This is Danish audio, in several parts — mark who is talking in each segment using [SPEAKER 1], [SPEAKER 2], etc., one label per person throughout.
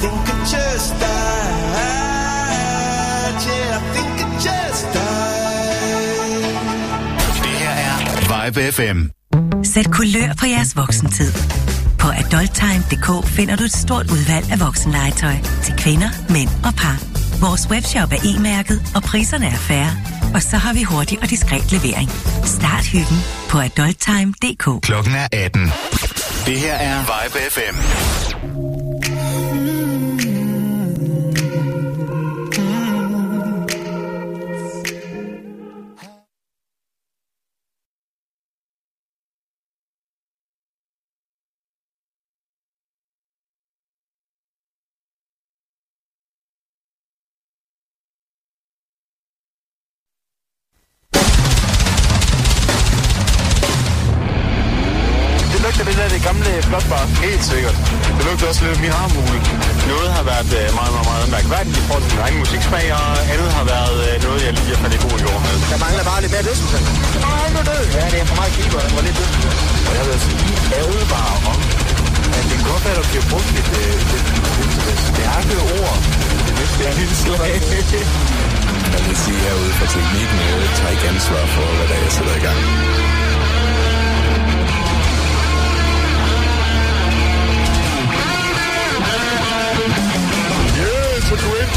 [SPEAKER 1] think I just died. Yeah, I think I just died.
[SPEAKER 2] Det her er Vibe FM.
[SPEAKER 3] Sæt kulør på jeres voksentid. På adulttime.dk finder du et stort udvalg af voksenlegetøj til kvinder, mænd og par. Vores webshop er e-mærket, og priserne er færre. Og så har vi hurtig og diskret levering. Start hyggen på adulttime.dk.
[SPEAKER 2] Klokken er 18. Det her er Vibe FM.
[SPEAKER 4] Det lugter også lidt min armhule. Noget har været øh, meget, meget, meget mærkværdigt i forhold til min egen musiksmag, og andet har været øh, noget, jeg lige har faldet i god jord med. Der mangler bare lidt mere dødsmusik. Nej, det Ja, det er for meget keeper og lidt dødsmusik. Og jeg vil altså lige advare om, at det godt være, at der bliver brugt lidt, øh, lidt, lidt stærke ord. Det er lidt slag.
[SPEAKER 5] Jeg vil sige herude fra teknikken, jeg tager ikke ansvar for, hvad der er, jeg sætter i gang.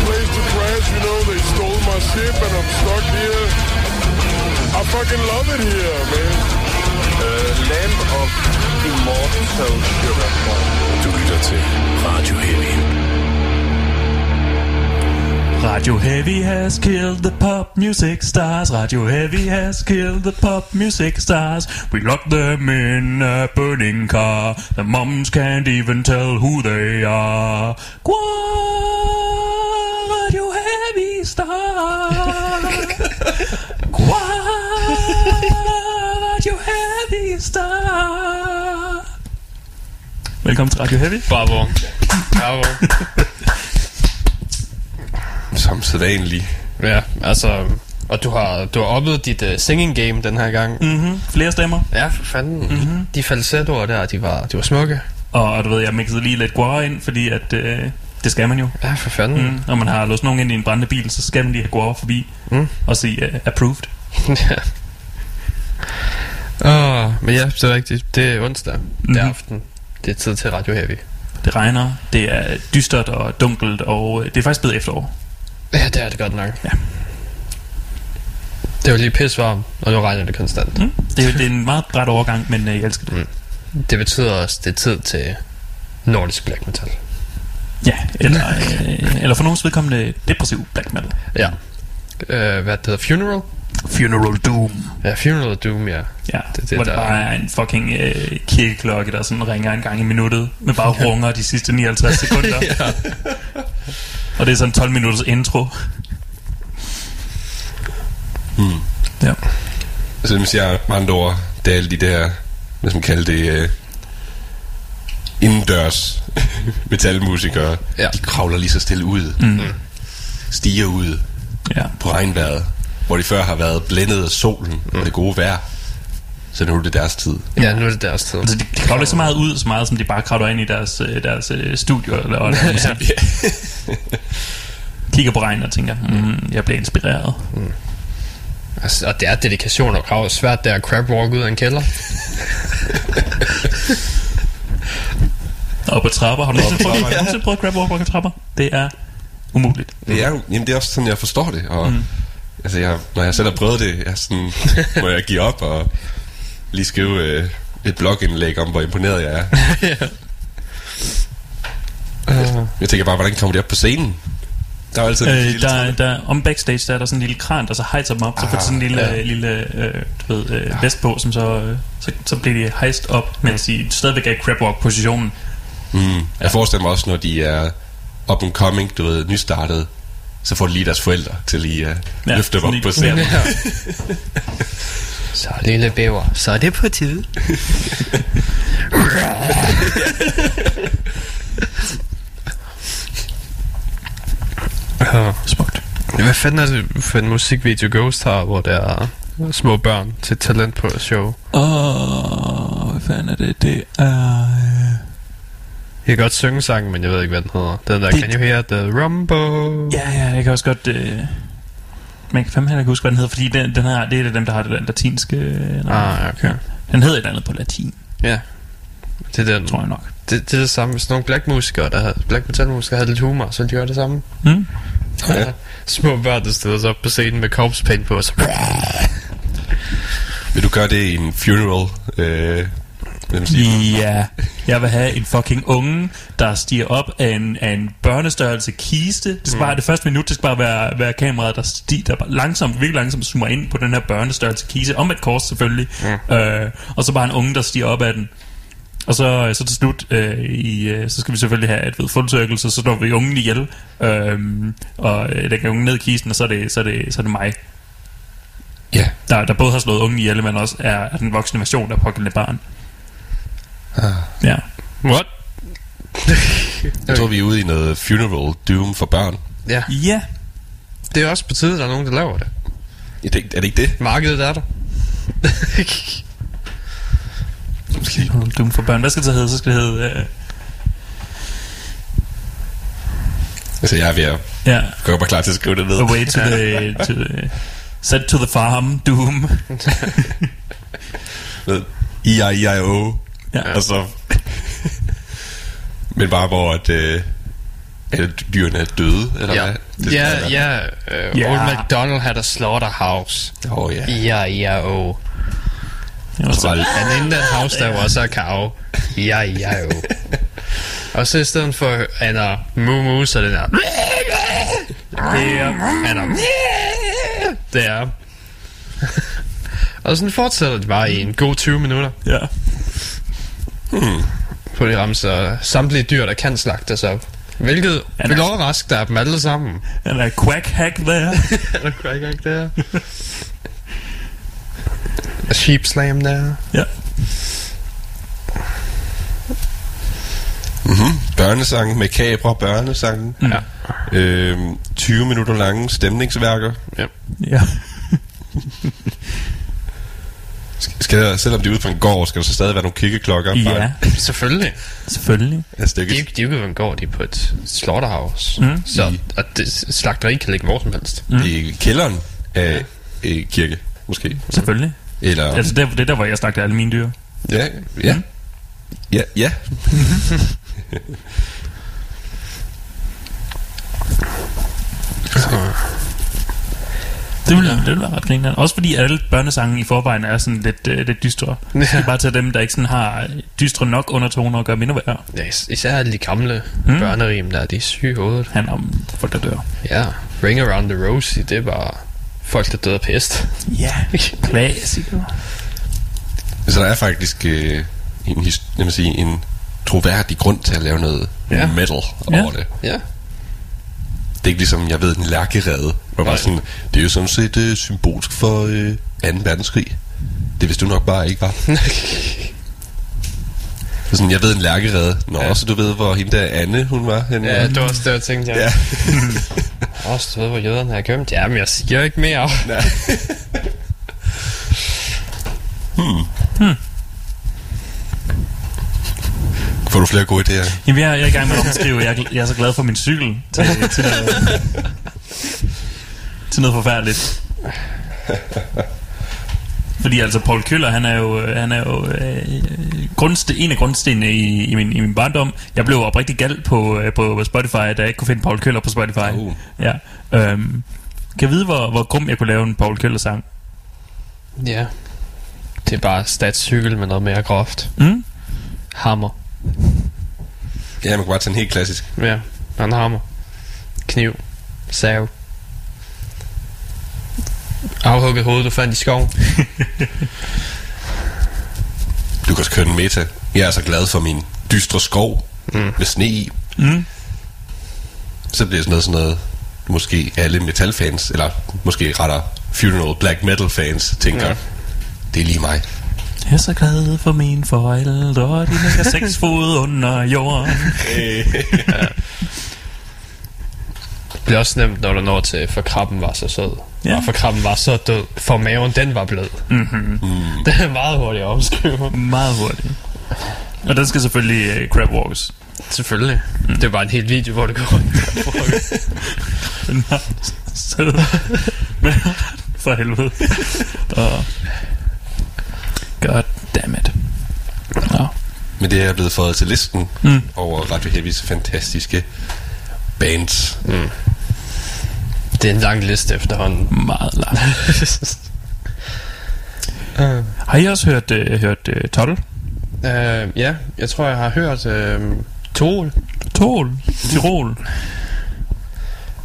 [SPEAKER 6] Place to crash. You know, they stole my ship and I'm stuck here. I fucking love it here, man.
[SPEAKER 4] Uh, Lamp of Immortal Sugar.
[SPEAKER 5] Du lytter til Radio Heavy.
[SPEAKER 7] Radio Heavy has killed the pop music stars. Radio Heavy has killed the pop music stars. We lock them in a burning car. The moms can't even tell who they are. Qua Radio Heavy star. Qua Radio Heavy star. Velkommen til Radio Heavy.
[SPEAKER 8] Bravo. Bravo.
[SPEAKER 5] Som sædvanlig.
[SPEAKER 8] Ja, altså... Og du har, du har oplevet dit uh, singing game den her gang.
[SPEAKER 7] Mm-hmm. Flere stemmer.
[SPEAKER 8] Ja, for fanden. Mm-hmm. De falsettoer der, de var, de var smukke.
[SPEAKER 7] Og, og du ved, jeg mixede lige lidt guar ind, fordi at, øh, det skal man jo.
[SPEAKER 8] Ja, for fanden.
[SPEAKER 7] Mm. Når man har låst nogen ind i en brændende bil, så skal man lige have guar forbi
[SPEAKER 8] Mm.
[SPEAKER 7] og sige uh, approved.
[SPEAKER 8] ja. Åh, men ja, det er rigtigt. Det er onsdag. Mm-hmm. Det er aften. Det er tid til Radio Heavy.
[SPEAKER 7] Det regner, det er dystert og dunkelt, og øh, det er faktisk blevet efterår.
[SPEAKER 8] Ja, det er det godt nok.
[SPEAKER 7] Ja.
[SPEAKER 8] Det var lige pis varmt, og nu regner det konstant.
[SPEAKER 7] Mm. Det, er, det er en meget bræt overgang, men øh, jeg elsker det.
[SPEAKER 8] Mm. Det betyder også, det er tid til nordisk black metal.
[SPEAKER 7] Ja, eller, øh, eller for nogens vedkommende depressiv black metal.
[SPEAKER 8] Ja. Øh, hvad det hedder? Funeral?
[SPEAKER 7] Funeral Doom.
[SPEAKER 8] Ja, Funeral Doom, ja.
[SPEAKER 7] Ja,
[SPEAKER 8] Det er
[SPEAKER 7] det, hvor det
[SPEAKER 8] der-
[SPEAKER 7] bare er en fucking øh, kirkeklokke, der sådan ringer en gang i minuttet, med bare runger de sidste 59 sekunder.
[SPEAKER 8] ja.
[SPEAKER 7] Og det er sådan en 12 minutters intro.
[SPEAKER 5] Hmm.
[SPEAKER 7] Ja.
[SPEAKER 5] Altså, det vil sige, med andre ord, det er alle de der, hvad skal man kalde det, uh, indendørs metalmusikere.
[SPEAKER 8] Ja.
[SPEAKER 5] De kravler lige så stille ud.
[SPEAKER 7] Mm.
[SPEAKER 5] Stiger ud
[SPEAKER 7] Ja.
[SPEAKER 5] på regnvejret. Hvor de før har været blændet af solen og det gode vejr. Så nu er det deres tid.
[SPEAKER 8] ja, nu er det deres tid.
[SPEAKER 7] Altså, de, de kravler ikke så meget ud, så meget som de bare kravler ind i deres, øh, deres øh, studio eller og laver musik. Kigger på regnen og tænker, mm, jeg bliver inspireret.
[SPEAKER 8] Altså, og det er dedikation og krav. Svært det er at crab walk ud af en kælder.
[SPEAKER 7] Og på trapper, har du nogensinde prøvet, nogensinde prøvet crab walk på trapper? Det er umuligt.
[SPEAKER 5] Det er, jamen, det er også sådan, jeg forstår det. Og, mm. altså, jeg, når jeg selv har prøvet det, jeg er sådan, må jeg give op og lige skrive øh, et blogindlæg om, hvor imponeret jeg er.
[SPEAKER 8] Uh,
[SPEAKER 5] Jeg tænker bare, hvordan kommer de op på scenen? Der er altid en
[SPEAKER 7] Øh, der,
[SPEAKER 5] trappe.
[SPEAKER 7] der, om backstage der er der sådan en lille kran, der så hejser dem op, så får de sådan en lille,
[SPEAKER 8] ja.
[SPEAKER 7] ja. lille øh, du ved, øh, vest på, som så, øh, så, så bliver de hejst op, mens de stadigvæk er i crab walk positionen.
[SPEAKER 5] Mm. Jeg forestiller mig også, når de er up and coming, du ved, nystartet, så får de lige deres forældre til lige at
[SPEAKER 7] Ja,
[SPEAKER 5] ja, løfte dem op
[SPEAKER 7] lige
[SPEAKER 5] på scenen.
[SPEAKER 8] så lille bæver. Så er det på tide. uh,
[SPEAKER 7] Smukt.
[SPEAKER 8] hvad fanden er det for en musikvideo Ghost har, hvor der er små børn til talent på et show?
[SPEAKER 7] Åh, hvad fanden er det? Det er...
[SPEAKER 8] Jeg kan godt synge sangen, men jeg ved ikke, hvad den hedder. Den der,
[SPEAKER 7] Det-
[SPEAKER 8] Can You Hear The Rumble?
[SPEAKER 7] Ja, ja, jeg kan også godt... Øh, jeg kan fandme heller ikke huske, hvad den hedder, fordi den, den her, det er dem, der har det der latinske... Øh.
[SPEAKER 8] Ah, ja, okay.
[SPEAKER 7] Den hedder et andet på latin,
[SPEAKER 8] Ja. Det er den,
[SPEAKER 7] tror jeg nok.
[SPEAKER 8] det, det er det samme. Hvis nogle black musikere, der havde, black metal musikere havde lidt humor, så de gøre det samme.
[SPEAKER 7] Mm?
[SPEAKER 8] Ja. Små børn, der stiller sig op på scenen med corpse paint på, og så...
[SPEAKER 5] Vil du gøre det i en funeral? Øh, man?
[SPEAKER 7] Ja, jeg vil have en fucking unge, der stiger op af en, af en børnestørrelse kiste. Det skal bare, det første minut, det skal bare være, være kameraet, der, stiger, der bare langsomt, virkelig langsomt zoomer ind på den her børnestørrelse kiste. Om et kors selvfølgelig. Øh, og så bare en unge, der stiger op af den. Og så, så til slut, øh, i, øh, så skal vi selvfølgelig have et ved full circle, så slår vi ungen ihjel. Øh, og øh, lægger ungen ned i kisten, og så er det, så er det, så er det mig,
[SPEAKER 5] Ja.
[SPEAKER 7] der, der både har slået ungen ihjel, men også er, er den voksne version af pågældende barn.
[SPEAKER 5] Ah.
[SPEAKER 7] Ja.
[SPEAKER 8] What?
[SPEAKER 5] Jeg tror, vi er ude i noget funeral doom for børn.
[SPEAKER 8] Ja,
[SPEAKER 7] Ja,
[SPEAKER 8] det er også på tide, der er nogen, der laver det.
[SPEAKER 5] Ja, det, er det ikke det?
[SPEAKER 8] Markedet er der.
[SPEAKER 7] Doom for børn. Hvad skal det så hedde? Så skal det hedde... Øh,
[SPEAKER 5] Altså, jeg er ved at
[SPEAKER 7] ja,
[SPEAKER 5] gøre mig klar til at skrive det ned.
[SPEAKER 7] Away to the... To the Set to the farm, Doom.
[SPEAKER 5] Ved, I-I-I-O.
[SPEAKER 7] Ja.
[SPEAKER 5] Og så... Men bare hvor at... Øh, alle dyrene er døde, eller
[SPEAKER 8] Ja,
[SPEAKER 5] hvad? Det
[SPEAKER 8] ja, ja. Uh,
[SPEAKER 7] Ja.
[SPEAKER 8] Old MacDonald had a slaughterhouse.
[SPEAKER 5] Oh, ja.
[SPEAKER 8] Ja, ja, oh.
[SPEAKER 7] Og
[SPEAKER 5] Så
[SPEAKER 8] And in that house, there was a cow. Ja, ja, oh. Og så i stedet for Anna Moo Moo, så er det der... Det er Anna... Det er... Og sådan fortsætter det bare i en god 20 minutter.
[SPEAKER 7] ja.
[SPEAKER 8] På det ramser samtlige dyr, der kan slagtes op. Hvilket
[SPEAKER 7] Han
[SPEAKER 8] vil
[SPEAKER 7] er-
[SPEAKER 8] overraske dig dem alle sammen.
[SPEAKER 7] And a quack hack there.
[SPEAKER 8] Er der quack ikke der? A sheep slam der.
[SPEAKER 7] ja.
[SPEAKER 5] mm-hmm. Børnesang med kabra, børnesangen.
[SPEAKER 7] Mm.
[SPEAKER 8] Ja.
[SPEAKER 5] Øhm, 20 minutter lange stemningsværker.
[SPEAKER 8] ja.
[SPEAKER 7] Ja.
[SPEAKER 5] Skal der, selvom de er ude på en gård, skal der så stadig være nogle kikkeklokker?
[SPEAKER 7] Ja,
[SPEAKER 8] Selvfølgelig.
[SPEAKER 7] selvfølgelig.
[SPEAKER 5] Altså, det er ikke,
[SPEAKER 8] de er jo ikke går de er på et slaughterhouse.
[SPEAKER 7] Mm.
[SPEAKER 8] Så og det, slagteri kan ligge hvor som helst.
[SPEAKER 5] mm. i kælderen af øh, kirke, måske.
[SPEAKER 7] Selvfølgelig.
[SPEAKER 5] Eller,
[SPEAKER 7] Altså, det, det er der, hvor jeg slagter alle mine dyr.
[SPEAKER 5] ja, ja. Ja, ja.
[SPEAKER 7] Det vil, det vil være ret griner. Også fordi alle børnesange i forvejen er sådan lidt, øh, lidt dystre. Så skal bare tage dem, der ikke sådan har dystre nok undertoner og gøre mindre værd.
[SPEAKER 8] Ja, is- især alle de gamle
[SPEAKER 7] Mm.
[SPEAKER 8] børnerim der, de er syge i hovedet.
[SPEAKER 7] Han om folk, der dør.
[SPEAKER 8] Ja, Ring Around the Rosie, det er bare folk, der døde af pest.
[SPEAKER 7] Ja, klassiker.
[SPEAKER 5] Så der er faktisk øh, en, his- jeg vil sige, en troværdig grund til at lave noget
[SPEAKER 8] Ja.
[SPEAKER 5] ja. metal
[SPEAKER 7] Ja.
[SPEAKER 5] over det.
[SPEAKER 8] Ja.
[SPEAKER 5] Det er ikke ligesom, jeg ved, en lærkerede. Hvor bare sådan, det er jo sådan set øh, symbolsk for øh, 2. verdenskrig. Det vidste du nok bare ikke var. Så sådan, jeg ved en lærkerede. Nå,
[SPEAKER 8] Ja.
[SPEAKER 5] så du ved, hvor hende der Anne, hun var henne.
[SPEAKER 8] ja, det var også det, jeg tænkte, ja.
[SPEAKER 5] ja.
[SPEAKER 8] Også, du ved, hvor jøderne er gømt. Ja, men jeg siger ikke mere.
[SPEAKER 5] Nej. Får du flere gode idéer?
[SPEAKER 7] Jamen, jeg, jeg er i gang med at omskrive. Jeg, er jeg er så glad for min cykel til, til, noget, til noget forfærdeligt. Fordi altså, Paul Køller, han er jo, han er jo øh, grundste, en af grundstenene i, i, min, i min barndom. Jeg blev oprigtig gal på, øh, på Spotify, da jeg ikke kunne finde Paul Køller på Spotify.
[SPEAKER 5] Uh.
[SPEAKER 7] Ja. Øhm, kan jeg vide, hvor, hvor grum jeg kunne lave en Paul Køller-sang?
[SPEAKER 8] Ja. Det er bare statscykel med noget mere groft.
[SPEAKER 7] Mm?
[SPEAKER 8] Hammer.
[SPEAKER 5] Ja, man kan bare tage en helt klassisk.
[SPEAKER 8] Ja, en hammer. Kniv. Sav. Afhugget hoved, du fandt i skoven.
[SPEAKER 5] Du kan også køre den meta. Jeg er så glad for min dystre skov mm. med sne i.
[SPEAKER 7] Mm?
[SPEAKER 5] Så bliver det sådan noget, sådan noget måske alle metalfans, eller måske rettere funeral black metal fans, tænker,
[SPEAKER 8] ja.
[SPEAKER 5] det er lige mig.
[SPEAKER 7] Jeg er så glad for mine forældre, de ligger seks fod under jorden.
[SPEAKER 8] Det bliver også nemt, når du når til, for krabben var så sød.
[SPEAKER 7] Ja.
[SPEAKER 8] Og for krabben var så død. For maven, den var blød.
[SPEAKER 7] Mm-hmm.
[SPEAKER 8] Det er meget hurtigt at omskrive.
[SPEAKER 7] Meget hurtigt. Og den skal selvfølgelig uh, crab walks.
[SPEAKER 8] Selvfølgelig. Mm. Det bare en hel video, hvor det går rundt.
[SPEAKER 7] Men for helvede. Og... God damn it. Nå.
[SPEAKER 5] Men det er blevet fået til listen
[SPEAKER 7] Mm.
[SPEAKER 5] mm. over Radio Heavys fantastiske bands.
[SPEAKER 8] det er en lang liste efterhånden.
[SPEAKER 7] Meget langt. Har I også hørt, uh, hørt uh, Toddle?
[SPEAKER 8] Uh, ja, jeg tror, jeg har hørt uh, Tol.
[SPEAKER 7] Tol? Tirol?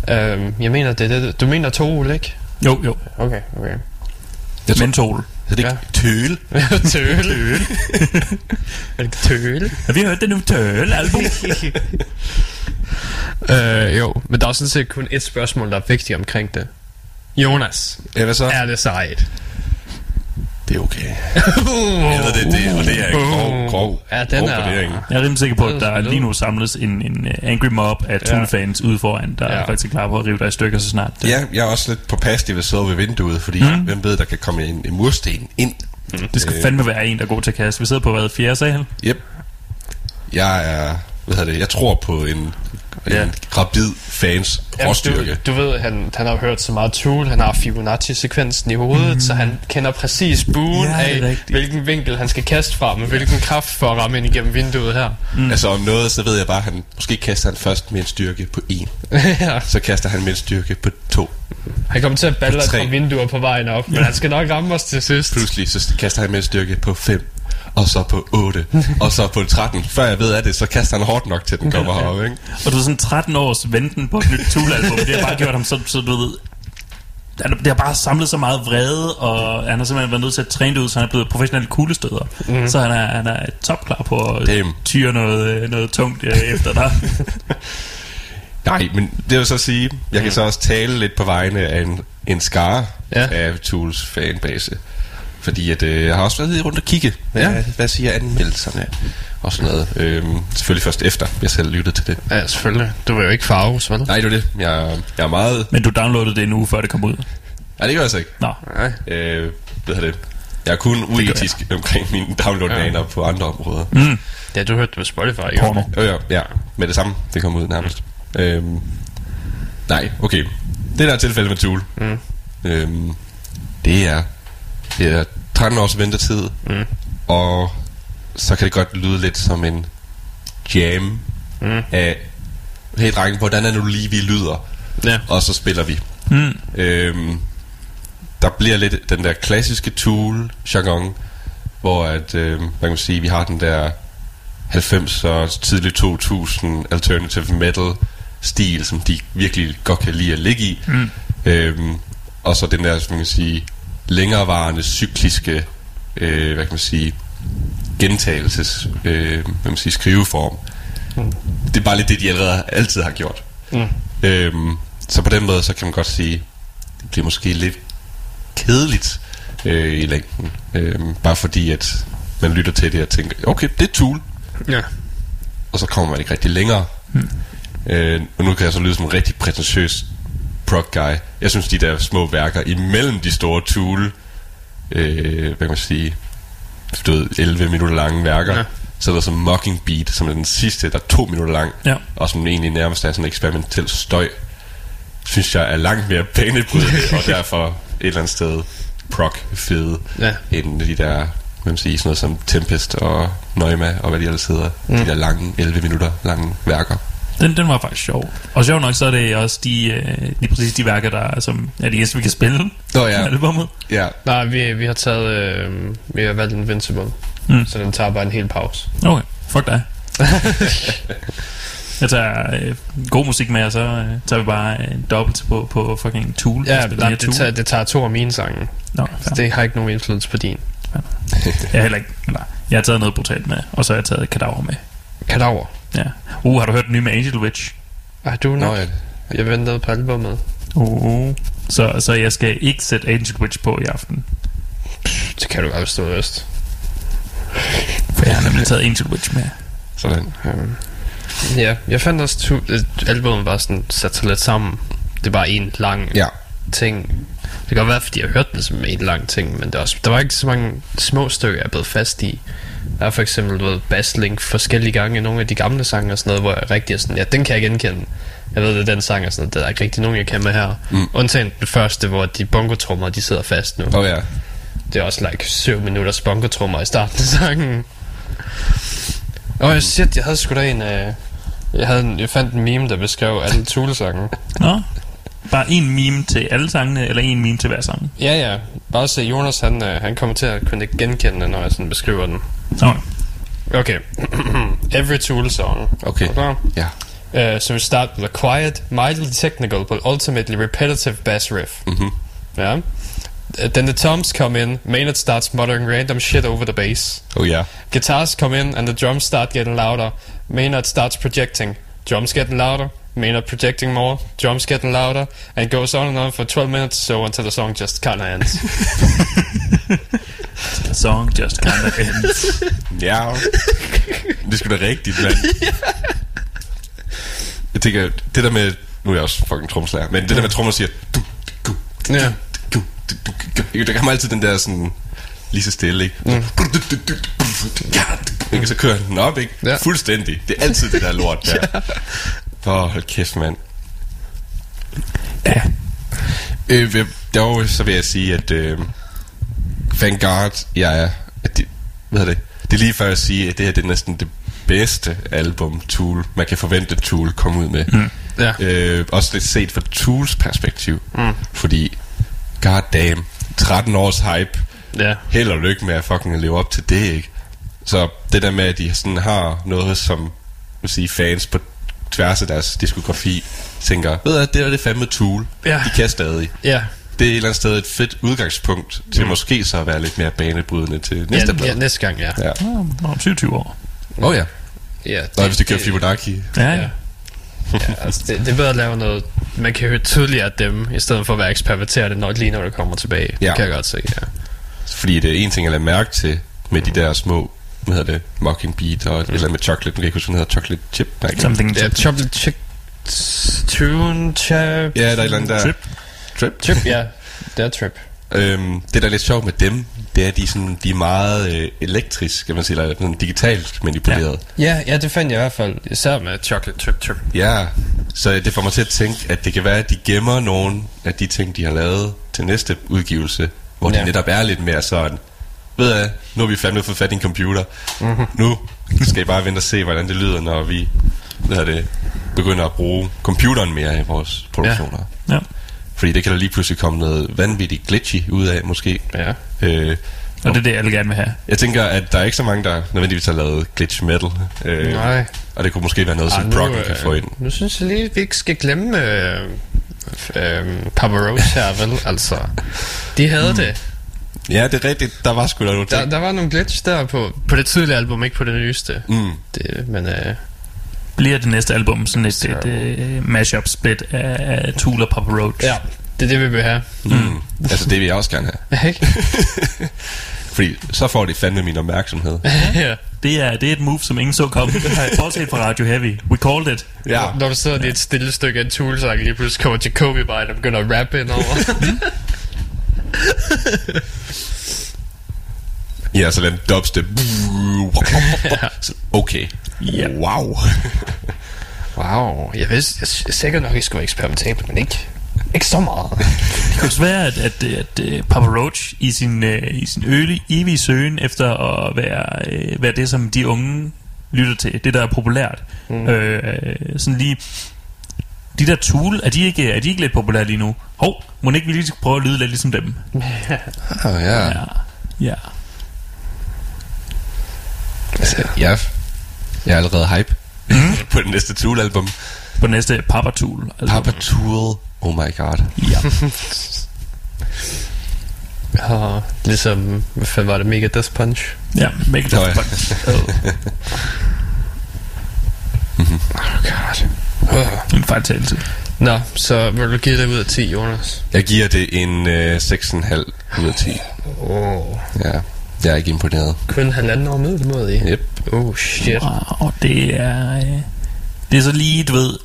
[SPEAKER 8] Uh, jeg mener, det det. Du mener Tol, ikke?
[SPEAKER 7] Jo, jo.
[SPEAKER 8] Okay, okay.
[SPEAKER 5] Jeg tror,
[SPEAKER 7] Mentol.
[SPEAKER 5] Så det ikke Tøl.
[SPEAKER 8] Tøl. Er det Tøl?
[SPEAKER 7] Har vi hørt det nu Tøl-album?
[SPEAKER 8] uh, jo, men der er sådan set kun et spørgsmål, der er vigtigt omkring det. Jonas,
[SPEAKER 5] Ja, hvad så?
[SPEAKER 8] er det sejt?
[SPEAKER 5] Det er okay. Eller det, det, og det er en grov, grov,
[SPEAKER 8] Ja, den
[SPEAKER 5] grov
[SPEAKER 8] er-
[SPEAKER 5] vurdering.
[SPEAKER 7] Jeg er rimelig sikker på, at
[SPEAKER 8] er
[SPEAKER 7] der lige nu samles en, en uh, angry mob af
[SPEAKER 8] Ja.
[SPEAKER 7] Tool-fans ude foran, der
[SPEAKER 8] Ja.
[SPEAKER 7] er faktisk klar på at rive dig i stykker så snart. Det,
[SPEAKER 5] Ja, jeg er også lidt på påpasselig ved at sidde ved vinduet, fordi
[SPEAKER 7] Mm.
[SPEAKER 5] mm. hvem ved, der kan komme en, en mursten ind.
[SPEAKER 7] det skal
[SPEAKER 5] Øh.
[SPEAKER 7] fandme være en, der er god til at kaste. Vi sidder på, hvad, fjerde sal?
[SPEAKER 5] Yep. Jeg er, hvad hedder det, jeg tror på en,
[SPEAKER 7] Ja.
[SPEAKER 5] en gravid fans råstyrke.
[SPEAKER 8] du, du ved, han, han har hørt så meget Tool, han har Fibonacci-sekvensen i hovedet, mm. så han kender præcis buen
[SPEAKER 7] Ja,
[SPEAKER 8] af,
[SPEAKER 7] rigtigt.
[SPEAKER 8] hvilken vinkel han skal kaste fra, med hvilken kraft for at ramme ind igennem vinduet her.
[SPEAKER 5] Mm. Altså om noget, så ved jeg bare, at han måske kaster han først med en styrke på en.
[SPEAKER 8] ja.
[SPEAKER 5] Så kaster han med en styrke på to.
[SPEAKER 8] Han kommer til at balle par vinduer på vejen op, men han skal nok ramme os til sidst.
[SPEAKER 5] Pludselig så kaster han med en styrke på 5, og så på 8, og så på 13. Før jeg ved af det, så kaster han hårdt nok til, den kommer herop, ikke?
[SPEAKER 7] Og du er sådan 13 års venten på et nyt Tool-album. Det har bare gjort ham så, så du ved... Det har bare samlet så meget vrede, og han har simpelthen været nødt til at træne det ud, så han er blevet professionel kuglestøder. Mm. Så han er, han er topklar på at
[SPEAKER 5] Damn.
[SPEAKER 7] tyre noget, øh, noget tungt øh, efter dig.
[SPEAKER 5] Nej, men det vil så sige, jeg kan så også tale lidt på vegne af en, en skare
[SPEAKER 8] ja.
[SPEAKER 5] af Tools fanbase. Fordi at, øh, jeg har også været lige rundt og kigge. Hvad,
[SPEAKER 8] Ja.
[SPEAKER 5] ja. hvad siger anmeldelserne? Og sådan noget. Øhm, selvfølgelig først efter, jeg selv lyttede til det.
[SPEAKER 8] Ja, selvfølgelig. Du vil jo ikke farves, vel?
[SPEAKER 5] Nej, det er det. Jeg, jeg er meget...
[SPEAKER 7] Men du downloadede det en uge før det kom ud.
[SPEAKER 5] Nej, det gør jeg så ikke.
[SPEAKER 7] Nå,
[SPEAKER 8] Nej.
[SPEAKER 5] Øh, hvad hedder det? Jeg er kun uetisk omkring mine download-vaner ja. på andre områder.
[SPEAKER 7] mm,
[SPEAKER 8] Ja, du hørte det på Spotify, jo.
[SPEAKER 7] porno.
[SPEAKER 5] Jo, ja, ja, med det samme. Det kom ud nærmest. Øhm, nej, okay. Det der er tilfældet med Tool.
[SPEAKER 8] Mm.
[SPEAKER 5] Øhm, det er, det er 13 års ventetid.
[SPEAKER 8] Mm.
[SPEAKER 5] Og så kan det godt lyde lidt som en jam
[SPEAKER 8] Mm.
[SPEAKER 5] af, hey drenge, hvordan er nu lige, vi lyder?
[SPEAKER 8] Ja.
[SPEAKER 5] Og så spiller vi.
[SPEAKER 7] Mm,
[SPEAKER 5] Øhm, der bliver lidt den der klassiske tool jargon, hvor at, øh, hvad kan man sige, vi har den der 90 og tidlig 2000 alternative metal stil, som de virkelig godt kan lide at ligge i.
[SPEAKER 7] Mm.
[SPEAKER 5] Øhm, og så den der, som man kan sige, længerevarende cykliske, øh, hvad kan man sige, gentagelses, øh, hvad man sige, skriveform.
[SPEAKER 8] Mm.
[SPEAKER 5] Det er bare lidt det, de allerede altid har gjort.
[SPEAKER 8] Mm.
[SPEAKER 5] Øhm, så på den måde, så kan man godt sige, det bliver måske lidt kedeligt øh, i længden. Øhm, bare fordi, at man lytter til det og tænker, okay, det er Tool.
[SPEAKER 8] Ja.
[SPEAKER 5] Og så kommer man ikke rigtig længere. Hmm. Øh, og nu kan jeg så lyde som en rigtig prætentiøs prog guy. Jeg synes, de der små værker imellem de store Tool, øh, hvad kan man sige, du ved, 11 minutter lange værker,
[SPEAKER 8] Ja.
[SPEAKER 5] så er der som Mockingbird, som er den sidste, der er to minutter lang,
[SPEAKER 7] Ja.
[SPEAKER 5] og som egentlig nærmest er sådan en eksperimentel støj, synes jeg er langt mere banebrydende, og derfor et eller andet sted prog fede,
[SPEAKER 8] Ja.
[SPEAKER 5] end de der, hvad man sige, sådan noget som Tempest og Neuma, og hvad de ellers hedder, mm. de der lange, 11 minutter lange værker.
[SPEAKER 7] Den, den var faktisk sjov. Og sjov nok, så er det også de, øh, lige præcis de værker, der er, som er de eneste, vi kan spille
[SPEAKER 5] Nå
[SPEAKER 7] på
[SPEAKER 5] ja,
[SPEAKER 7] albumet.
[SPEAKER 5] ja.
[SPEAKER 8] Nej, vi, vi har taget... Øh, vi har valgt Invincible.
[SPEAKER 7] Mm.
[SPEAKER 8] Så den tager bare en hel pause.
[SPEAKER 7] Okay, fuck dig. Jeg tager øh, god musik med, og så øh, tager vi bare øh, dobbelt på, på fucking Tool.
[SPEAKER 8] Ja,
[SPEAKER 7] Spiller
[SPEAKER 8] nej, det, tager, det tager to af mine sange.
[SPEAKER 7] Nå,
[SPEAKER 8] Så
[SPEAKER 7] ja.
[SPEAKER 8] det har ikke nogen indflydelse på din.
[SPEAKER 7] Jeg, er heller ikke, eller, jeg har taget noget brutalt med, og så har jeg taget Kadaver med.
[SPEAKER 8] Kadaver.
[SPEAKER 7] Ja. Uh, har du hørt den nye med Angel Witch?
[SPEAKER 8] Ej, du er
[SPEAKER 5] Nå
[SPEAKER 8] nok.
[SPEAKER 5] ja.
[SPEAKER 8] Jeg ventede på albumet.
[SPEAKER 7] Uh. Så, så jeg skal ikke sætte Angel Witch på i aften.
[SPEAKER 8] Det kan du godt stå øst.
[SPEAKER 7] For jeg har nemlig taget Angel Witch med.
[SPEAKER 5] Sådan.
[SPEAKER 8] Um, ja, jeg fandt også, to, øh, albumet var sådan sat sig lidt sammen. Det var en lang
[SPEAKER 5] Ja.
[SPEAKER 8] ting. Det kan godt være, fordi jeg hørte det som en lang ting, men det er også, der var ikke så mange små stykker, jeg er blevet fast i. Der er for eksempel ved, basslink forskellige gange i nogle af de gamle sange og sådan noget, hvor jeg rigtig er sådan, ja, den kan jeg genkende. Jeg ved, det er den sang og sådan noget, der er ikke rigtig nogen, jeg kan med her. Mm. Undtagen den første, hvor de bongotrummer, de sidder fast nu.
[SPEAKER 5] Oh, ja.
[SPEAKER 8] Det er også like 7 minutters bongotrummer i starten af sangen. Åh, oh, shit, jeg havde sgu da en... Øh, jeg, havde en, jeg fandt en meme, der beskrev alle Tool-sange.
[SPEAKER 7] Nå. Bare en meme til alle sangene, eller en meme til hver sang?
[SPEAKER 8] Ja, ja. Bare se, Jonas, han, øh, han kommer til at kunne genkende når jeg sådan beskriver den.
[SPEAKER 7] Nå.
[SPEAKER 8] Okay. Every Tool song.
[SPEAKER 5] Okay.
[SPEAKER 8] Okay.
[SPEAKER 5] Ja.
[SPEAKER 8] Uh, so we start with a quiet, mildly technical, but ultimately repetitive bass riff.
[SPEAKER 5] Mhm.
[SPEAKER 8] Yeah. Uh, then the toms come in. Maynard starts muttering random shit over the bass.
[SPEAKER 5] Oh ja.
[SPEAKER 8] Guitars come in and the drums start getting louder. Maynard starts projecting. Drums getting louder. Maynard projecting more. Drums getting louder. And it goes on and on for 12 minutes, so until the song just kind of ends.
[SPEAKER 7] The song just kind of ends.
[SPEAKER 5] Ja. det er sgu da rigtigt, mand. Jeg tænker, det der med... Nu er jeg også fucking trommeslager, men det der med trommer siger... Du, du, du,
[SPEAKER 8] Ja.
[SPEAKER 5] du, du, du, du, der kommer altid den der sådan... Lige så stille, ikke? Mm. Ikke? Så kører den op, ikke?
[SPEAKER 8] Ja.
[SPEAKER 5] Fuldstændig. Det er altid det der lort der. Åh, oh, hold kæft, mand.
[SPEAKER 7] Ja.
[SPEAKER 5] Øh, dog så vil jeg sige, at øh, Vanguard, jeg er... At det, hvad hedder det? Det er lige før at sige, at det her det er næsten det bedste album Tool, man kan forvente Tool komme ud med. Mm.
[SPEAKER 8] Ja.
[SPEAKER 5] Øh, også lidt set fra Tools perspektiv. Mm. Fordi, god damn, 13 års hype.
[SPEAKER 8] Ja.
[SPEAKER 5] Held og lykke med at fucking leve op til det, ikke? Så det der med, at de sådan har noget, som vil sige, fans på tværs af deres diskografi tænker, ved du, det er det fandme Tool.
[SPEAKER 8] Ja.
[SPEAKER 5] De kan stadig.
[SPEAKER 8] Ja.
[SPEAKER 5] Det er et eller andet sted et fedt udgangspunkt til mm. måske så at være lidt mere banebrydende til næste
[SPEAKER 8] ja,
[SPEAKER 5] plade.
[SPEAKER 8] ja, næste gang, ja.
[SPEAKER 5] Ja.
[SPEAKER 7] Nå, Om 27 år.
[SPEAKER 5] Åh oh, ja.
[SPEAKER 8] ja
[SPEAKER 5] Nå, hvis de kører Fibonacci.
[SPEAKER 7] Ja,
[SPEAKER 8] Ja.
[SPEAKER 7] ja.
[SPEAKER 8] altså, det, det er bedre at lave noget, man kan høre tydeligere af dem, i stedet for at være eksperimenterende, når, lige når det kommer tilbage.
[SPEAKER 5] Ja.
[SPEAKER 8] Det kan jeg godt se, ja.
[SPEAKER 5] Fordi det er en ting at lade mærke til med de der små, hvad hedder det, mocking beat og mm. eller med chocolate, nu kan ikke huske, hvad den hedder, chocolate chip. Nej.
[SPEAKER 7] Something
[SPEAKER 8] Ja, chocolate chip, tune, chip,
[SPEAKER 5] Ja, der er et eller andet der.
[SPEAKER 7] Trip.
[SPEAKER 5] Trip.
[SPEAKER 8] trip, ja. Det er trip.
[SPEAKER 5] Øhm, det, der er lidt sjovt med dem, det er, at de, sådan, de er meget øh, elektrisk, kan man sige, eller sådan digitalt manipuleret.
[SPEAKER 8] Ja, ja, det fandt jeg i hvert fald, især med chocolate trip, trip.
[SPEAKER 5] Ja. ja, så det får mig til at tænke, at det kan være, at de gemmer nogle af de ting, de har lavet til næste udgivelse, hvor ja.
[SPEAKER 8] Ja.
[SPEAKER 5] de netop er lidt mere sådan, ved jeg, nu har vi fandme fået fat i en computer. Mm-hmm. Nu skal I bare vente og se, hvordan det lyder, når vi hvad det, begynder at bruge computeren mere i vores produktioner. Ja.
[SPEAKER 7] Ja.
[SPEAKER 5] Fordi det kan der lige pludselig komme noget vanvittigt glitchy ud af, måske.
[SPEAKER 8] Ja.
[SPEAKER 5] Øh,
[SPEAKER 7] Og det er det, alle gerne vil have.
[SPEAKER 5] jeg tænker, at der er ikke så mange, der nødvendigvis har lavet glitch metal. Øh,
[SPEAKER 8] Nej.
[SPEAKER 5] Og det kunne måske være noget, som
[SPEAKER 8] Ah,
[SPEAKER 5] Brocken
[SPEAKER 8] øh,
[SPEAKER 5] kan få ind.
[SPEAKER 8] Nu synes jeg lige, vi ikke skal glemme øh, øh, Papa Roach her, vel? Altså, de havde mm. det.
[SPEAKER 5] Ja, det er rigtigt. Der var sgu da nogle
[SPEAKER 8] Der,
[SPEAKER 5] ting.
[SPEAKER 8] der var nogle glitch der på, på det tidlige album, ikke på det nyeste.
[SPEAKER 5] Mm.
[SPEAKER 8] Det, men øh,
[SPEAKER 7] Bliver det næste album sådan et, et, et mashup split af, af Tool og Papa Roach?
[SPEAKER 8] ja, det er det, vi vil have.
[SPEAKER 5] Mm. altså, det vil jeg også gerne have.
[SPEAKER 8] Ikke?
[SPEAKER 5] Fordi så får de fandme min opmærksomhed.
[SPEAKER 8] ja.
[SPEAKER 7] Det er, det er et move, som ingen så komme. Bortset fra Radio Heavy. We called it.
[SPEAKER 5] Ja.
[SPEAKER 8] Når du sidder i et stille stykke af en tool lige pludselig kommer Jacobi bare og begynder at rappe ind over.
[SPEAKER 5] Ja, så den dubstep. Okay.
[SPEAKER 7] Ja.
[SPEAKER 5] Wow.
[SPEAKER 8] wow, jeg vidste jeg, jeg sikkert nok, at I skulle være eksperimentabel, men ikke, ikke så meget.
[SPEAKER 7] Det kan også være, at, at, at, at Papa Roach i sin, uh, i sin øle, evige søgen efter at være, uh, være det, som de unge lytter til, det der er populært. Mm. Øh, sådan lige de der Tool, er de ikke, er de ikke lidt populære lige nu? Hov, må ikke vi lige skal prøve at lyde lidt ligesom dem?
[SPEAKER 5] Ah, ja.
[SPEAKER 7] Ja. Ja.
[SPEAKER 5] Altså, jeg, jeg er allerede hype
[SPEAKER 7] Mhm.
[SPEAKER 5] på det næste Tool-album.
[SPEAKER 7] På næste Papa Tool. Altså,
[SPEAKER 5] Papa Tool. Oh my god.
[SPEAKER 7] Ja.
[SPEAKER 8] Og ligesom, hvad fanden var det, Mega Death Punch?
[SPEAKER 7] ja, make it
[SPEAKER 5] Nå,
[SPEAKER 7] up.
[SPEAKER 5] ja.
[SPEAKER 8] Oh god. Uh.
[SPEAKER 7] En fejltagelse.
[SPEAKER 8] Nå, så vil du give det ud af 10, Jonas?
[SPEAKER 5] Jeg giver det en øh, 6,5 ud af 10.
[SPEAKER 8] Åh. Oh.
[SPEAKER 5] Ja, jeg er ikke imponeret.
[SPEAKER 8] Kun halvanden år middelmåde i.
[SPEAKER 5] Yep.
[SPEAKER 8] Oh shit.
[SPEAKER 7] Wow, det er... øh, Det er så lige, du ved...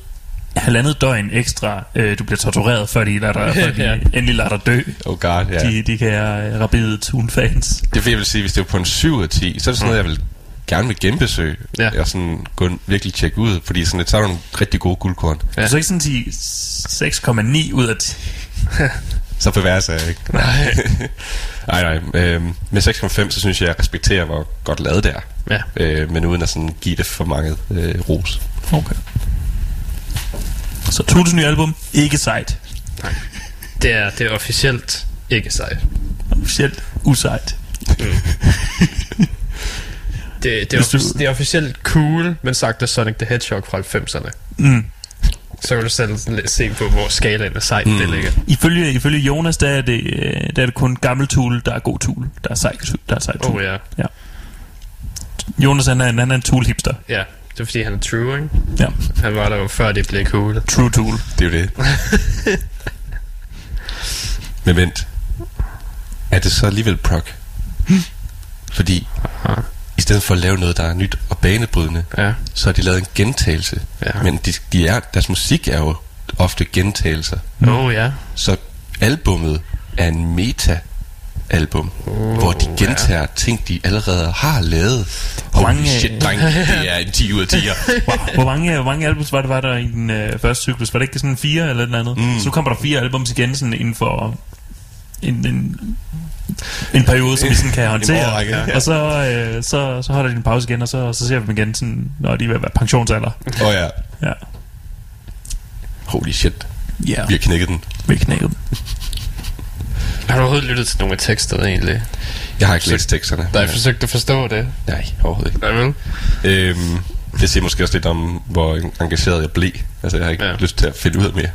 [SPEAKER 7] halvandet døgn ekstra, øh, du bliver tortureret, før de, lader dig, før de
[SPEAKER 8] Ja.
[SPEAKER 7] endelig lader dig dø.
[SPEAKER 5] Oh god, ja.
[SPEAKER 7] De, de kan uh, rabide Toon-fans.
[SPEAKER 5] Det er fordi, jeg vil sige, hvis det var på en 7 af 10, så er det sådan noget, jeg vil gerne vil genbesøge.
[SPEAKER 8] Ja.
[SPEAKER 5] Og sådan gå virkelig tjekke ud, fordi sådan, så er der nogle rigtig gode guldkorn.
[SPEAKER 7] Ja. Du så ikke sådan sige 6,9 ud af 10.
[SPEAKER 5] Så bevæger sig ikke.
[SPEAKER 8] Nej.
[SPEAKER 5] nej, nej. Øhm, med 6,5, så synes jeg, jeg respekterer, hvor godt lavet det er.
[SPEAKER 8] Ja.
[SPEAKER 5] Øh, men uden at sådan give det for mange øh, ros.
[SPEAKER 7] Okay. Så Tutus nye album, ikke sejt.
[SPEAKER 8] Det er, det er officielt ikke sejt.
[SPEAKER 7] Officielt usejt.
[SPEAKER 8] Det, det, er,
[SPEAKER 7] du-
[SPEAKER 8] det er officielt cool, men sagt af Sonic the Hedgehog fra 90'erne.
[SPEAKER 7] Mm.
[SPEAKER 8] Så kan du selv se på, hvor skalaen af sejt mm. det ligger.
[SPEAKER 7] Ifølge, ifølge Jonas, der er, det, øh, der er det kun gammel tool, der er god tool. Der er sej, der er sej tool.
[SPEAKER 8] Oh ja.
[SPEAKER 7] ja. Jonas, han er, en- han er en tool hipster.
[SPEAKER 8] Ja, det er fordi han er true, ikke?
[SPEAKER 7] Ja.
[SPEAKER 8] Han var der jo før det blev cool.
[SPEAKER 7] True tool.
[SPEAKER 5] Det er jo det. Men vent. Er det så alligevel prog? Fordi i stedet for at lave noget, der er nyt og banebrydende,
[SPEAKER 8] Ja.
[SPEAKER 5] så har de lavet en gentagelse.
[SPEAKER 8] Ja.
[SPEAKER 5] Men de, de er, deres musik er jo ofte gentagelser.
[SPEAKER 8] Oh ja.
[SPEAKER 5] Så albummet er en meta-album,
[SPEAKER 8] Oh,
[SPEAKER 5] hvor de gentager ting, de allerede har lavet.
[SPEAKER 7] Hvor
[SPEAKER 5] Holy
[SPEAKER 7] mange-
[SPEAKER 5] shit, dreng, det er en 10 ud af 10'er.
[SPEAKER 7] Hvor, hvor, mange, hvor mange albums var det, var der i den øh, første cyklus? Var det ikke sådan fire eller noget andet? Mm. Så kommer der fire albums igen sådan inden for en, en, en periode, som vi sådan kan håndtere.
[SPEAKER 5] årrække, ja.
[SPEAKER 7] Og så, øh, så, så holder de en pause igen, og så, så ser vi dem igen, sådan, når de er ved at være pensionsalder.
[SPEAKER 5] Åh oh, ja.
[SPEAKER 7] Ja,
[SPEAKER 5] Holy shit.
[SPEAKER 7] ja.
[SPEAKER 5] Vi har knækket den.
[SPEAKER 7] vi knækker dem.
[SPEAKER 8] Har du overhovedet lyttet til nogle af teksterne egentlig?
[SPEAKER 5] Jeg har ikke læst teksterne.
[SPEAKER 8] Der er forsøgt at forstå det.
[SPEAKER 5] Nej, overhovedet ikke.
[SPEAKER 8] Nej, vel?
[SPEAKER 5] Øhm, det siger måske også lidt om, hvor engageret jeg blev. Altså, jeg har ikke
[SPEAKER 8] Ja.
[SPEAKER 5] lyst til at finde ud af mere.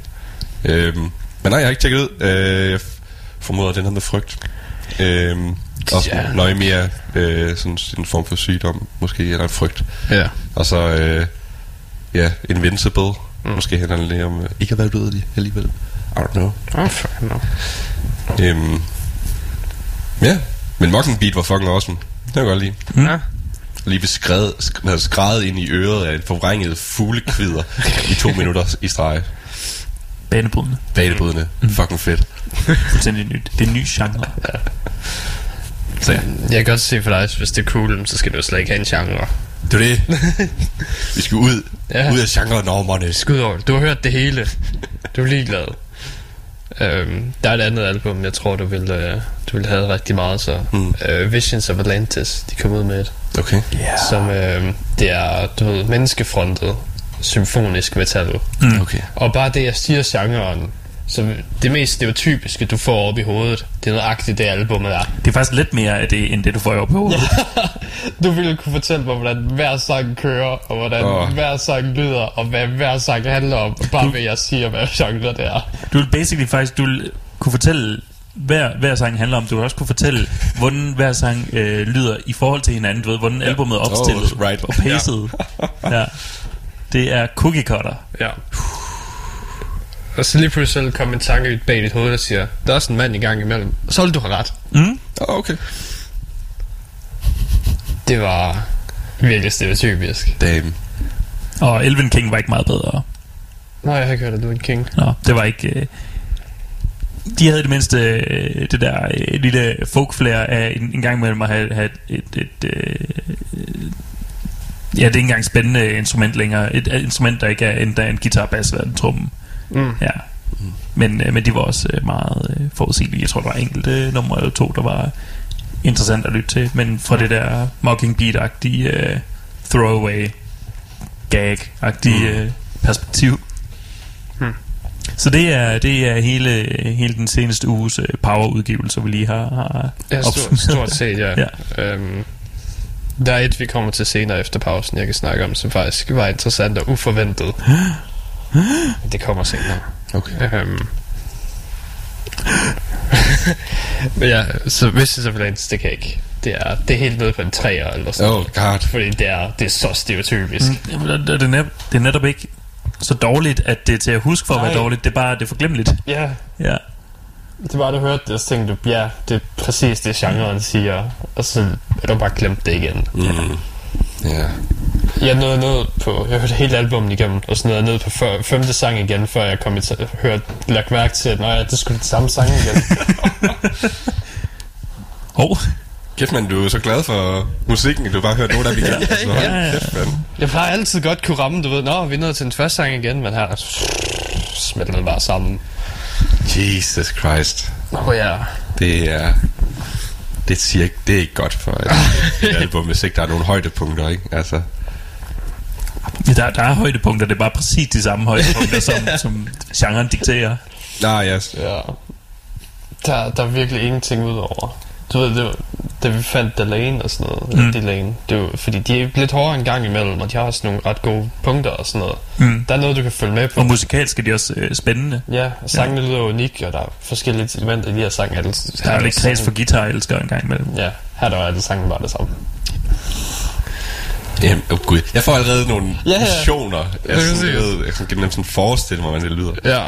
[SPEAKER 5] Øhm, men nej, jeg har ikke tjekket ud. Øh, jeg formoder, den her med frygt. Øhm, også
[SPEAKER 8] Ja.
[SPEAKER 5] nøje mere øh, sådan en form for sygdom, måske, eller en frygt.
[SPEAKER 8] Ja.
[SPEAKER 5] Og så, øh, ja, Invincible. Mm. Måske handler det lidt om øh, ikke at være dødelig alligevel. I don't know.
[SPEAKER 8] Oh, fuck no.
[SPEAKER 5] Øhm, ja, men Mocking Beat var fucking awesome. Det kan jeg godt lide.
[SPEAKER 8] Mm. Ja.
[SPEAKER 5] Lige ved skrevet, sk- skrevet ind i øret af en forvrænget fuglekvider i to minutter i streg.
[SPEAKER 7] Banebrydende.
[SPEAKER 5] Banebrydende. Mm. Fucking fedt.
[SPEAKER 7] Fuldstændig nyt. Det er en ny genre.
[SPEAKER 5] Så ja,
[SPEAKER 8] Jeg kan godt se for dig, hvis det er cool, så skal du slet ikke have en genre.
[SPEAKER 5] det er det. Vi skal ud,
[SPEAKER 8] Ja.
[SPEAKER 5] ja. ud af genrenormerne.
[SPEAKER 8] Skud over. Du har hørt det hele. Du er ligeglad. Øhm, der er et andet album, jeg tror, du vil, øh, du vil have rigtig meget, så
[SPEAKER 5] Mm.
[SPEAKER 8] øh, Visions of Atlantis, de kom ud med et,
[SPEAKER 5] Okay.
[SPEAKER 7] Ja.
[SPEAKER 8] som øh, det er, du ved, menneskefrontet symfonisk metal.
[SPEAKER 7] Mm.
[SPEAKER 5] Okay.
[SPEAKER 8] Og bare det, jeg siger genren, så det mest stereotypiske, du får op i hovedet, det er nøjagtigt det album er.
[SPEAKER 7] Det er faktisk lidt mere af det, end det du får op på hovedet.
[SPEAKER 8] Du ville kunne fortælle mig, hvordan hver sang kører, og hvordan oh. hver sang lyder, og hvad hver sang handler om, bare ved jeg siger, hvad genre det er.
[SPEAKER 7] Du vil basically faktisk, du vil kunne fortælle, hver, hver sang handler om. Du vil også kunne fortælle, hvordan hver sang øh, lyder i forhold til hinanden. Du ved, hvordan albumet er opstillet
[SPEAKER 5] Oh, right.
[SPEAKER 7] og paced. Ja. ja. Det er cookie cutter.
[SPEAKER 8] Ja. Og så lige pludselig kom en tanke ud bag dit hoved, der siger, der er også en mand i gang imellem. Så vil du have ret.
[SPEAKER 7] Mm?
[SPEAKER 5] Oh, okay.
[SPEAKER 8] Det var virkelig stereotypisk.
[SPEAKER 5] Damn.
[SPEAKER 7] Og Elven King var ikke meget bedre.
[SPEAKER 8] Nej, jeg har ikke hørt, at du er en king.
[SPEAKER 7] Nå, det var ikke... Øh, de havde det mindste øh, det der øh, lille folkflair af en, en gang imellem at have, have et... et, et øh, ja, det er ikke engang spændende instrument længere. Et, et instrument, der ikke er endda en guitar, bass eller en tromme.
[SPEAKER 8] Mm.
[SPEAKER 7] Ja. Men, øh, men de var også øh, meget øh, forudsigelige. Jeg tror, der var enkelte numre eller to, der var interessant at lytte til. Men fra det der mocking beat-agtige øh, throwaway gag-agtige
[SPEAKER 5] Mm.
[SPEAKER 7] perspektiv.
[SPEAKER 8] Hmm.
[SPEAKER 7] Så det er, det er hele, hele den seneste uges power-udgivelse, vi lige har, har
[SPEAKER 8] Ja, stort, stort set, ja.
[SPEAKER 7] Ja.
[SPEAKER 8] ja. Øhm, der er et, vi kommer til senere efter pausen, jeg kan snakke om, som faktisk var interessant og uforventet. det kommer senere.
[SPEAKER 5] Okay.
[SPEAKER 8] Øhm. Men ja, så hvis det er det kan jeg ikke. Det er, det er helt nede på en træer eller sådan
[SPEAKER 5] Oh god.
[SPEAKER 8] Fordi det er, det er så stereotypisk. Mm.
[SPEAKER 7] Jamen, det, det, er net, det er netop ikke så dårligt, at det er til at huske for at være
[SPEAKER 8] Nej.
[SPEAKER 7] dårligt. Det er bare det er forglemmeligt.
[SPEAKER 8] Ja,
[SPEAKER 7] Ja.
[SPEAKER 8] Det var, du hørte det, og så tænkte du, ja, det er præcis det, genren siger. Og så er du bare glemt det igen.
[SPEAKER 5] Mm. Ja.
[SPEAKER 8] Jeg nåede ned på, jeg hørte hele albumet igennem, og så nåede jeg ned på før, femte sang igen, før jeg kom i t- hørt, lagt mærke til, at nej, det skulle det samme sang igen.
[SPEAKER 7] Hov,
[SPEAKER 5] Kæft, man, du er så glad for musikken, du bare hørt nogle af dem igen. Hold
[SPEAKER 7] ja, ja.
[SPEAKER 5] Kæft, man.
[SPEAKER 8] jeg plejer altid godt kunne ramme, du ved, nå, vi er nået til den første sang igen, men her smelter det bare sammen.
[SPEAKER 5] Jesus Christ.
[SPEAKER 8] Åh oh, ja.
[SPEAKER 5] Det er... Det, siger ikke, det er ikke godt for et, et album, hvis ikke der er nogle højdepunkter, ikke? Altså,
[SPEAKER 7] der, der er højdepunkter, det er bare præcis de samme højdepunkter, som, som genren dikterer.
[SPEAKER 5] nej, yes.
[SPEAKER 8] Ja. Der, der er virkelig ingenting udover. Du ved, det var, da vi fandt Delane og sådan noget, mm. Delane, det var, fordi de er lidt hårdere en gang imellem, og de har også nogle ret gode punkter og sådan noget.
[SPEAKER 7] Mm.
[SPEAKER 8] Der er noget, du kan følge med på.
[SPEAKER 7] Og musikalsk er de også øh, spændende.
[SPEAKER 8] Ja, og sangene lyder unik, og der er forskellige elementer i de her sange.
[SPEAKER 7] Der er lidt kreds for guitar, jeg elsker en gang imellem.
[SPEAKER 8] Ja, her der er alle sangen bare det samme.
[SPEAKER 5] Jamen, oh gud. Jeg får allerede nogle
[SPEAKER 8] Ja, ja.
[SPEAKER 5] visioner. Jeg,
[SPEAKER 8] kan
[SPEAKER 5] sådan, jeg,
[SPEAKER 8] det.
[SPEAKER 5] ved, jeg kan nemlig sådan forestille mig, hvordan det lyder.
[SPEAKER 8] Ja.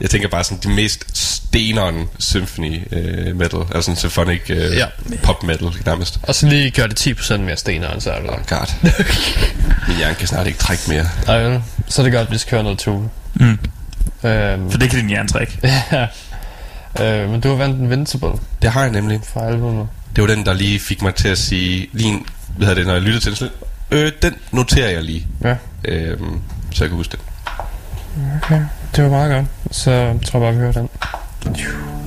[SPEAKER 5] Jeg tænker bare sådan de mest steneren symphony uh, metal, altså sådan symphonic uh,
[SPEAKER 8] Ja.
[SPEAKER 5] pop metal nærmest.
[SPEAKER 8] Og så lige gør det 10% mere stenere, så er det
[SPEAKER 5] Oh god. Min hjerne kan snart ikke trække mere.
[SPEAKER 8] Ej. Så er det godt, at vi skal høre noget tune.
[SPEAKER 7] Mm.
[SPEAKER 8] Øhm,
[SPEAKER 7] For det kan din hjerne trække.
[SPEAKER 8] ja. Øh, men du har vandt Invincible
[SPEAKER 5] Det har jeg nemlig.
[SPEAKER 8] fra albumet.
[SPEAKER 5] Det var den, der lige fik mig til at sige, lige en, hvad hedder det, når jeg lyttede til den, sådan, øh, den noterer jeg lige,
[SPEAKER 8] Ja.
[SPEAKER 5] øhm, så jeg kan huske det.
[SPEAKER 8] Okay, det var meget godt. Så tror jeg bare, vi hører den. Phew.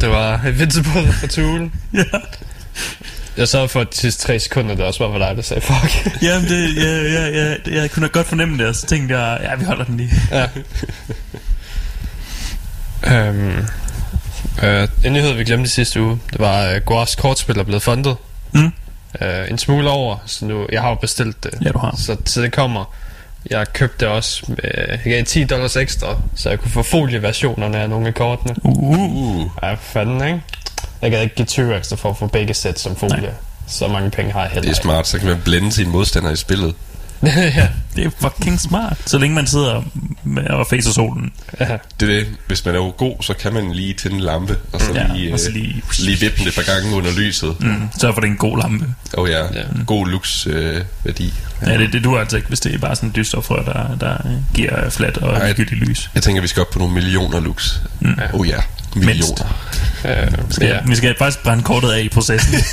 [SPEAKER 8] Der, det var Invincible for Tool.
[SPEAKER 7] Ja.
[SPEAKER 8] Jeg så for de sidste tre sekunder, det også var for dig, der sagde fuck.
[SPEAKER 7] Jamen, det, ja, ja, ja, jeg kunne godt fornemme det, og så tænkte jeg, ja, vi holder den lige.
[SPEAKER 8] Ja. øhm, øh, en nyhed, vi glemte sidste uge, det var, at Guars kortspil er blevet fundet.
[SPEAKER 7] Mm.
[SPEAKER 8] Øh, en smule over, så nu, jeg har jo bestilt det.
[SPEAKER 7] Ja, du har.
[SPEAKER 8] Så, så det kommer. Jeg købte det også, med, jeg gav 10 dollars ekstra, så jeg kunne få folieversionerne af nogle af kortene.
[SPEAKER 7] Uh.
[SPEAKER 5] Uh,
[SPEAKER 8] Ja, fanden, ikke? Jeg gad ikke give 20 ekstra for at få begge sæt som folie.
[SPEAKER 7] Nej.
[SPEAKER 8] Så mange penge har jeg heller
[SPEAKER 5] det er smart, så kan man blende sine modstandere i spillet.
[SPEAKER 8] ja.
[SPEAKER 7] Det er fucking smart. Så længe man sidder og facer solen.
[SPEAKER 8] ja.
[SPEAKER 5] Det er det. Hvis man er jo god, så kan man lige tænde en lampe, og så
[SPEAKER 7] Ja,
[SPEAKER 5] lige,
[SPEAKER 7] og så
[SPEAKER 5] øh,
[SPEAKER 7] lige-
[SPEAKER 5] lige vippe den et par gange under lyset.
[SPEAKER 7] Mm. Sørg for, det en god lampe.
[SPEAKER 5] Og ja,
[SPEAKER 8] Ja.
[SPEAKER 5] god lux øh, værdi.
[SPEAKER 7] Ja, det, det duer altså ikke, hvis det er bare sådan en dystofrør, der, der øh, giver flat og ligegyldigt lys.
[SPEAKER 5] Jeg tænker, vi skal op på nogle millioner lux. Mm. Oh ja, millioner.
[SPEAKER 7] Skal,
[SPEAKER 8] ja.
[SPEAKER 7] ja. Vi skal faktisk brænde kortet af i processen.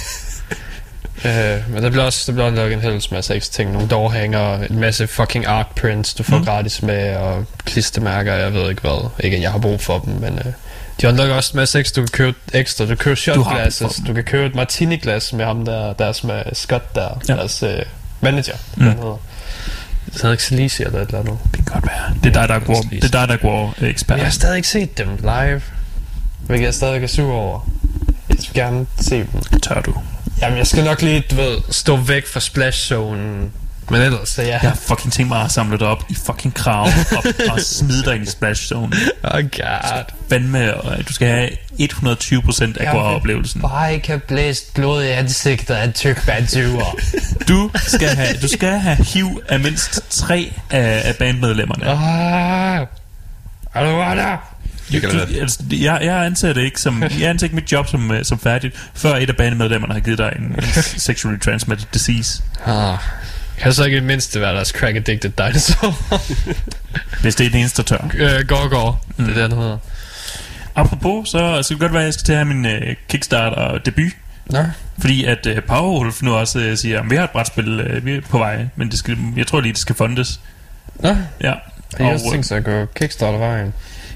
[SPEAKER 8] Øh, men der bliver også der bliver nok en hel masse ekstra ting. Nogle doorhanger, en masse fucking art prints, du får mm. gratis med, og klistermærker, jeg ved ikke hvad. Ikke at jeg har brug for dem, men... Øh, de nok også en masse ekstra, du kan købe ekstra. Du kan købe shot
[SPEAKER 7] Du
[SPEAKER 8] du kan købe et martini-glas med ham der, deres med Scott der,
[SPEAKER 7] Ja.
[SPEAKER 8] deres øh, manager.
[SPEAKER 7] Mm.
[SPEAKER 8] Mm. hedder. Det hedder ikke Selisi eller et eller andet.
[SPEAKER 7] det kan godt være. Det er dig, der går, det er dig, der går ekspert.
[SPEAKER 8] Jeg har stadig ikke set dem live, hvilket jeg stadig er sur over. Jeg vil gerne se dem.
[SPEAKER 7] Tør du?
[SPEAKER 8] Jamen, jeg skal nok lige, du ved, stå væk fra splash-zonen. Men ellers, så ja.
[SPEAKER 7] Jeg har fucking tænkt mig at samle dig op i fucking krav og, og smide dig ind i splash zone.
[SPEAKER 8] Oh god.
[SPEAKER 7] Fandme, og du skal have 120% af oplevelsen.
[SPEAKER 8] bare ikke have blæst blod i ansigtet af tyk bandtyver.
[SPEAKER 7] Du skal have, du skal have hiv af mindst tre af, af bandmedlemmerne.
[SPEAKER 8] ah, er du der?
[SPEAKER 5] Det kan
[SPEAKER 7] Du,
[SPEAKER 5] det
[SPEAKER 7] altså, jeg, jeg anser det ikke som Jeg anser ikke mit job som, øh, som færdigt Før et af bandmedlemmerne har givet dig en, en Sexually transmitted disease
[SPEAKER 8] Ah. Kan så ikke i det mindste være deres crack-addicted dinosaur?
[SPEAKER 7] Hvis det er den eneste, der tør
[SPEAKER 8] øh, går, går. Mm. Det er det, den hedder.
[SPEAKER 7] Apropos Så, så kan det godt være at jeg skal til at have min øh, Kickstarter debut
[SPEAKER 8] Nå.
[SPEAKER 7] Fordi at øh, Powerwolf nu også øh, siger at Vi har et brætspil øh, Vi er på vej Men det skal, jeg tror lige det skal fundes
[SPEAKER 8] Nå.
[SPEAKER 7] Ja
[SPEAKER 8] Jeg har også tænkt sig at gå Kickstarter-vejen.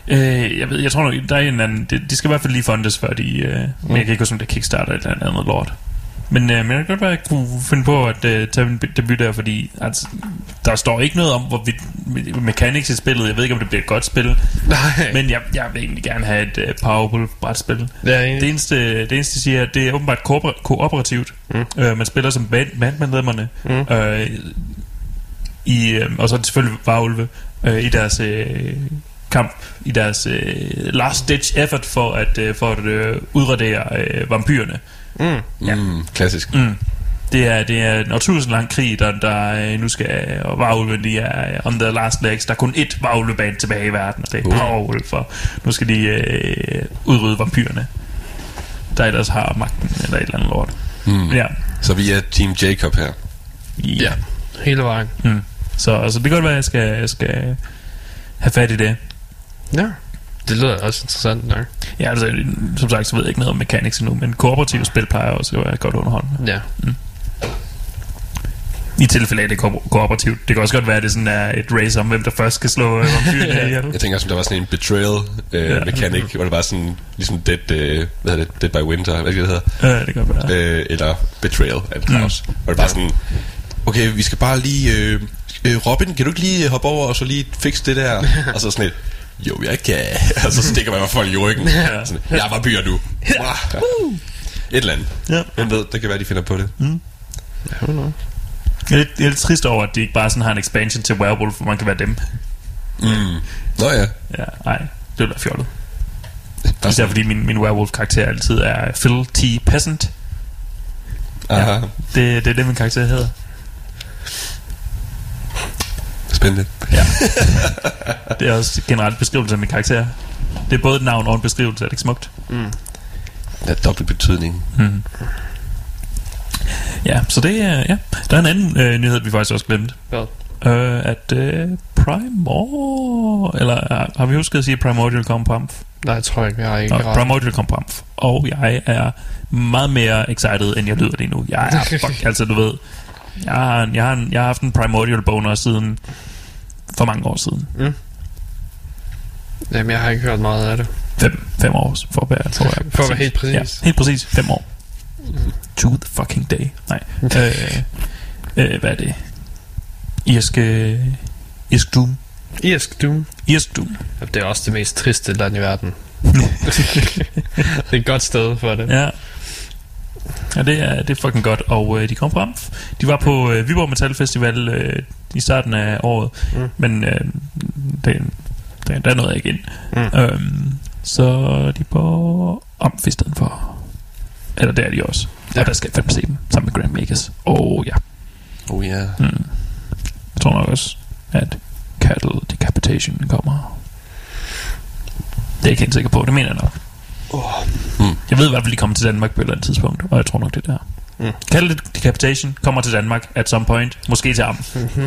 [SPEAKER 7] Øh, jeg ved, jeg tror nok, der er en eller anden, det, de skal i hvert fald lige fundes, før de, øh, mm. men jeg kan ikke huske, om det er Kickstarter eller et andet lort. Men, øh, men jeg kan godt være, at jeg kunne finde på at øh, tage en debut der, fordi altså, der står ikke noget om, hvorvidt me- mechanics i spillet, jeg ved ikke, om det bliver et godt spil,
[SPEAKER 8] Nej.
[SPEAKER 7] men jeg, jeg vil egentlig gerne have et øh, Powerful brætspil.
[SPEAKER 8] det er
[SPEAKER 7] Det eneste, det eneste siger, det er åbenbart kooper- kooperativt. Mm. Øh, man spiller som band, bandmedlemmerne. Mm. Øh, i, øh, og så er selvfølgelig varulve øh, i deres øh, kamp, i deres øh, last ditch effort for at, øh, for at øh, udradere øh, vampyrerne.
[SPEAKER 8] Mm.
[SPEAKER 7] Ja.
[SPEAKER 5] Mm, klassisk.
[SPEAKER 7] Mm. Det er, det er en årtusind lang krig, der, der øh, nu skal, og varulven, de er øh, on the last legs. Der er kun ét varulveband tilbage i verden, og det er
[SPEAKER 5] Uh.
[SPEAKER 7] Powerwolf, og nu skal de øh, udrydde vampyrerne, der ellers har magten, eller et eller andet lort.
[SPEAKER 5] Mm.
[SPEAKER 7] Ja.
[SPEAKER 5] Så vi er Team Jacob her.
[SPEAKER 8] Ja. Hele vejen.
[SPEAKER 7] Mm. Så altså, det kan godt være, at jeg skal, jeg skal have fat i det.
[SPEAKER 8] Ja. Det lyder også interessant nok.
[SPEAKER 7] Ja, altså, som sagt, så ved jeg ikke noget om mechanics endnu, men kooperative spil plejer også at være godt underholdende.
[SPEAKER 8] Ja.
[SPEAKER 7] I tilfælde af det er ko- kooperativt. Det kan også godt være, at det sådan er et race om, hvem der først skal slå øh, vampyrerne ihjel.
[SPEAKER 5] Jeg tænker også, om der var sådan en betrayal øh,
[SPEAKER 7] Ja.
[SPEAKER 5] ja. mechanic, hvor det var sådan, ligesom Dead, øh, hvad hedder det, Dead by Winter, hvad det hedder?
[SPEAKER 7] Ja, det kan godt være.
[SPEAKER 5] Øh, eller Betrayal af et Kraus. Mm. Hvor det bare sådan, okay, vi skal bare lige, øh, øh, Robin, kan du ikke lige hoppe over og så lige fikse det der? og så sådan et, jo, jeg kan. og så stikker man mig folk i ryggen.
[SPEAKER 7] Ja.
[SPEAKER 5] Sådan, jeg er vampyr nu. et eller andet.
[SPEAKER 7] Ja.
[SPEAKER 5] Hvem ved, det kan være, de finder på det. Mm.
[SPEAKER 7] Jeg er, lidt, jeg er lidt trist over, at de ikke bare sådan har en expansion til Werewolf, hvor man kan være dem.
[SPEAKER 5] Mm. Nå ja.
[SPEAKER 7] Ja, nej, det ville være fjollet. Især fordi min, min werewolf-karakter altid er Phil T. Peasant.
[SPEAKER 5] Aha,
[SPEAKER 7] Det, det er det, min karakter hedder.
[SPEAKER 5] Spændende.
[SPEAKER 7] Ja. det er også generelt beskrivelse af min karakter. Det er både et navn og en beskrivelse, er det ikke smukt?
[SPEAKER 5] Det er dobbelt betydning.
[SPEAKER 7] Mm. Ja, så det er, ja. Der er en anden øh, nyhed, vi faktisk også glemte.
[SPEAKER 8] Hvad?
[SPEAKER 7] Øh, at øh, Primor... Eller øh, har vi husket at sige, Primordial Amf?
[SPEAKER 8] Nej, jeg tror ikke, jeg har ikke
[SPEAKER 7] Nå. Primordial Amf. Og jeg er meget mere excited, end jeg lyder lige nu. Jeg er fuck, altså du ved... Jeg har, jeg, har, jeg har haft en Primordial boner siden for mange år siden.
[SPEAKER 8] Jamen, jeg har ikke hørt meget af det.
[SPEAKER 7] Fem, fem år, for at være, for at være,
[SPEAKER 8] For at være helt præcis.
[SPEAKER 7] Ja, helt præcis. Fem år. To the fucking day. Nej. øh, øh, hvad er det? Irsk... Øh, Irsk Doom.
[SPEAKER 8] Irsk Doom.
[SPEAKER 7] Irsk Doom.
[SPEAKER 8] Det er også det mest triste land i verden. det er et godt sted for det.
[SPEAKER 7] Ja. Ja, det er, det er fucking godt. Og øh, de kom frem. De var på øh, Viborg Metal Festival øh, i starten af året.
[SPEAKER 8] Mm.
[SPEAKER 7] Men øh, det, det, der nåede jeg ikke ind.
[SPEAKER 8] Mm.
[SPEAKER 7] Øhm, så er de på Amf i stedet for. Eller det er de også. Ja. Og der skal jeg fandme se dem sammen med Grand Makers. Oh ja.
[SPEAKER 5] Oh ja.
[SPEAKER 7] Mm. Jeg tror nok også, at Cattle Decapitation kommer. Det er jeg ikke helt sikker på. Det mener jeg nok.
[SPEAKER 5] Mm.
[SPEAKER 7] Jeg ved i hvert fald, de kommer til Danmark på et eller andet tidspunkt, og jeg tror nok, det er der.
[SPEAKER 8] Mm.
[SPEAKER 7] Cattle Decapitation kommer til Danmark at some point. Måske til Am.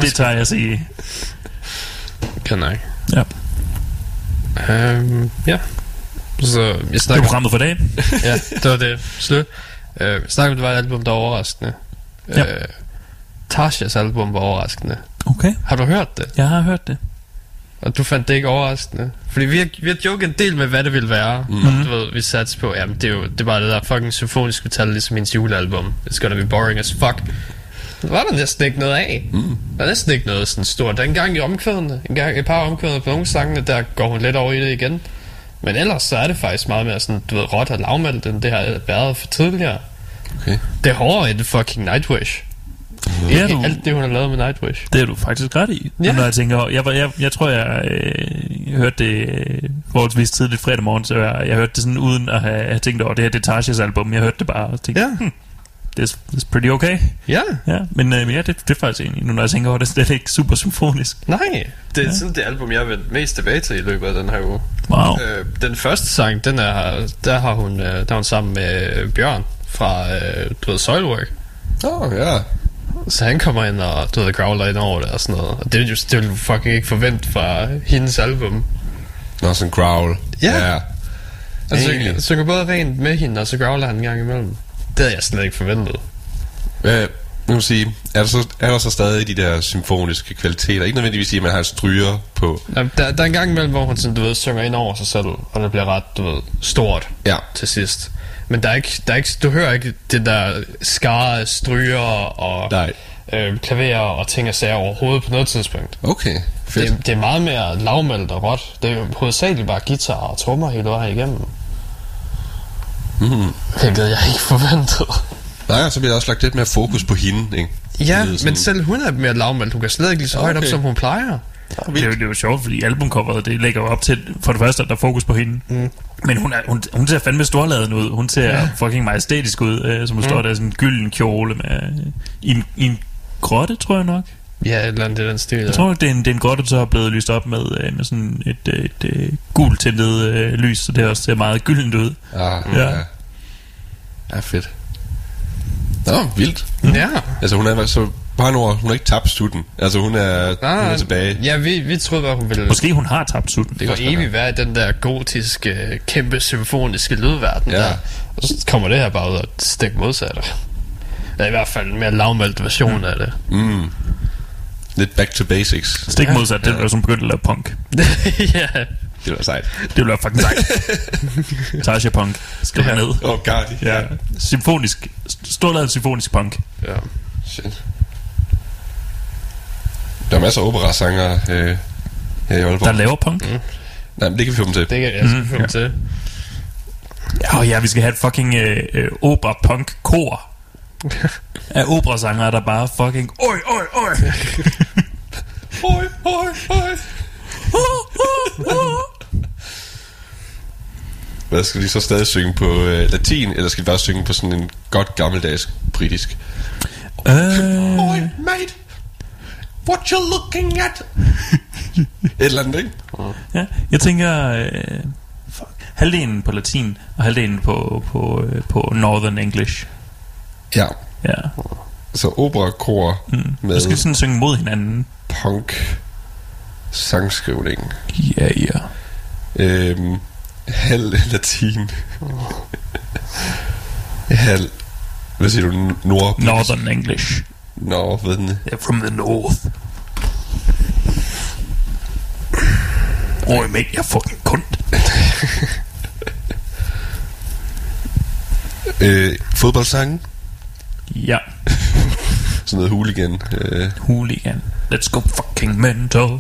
[SPEAKER 7] det tager jeg sige.
[SPEAKER 8] Kan nok.
[SPEAKER 7] Ja.
[SPEAKER 8] Øhm, ja. Så jeg
[SPEAKER 7] Det er
[SPEAKER 8] snakker
[SPEAKER 7] programmet for dagen.
[SPEAKER 8] ja, det var det. Slut. Øh, snakker om, det var et album, der var overraskende.
[SPEAKER 7] Ja.
[SPEAKER 8] Øh, Tasha's album var overraskende.
[SPEAKER 7] Okay.
[SPEAKER 8] Har du hørt det?
[SPEAKER 7] Jeg har hørt det.
[SPEAKER 8] Og du fandt det ikke overraskende? Fordi vi har, vi har joket en del med, hvad det ville være. Mm. Du ved, vi satte på, jamen det er jo det er bare det der fucking symfoniske metal, ligesom hendes julealbum. It's gonna be boring as fuck. Det var der næsten ikke noget af. Mm. Der er næsten ikke noget sådan stort. Der er en gang i omkvædene, en gang et par omkvædene på nogle sangene, der går hun lidt over i det igen. Men ellers så er det faktisk meget mere sådan, du ved, råt og lavmældt, end det har været for tidligere.
[SPEAKER 5] Okay.
[SPEAKER 8] Det er hårdere end fucking Nightwish.
[SPEAKER 7] Det er du,
[SPEAKER 8] Alt det, hun har lavet med Nightwish.
[SPEAKER 7] det er du faktisk ret i.
[SPEAKER 8] Ja.
[SPEAKER 7] Ja. Når jeg tænker, jeg, jeg, jeg tror, jeg, øh, jeg hørte det øh, forholdsvis tidligt fredag morgen, så jeg, jeg hørte det sådan uden at have, have tænkt over det her Detashes album. Jeg hørte det bare og tænkte,
[SPEAKER 8] Ja.
[SPEAKER 7] hmm, det er pretty okay.
[SPEAKER 8] Ja.
[SPEAKER 7] Ja, men øh, ja, det, det er faktisk egentlig, nu når jeg tænker over det, det er ikke super symfonisk.
[SPEAKER 8] Nej, det er
[SPEAKER 7] Ja.
[SPEAKER 8] sådan det album, jeg har vendt mest tilbage til i løbet af den her uge.
[SPEAKER 7] Wow.
[SPEAKER 8] Øh, den første sang, den er, der har hun, øh, der er hun sammen med Bjørn fra, øh, du ved, Soilwork.
[SPEAKER 5] Åh, oh, ja.
[SPEAKER 8] Så han kommer ind og, du ved, growler ind over det og sådan noget. Og det, er jo- det vil du fucking ikke forvente fra hendes album.
[SPEAKER 5] Nå, sådan growl.
[SPEAKER 8] Ja.
[SPEAKER 5] ja.
[SPEAKER 8] Altså,
[SPEAKER 5] Egentlig.
[SPEAKER 8] han synger både rent med hende, og så growler han en gang imellem. Det havde jeg slet ikke forventet.
[SPEAKER 5] Hvad, nu sige, er der, så, er der så stadig de der symfoniske kvaliteter? Ikke nødvendigvis at man har stryger på.
[SPEAKER 8] Der, der, der er en gang imellem, hvor hun sådan, du ved, synger ind over sig selv, og det bliver ret, du ved, stort.
[SPEAKER 5] Ja.
[SPEAKER 8] til sidst. Men der er ikke, der er ikke, du hører ikke det der skare stryger og
[SPEAKER 5] Nej.
[SPEAKER 8] øh, klaverer og ting og sager overhovedet på noget tidspunkt.
[SPEAKER 5] Okay, fedt.
[SPEAKER 8] Det, det er meget mere lavmældt og råt. Det er hovedsageligt bare guitar og trommer hele vejen igennem.
[SPEAKER 5] Mm.
[SPEAKER 8] Hvilket jeg ikke forventede.
[SPEAKER 5] Nej, så bliver der også lagt lidt mere fokus på hende, ikke?
[SPEAKER 8] Ja, men selv hun er mere lavmældt. Hun kan slet ikke lige så højt op,
[SPEAKER 5] Okay.
[SPEAKER 8] som hun plejer.
[SPEAKER 7] Det er, jo, det er jo sjovt, fordi albumcoveret, det lægger jo op til, for det første, at der er fokus på hende. Mm. Men hun, er, hun, hun ser fandme storladen ud. Hun ser ja. fucking majestætisk ud, øh, som hun mm. står der i sådan en gylden kjole med, øh, i, en, i en grotte, tror jeg nok.
[SPEAKER 8] Ja, et eller andet den stil.
[SPEAKER 7] Jeg tror, det er en, det er en grotte, der så er blevet lyst op med, øh, med sådan et, et, et, et gult tintet øh, lys, så det også ser meget gyldent ud.
[SPEAKER 5] Ah,
[SPEAKER 7] Ja.
[SPEAKER 5] ja. Ja, fedt. Nå, vildt.
[SPEAKER 8] Ja.
[SPEAKER 5] Altså, hun er så bare ord, hun har ikke tabt stutten. Altså, hun er, hun er tilbage.
[SPEAKER 8] Ja, vi, vi troede bare, hun ville...
[SPEAKER 7] Måske hun har tabt sutten.
[SPEAKER 8] Det kan evigt være i den der gotiske, kæmpe symfoniske lydverden
[SPEAKER 5] Ja.
[SPEAKER 8] der. Og så kommer det her bare ud og stik modsatte. Eller i hvert fald en mere lavmældt version mm. af det.
[SPEAKER 5] Mm. Lidt back to basics.
[SPEAKER 7] Stik modsat, det
[SPEAKER 5] Ja.
[SPEAKER 7] ville være som begyndt at lave punk.
[SPEAKER 8] ja.
[SPEAKER 5] Det var sejt.
[SPEAKER 7] Det ville være fucking sejt. Tasha Punk. Skriv
[SPEAKER 8] Ja.
[SPEAKER 7] ned.
[SPEAKER 5] Åh, oh, god.
[SPEAKER 7] Ja. Symfonisk. Storladet symfonisk punk.
[SPEAKER 8] ja.
[SPEAKER 5] Shit. Der er masser af operasanger øh, her i Aalborg.
[SPEAKER 7] Der laver punk. Mm.
[SPEAKER 5] Nej, men det kan vi få dem til.
[SPEAKER 8] Det kan jeg skal få
[SPEAKER 7] ja.
[SPEAKER 8] ja. til.
[SPEAKER 7] Ja, og ja, vi skal have et fucking øh, øh, opera-punk-kor. af operasangere, der bare fucking... Oj, oj, oj!
[SPEAKER 5] Oj, oj, oj. Hvad skal de så stadig synge på øh, latin, eller skal de bare synge på sådan en godt gammeldags britisk?
[SPEAKER 7] øh,
[SPEAKER 5] mate. What you looking at? Et eller andet, ikke?
[SPEAKER 7] ja, jeg tænker... Øh, fuck, halvdelen på latin, og halvdelen på, på, øh, på Northern English.
[SPEAKER 5] Ja.
[SPEAKER 7] Ja.
[SPEAKER 5] Så operakor
[SPEAKER 7] Mm.
[SPEAKER 5] med
[SPEAKER 7] Så skal sådan synge mod hinanden.
[SPEAKER 5] punk sangskrivning.
[SPEAKER 7] Ja, ja.
[SPEAKER 5] Øhm, halv latin. halv... Hvad siger du? Nord...
[SPEAKER 7] Northern English.
[SPEAKER 5] Northern.
[SPEAKER 7] They're from the north. Oj, mate, jeg er fucking kund.
[SPEAKER 5] Øh, fodboldsangen.
[SPEAKER 7] Ja,
[SPEAKER 5] Sådan noget hooligan. Øh,
[SPEAKER 7] hooligan. Let's go fucking mental.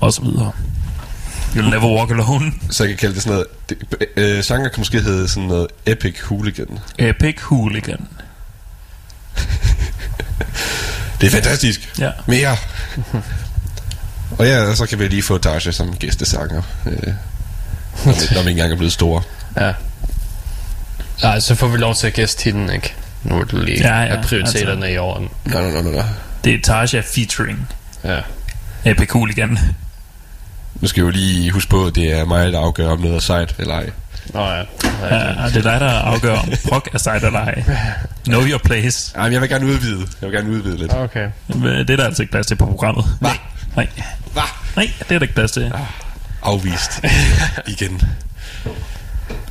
[SPEAKER 7] Og så videre. You'll never walk alone.
[SPEAKER 5] så jeg kan kalde det sådan noget... Det, øh, sanger kan måske hedde sådan noget epic hooligan.
[SPEAKER 7] Epic hooligan.
[SPEAKER 5] Det er fantastisk.
[SPEAKER 7] Ja.
[SPEAKER 5] Mere. og ja, så kan vi lige få Tasha som gæstesanger. Øh, når, vi, når vi engang er blevet store.
[SPEAKER 8] Ja. Nej, så får vi lov til at gæste hende, ikke? Nu er det lige
[SPEAKER 7] Ja,
[SPEAKER 8] ja,
[SPEAKER 7] ja,
[SPEAKER 8] prioriteterne
[SPEAKER 7] altså.
[SPEAKER 8] i orden.
[SPEAKER 5] Nej, nej, nej, nej, nej.
[SPEAKER 7] Det er Tasha featuring
[SPEAKER 8] Ja.
[SPEAKER 7] Epic hooligan.
[SPEAKER 5] Nu skal vi jo lige huske på, at det er mig, der afgør, om noget er sejt eller ej.
[SPEAKER 8] Nå ja.
[SPEAKER 7] Ja, det er dig, der afgør, om prog er sejt eller ej. Know your place.
[SPEAKER 5] Ej, men jeg vil gerne udvide. Jeg vil gerne udvide lidt.
[SPEAKER 8] Okay.
[SPEAKER 7] Det er der altså ikke plads til på programmet.
[SPEAKER 5] Hva?
[SPEAKER 7] Nej.
[SPEAKER 5] Hva?
[SPEAKER 7] Nej, det er der ikke plads til.
[SPEAKER 5] Afvist. Igen.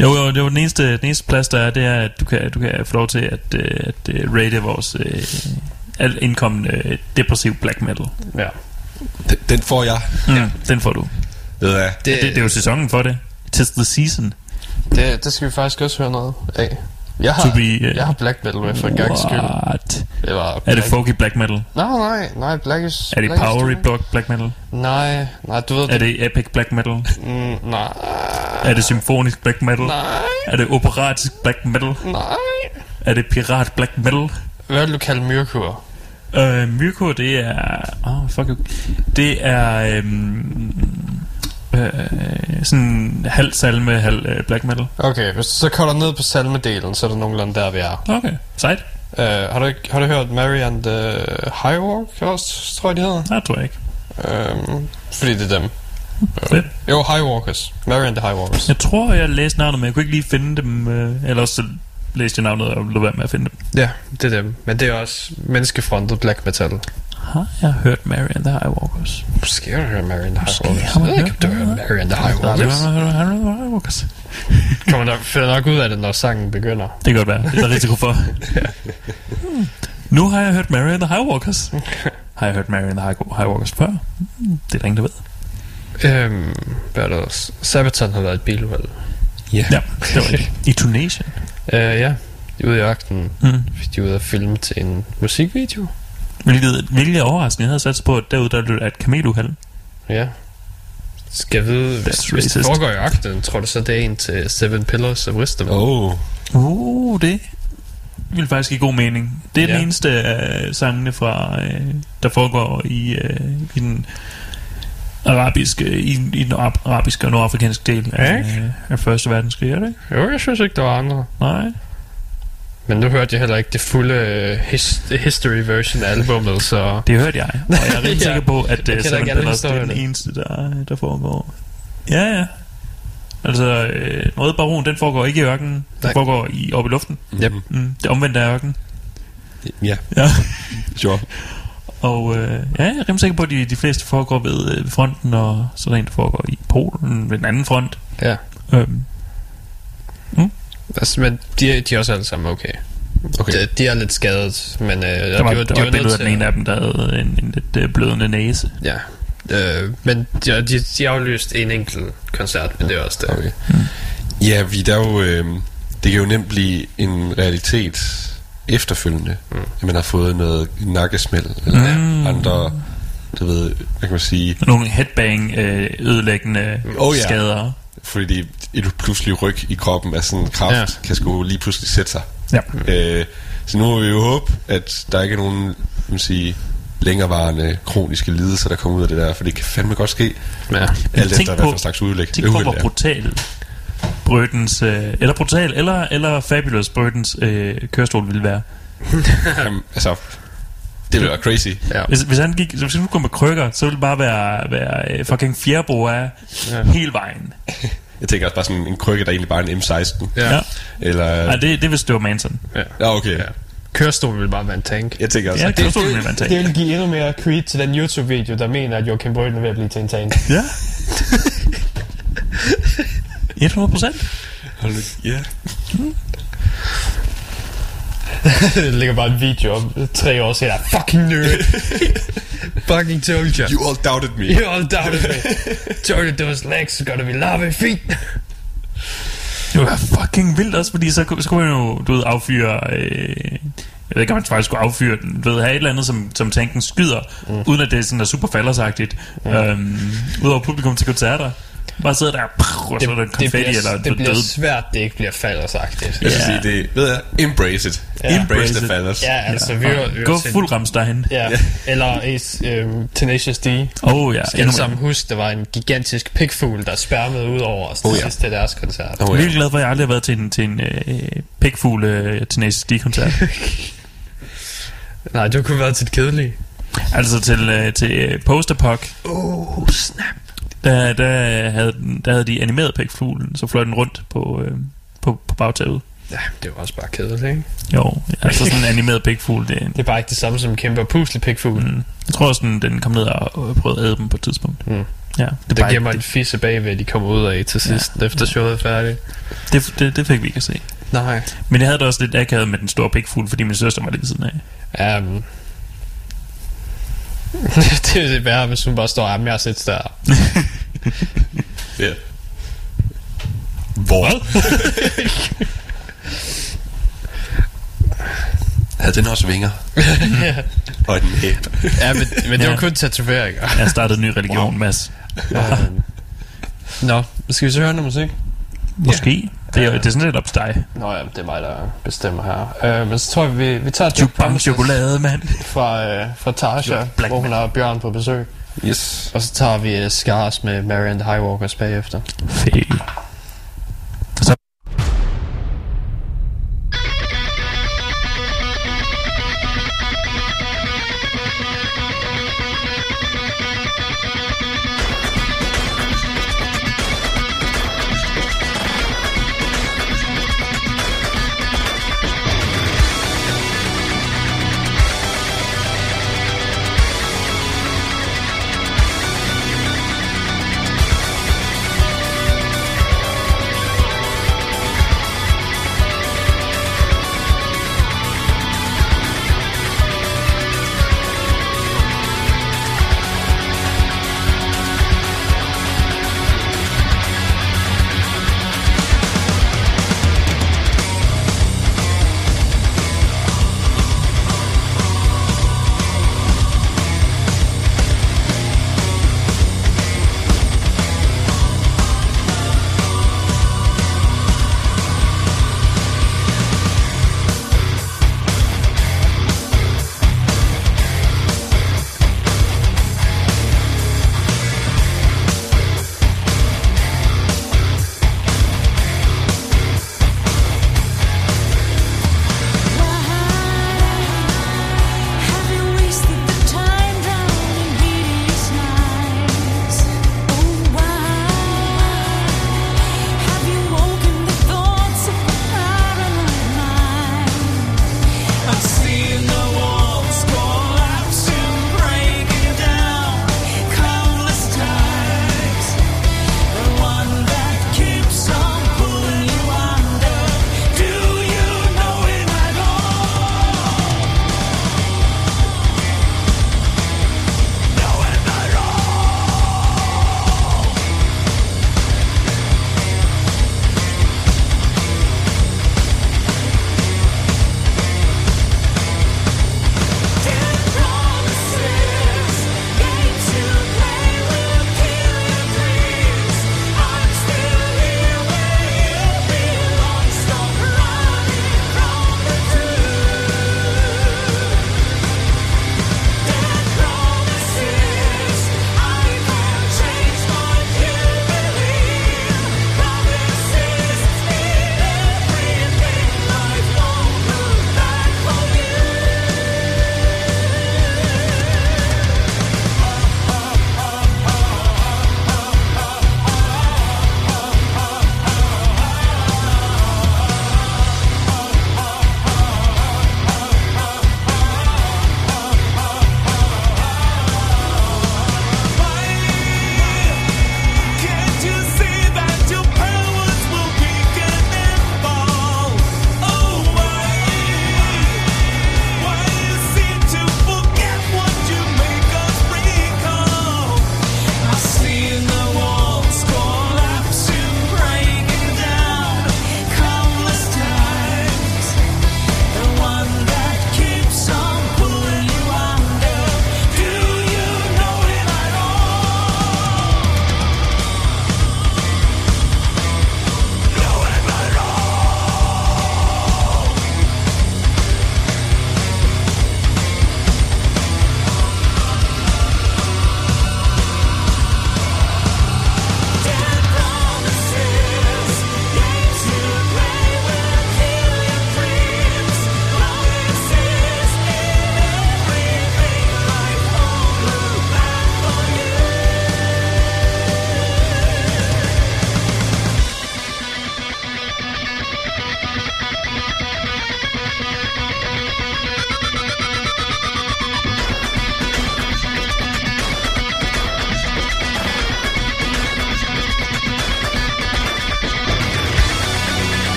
[SPEAKER 7] Jo, jo, det var den eneste, den eneste plads, der er, det er, at du kan, du kan få lov til at, øh, at øh, rate vores øh, indkommende øh, depressiv black metal.
[SPEAKER 8] Ja.
[SPEAKER 5] Den, den får jeg.
[SPEAKER 7] Mm, Den får du.
[SPEAKER 5] Ved du hvad?
[SPEAKER 7] Det, det, det er jo sæsonen for det. Tis the season.
[SPEAKER 8] Det, det skal vi faktisk også høre noget af. Jeg har,
[SPEAKER 7] To be, uh,
[SPEAKER 8] jeg har black metal med for en gang skyld.
[SPEAKER 7] What?
[SPEAKER 8] Det var
[SPEAKER 7] Er det
[SPEAKER 8] black-
[SPEAKER 7] folky black metal?
[SPEAKER 8] Nej, nej, nej, black is...
[SPEAKER 7] Er det
[SPEAKER 8] black
[SPEAKER 7] powery black, black metal?
[SPEAKER 8] Nej, nej, du ved
[SPEAKER 7] Er det epic black metal?
[SPEAKER 8] Mm, nej,
[SPEAKER 7] Er det symfonisk black metal?
[SPEAKER 8] nej,
[SPEAKER 7] Er det operatisk black metal?
[SPEAKER 8] nej.
[SPEAKER 7] Er det pirat black metal?
[SPEAKER 8] Hvad vil du kalde myrkur?
[SPEAKER 7] Øh, Myrko, det er... Oh, fuck you. Det er... Øhm, øh, sådan halv salme, halv øh, black metal.
[SPEAKER 8] Okay, hvis du så kolder ned på salmedelen, så er det nogenlunde der, vi er.
[SPEAKER 7] Okay, sejt.
[SPEAKER 8] Uh, har, du, har du hørt Mary and the High Walk også, tror jeg, de hedder?
[SPEAKER 7] Nej, tror jeg ikke.
[SPEAKER 8] Um, fordi det er dem.
[SPEAKER 7] Fedt.
[SPEAKER 8] Jo, High Walkers. Mary and the High Walkers.
[SPEAKER 7] Jeg tror, jeg læste navnet, men jeg kunne ikke lige finde dem. Øh, eller også så læste jeg navnet og lå være med at finde dem.
[SPEAKER 8] Ja, det er dem. Men det er også menneskefrontet black metal.
[SPEAKER 7] Har jeg hørt Mary and the High Walkers?
[SPEAKER 8] Måske har du hørt Mary and the High Walkers. Jeg ved ikke, om
[SPEAKER 7] hørt
[SPEAKER 8] du har hørt Mary and the High Walkers.
[SPEAKER 7] High Walkers?
[SPEAKER 8] Kommer nok, finder nok ud af det, når sangen begynder.
[SPEAKER 7] Det kan godt være. Det er der risiko for. Hmm. Nu har jeg hørt Mary and the High Walkers. Har jeg hørt Mary and the High Walkers før? Hmm, Det er der ingen, der ved.
[SPEAKER 8] Øhm, hvad er der også? Sabaton har været et biluheld.
[SPEAKER 5] Ja,
[SPEAKER 7] det var det. I Tunesien.
[SPEAKER 8] Øh, ja. De er ude i ørkenen.
[SPEAKER 7] Mm.
[SPEAKER 8] De er ude at filme til en musikvideo.
[SPEAKER 7] Hvilket, hvilket er overraskende. Jeg havde sat på, at derude der lød et kameluheld.
[SPEAKER 8] Ja. Skal jeg vide, hvis, hvis det foregår i ørkenen, tror du så, det er en til Seven Pillars of Wisdom?
[SPEAKER 5] Oh.
[SPEAKER 7] Uh, det vil faktisk give god mening. Det er ja. Den eneste af sangene fra, øh, der foregår i, øh, i den arabiske, i, i den arab- arabiske og nordafrikanske del af,
[SPEAKER 8] Ikke?
[SPEAKER 7] øh, af Første Verdenskrig, er det ikke?
[SPEAKER 8] Jo, jeg synes ikke, der var andre.
[SPEAKER 7] Nej.
[SPEAKER 8] Men nu hørte jeg heller ikke det fulde uh, his, history version af albummet, så...
[SPEAKER 7] Det hørte jeg, og jeg er
[SPEAKER 8] Ja.
[SPEAKER 7] sikker på, at uh, Seven er den eneste, der, der foregår. Ja, ja. Altså, øh, Røde Baron, den foregår ikke i ørkenen. Den
[SPEAKER 8] Nej.
[SPEAKER 7] foregår i, oppe i luften.
[SPEAKER 8] Yep.
[SPEAKER 7] Mm, det omvendte af ørken.
[SPEAKER 5] Ja,
[SPEAKER 7] Ja.
[SPEAKER 5] sure.
[SPEAKER 7] Og øh, ja, jeg er rimelig sikker på, at de, de fleste foregår ved, øh, ved fronten, og så er der en, der foregår i Polen ved den anden front.
[SPEAKER 8] Ja.
[SPEAKER 7] Øhm,
[SPEAKER 8] Altså, men de, de er også alle sammen okay.
[SPEAKER 5] Okay.
[SPEAKER 8] De, de er lidt skadet, men øh,
[SPEAKER 7] der var,
[SPEAKER 8] de,
[SPEAKER 7] der
[SPEAKER 8] de
[SPEAKER 7] var et billede af den ene af dem, der havde en, en lidt øh, blødende næse.
[SPEAKER 8] Ja. Øh, men de, de, de aflyste en enkelt koncert, men det er også det.
[SPEAKER 5] Okay. Ja, vi der er jo... Øh, det kan jo nemt blive en realitet efterfølgende, mm. at man har fået noget nakkesmæld, eller
[SPEAKER 7] Mm.
[SPEAKER 5] andre, du ved, hvad kan man sige,
[SPEAKER 7] Nogle headbang øh, ødelæggende
[SPEAKER 5] Oh, ja.
[SPEAKER 7] skader.
[SPEAKER 5] fordi et pludselig ryg i kroppen af sådan en kraft,
[SPEAKER 8] Ja.
[SPEAKER 5] kan sgu lige pludselig sætte sig.
[SPEAKER 7] Ja.
[SPEAKER 5] Øh, så nu må vi jo håbe, at der ikke er nogen, man sige, længerevarende kroniske lidelser, der kommer ud af det der, for det kan fandme godt ske.
[SPEAKER 8] Ja.
[SPEAKER 5] Alt efter, hvad for slags udlæg.
[SPEAKER 7] Tænk på, hvor brutal Brødens, øh, eller brutal, eller, eller Fabulous Brødens øh, kørestol ville være.
[SPEAKER 5] Jamen, altså, det ville være crazy.
[SPEAKER 8] Ja.
[SPEAKER 7] Hvis, hvis han gik, hvis han nu kom med krykker, så ville det bare være, være øh, fucking fjerbo af
[SPEAKER 8] Ja.
[SPEAKER 7] hele vejen.
[SPEAKER 5] Jeg tænker også bare sådan en krykke, der egentlig bare er en M16.
[SPEAKER 8] Ja.
[SPEAKER 7] Ja.
[SPEAKER 5] Eller...
[SPEAKER 7] Nej, det, det vil stå Manson.
[SPEAKER 8] ja.
[SPEAKER 5] Ja, okay.
[SPEAKER 8] Ja. Kørestolen vil bare være en tank.
[SPEAKER 5] Jeg tænker også...
[SPEAKER 7] Ja, kørestolen vil være en tank.
[SPEAKER 8] det vil give endnu mere creed til den YouTube-video, der mener, at Joachim Brøden er ved at blive til en tank.
[SPEAKER 7] Ja. 100 procent.
[SPEAKER 5] Ja.
[SPEAKER 8] der ligger bare en video om tre år senere. Fucking nerd. Fucking told you.
[SPEAKER 5] You all doubted me.
[SPEAKER 8] You all doubted me. you those legs gonna be lava feet.
[SPEAKER 7] Det var fucking vildt også, fordi så, så kunne man jo, du ved, affyre... Øh, jeg ved ikke, om man faktisk skulle affyre den. Du ved, have et eller andet, som, som tanken skyder, mm. uden at det er sådan er super faldersagtigt. Mm. Øhm, Udover publikum til koncerter. Bare sidde der, pff, og så er der
[SPEAKER 8] det
[SPEAKER 7] konfetti
[SPEAKER 8] bliver,
[SPEAKER 7] eller
[SPEAKER 8] det bliver
[SPEAKER 7] død.
[SPEAKER 8] svært, det ikke bliver faldersagtigt.
[SPEAKER 5] Jeg
[SPEAKER 7] Ja.
[SPEAKER 5] sige, det ved jeg, embrace it.
[SPEAKER 8] Ja.
[SPEAKER 5] Embrace
[SPEAKER 7] Embrace
[SPEAKER 5] the
[SPEAKER 7] it.
[SPEAKER 5] fallers.
[SPEAKER 8] Ja, altså, vi var, vi var
[SPEAKER 7] Gå
[SPEAKER 8] til-
[SPEAKER 7] fuld Rammstein.
[SPEAKER 8] Ja, eller Ace, øhm, Tenacious D.
[SPEAKER 7] Oh ja,
[SPEAKER 8] Skal sammen huske, der var en gigantisk pikfugl, der spærmede ud over os til
[SPEAKER 5] Oh ja.
[SPEAKER 8] sidst til deres koncert.
[SPEAKER 5] Oh,
[SPEAKER 7] Jeg er
[SPEAKER 5] ja.
[SPEAKER 7] virkelig glad for, at jeg aldrig har været til en, til en øh, pikfugl øh, Tenacious D-koncert.
[SPEAKER 8] Nej, du kunne være til det kedelige.
[SPEAKER 7] altså til, øh, til øh, Posterpok.
[SPEAKER 8] Oh, snap.
[SPEAKER 7] Der, der, havde, den- der havde de animeret pikfuglen, så fløj den rundt på, øh, på, på bagtaget.
[SPEAKER 8] Ja, det var også bare kedeligt, ikke?
[SPEAKER 7] Jo, altså sådan en animeret pikfugl, det,
[SPEAKER 8] Det er bare ikke det samme som en kæmpe og puslig pikfugl. Mm.
[SPEAKER 7] Jeg tror også, den, den kom ned og prøvede at æde dem på et tidspunkt.
[SPEAKER 8] Mm.
[SPEAKER 7] Ja, det, er
[SPEAKER 8] Det
[SPEAKER 7] bare
[SPEAKER 8] giver mig en fisse bagved, at de kommer ud af til sidst, ja. efter showet er færdigt.
[SPEAKER 7] det, det, det, fik vi ikke at se.
[SPEAKER 8] Nej.
[SPEAKER 7] Men jeg havde det også lidt akavet med den store pikfugl, fordi min søster var lige ved siden af.
[SPEAKER 8] Um, det er det værre, hvis hun bare står, jamen jeg har set der.
[SPEAKER 5] Ja. Hvor? Havde den også vinger? Og en næb.
[SPEAKER 8] Ja, men, men det var
[SPEAKER 7] Ja.
[SPEAKER 8] kun tatoveringer.
[SPEAKER 7] Jeg startede en ny religion, wow. Mads.
[SPEAKER 8] um, Nå, skal vi så høre noget musik?
[SPEAKER 7] Måske. Det er, det er sådan lidt op til dig.
[SPEAKER 8] Nå ja, det er mig, der bestemmer her. Uh, men så tror jeg, vi, vi tager Duke Promises
[SPEAKER 7] chokolade, mand.
[SPEAKER 8] fra, uh, fra Tasha,
[SPEAKER 7] Black
[SPEAKER 8] hvor hun har Bjørn på besøg.
[SPEAKER 5] Yes.
[SPEAKER 8] Og så tager vi uh, Scars med Mary and the Highwalkers bagefter.
[SPEAKER 7] Fedt.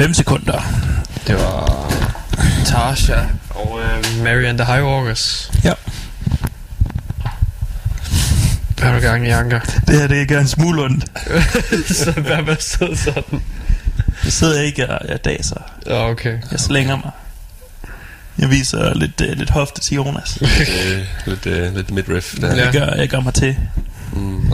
[SPEAKER 7] 5 sekunder.
[SPEAKER 8] det var Tasha og øh, Mary and the High Walkers.
[SPEAKER 7] Ja.
[SPEAKER 8] Hvad har du gang i, Anker?
[SPEAKER 7] Det her, det er en smule ondt.
[SPEAKER 8] så hvad med sidde sådan?
[SPEAKER 7] Jeg sidder ikke og jeg daser.
[SPEAKER 8] Ja, okay.
[SPEAKER 7] Jeg slænger mig. Jeg viser lidt, uh, lidt hofte til Jonas.
[SPEAKER 5] øh, lidt, øh, lidt midriff der.
[SPEAKER 8] Ja.
[SPEAKER 7] Jeg, gør, jeg gør mig til.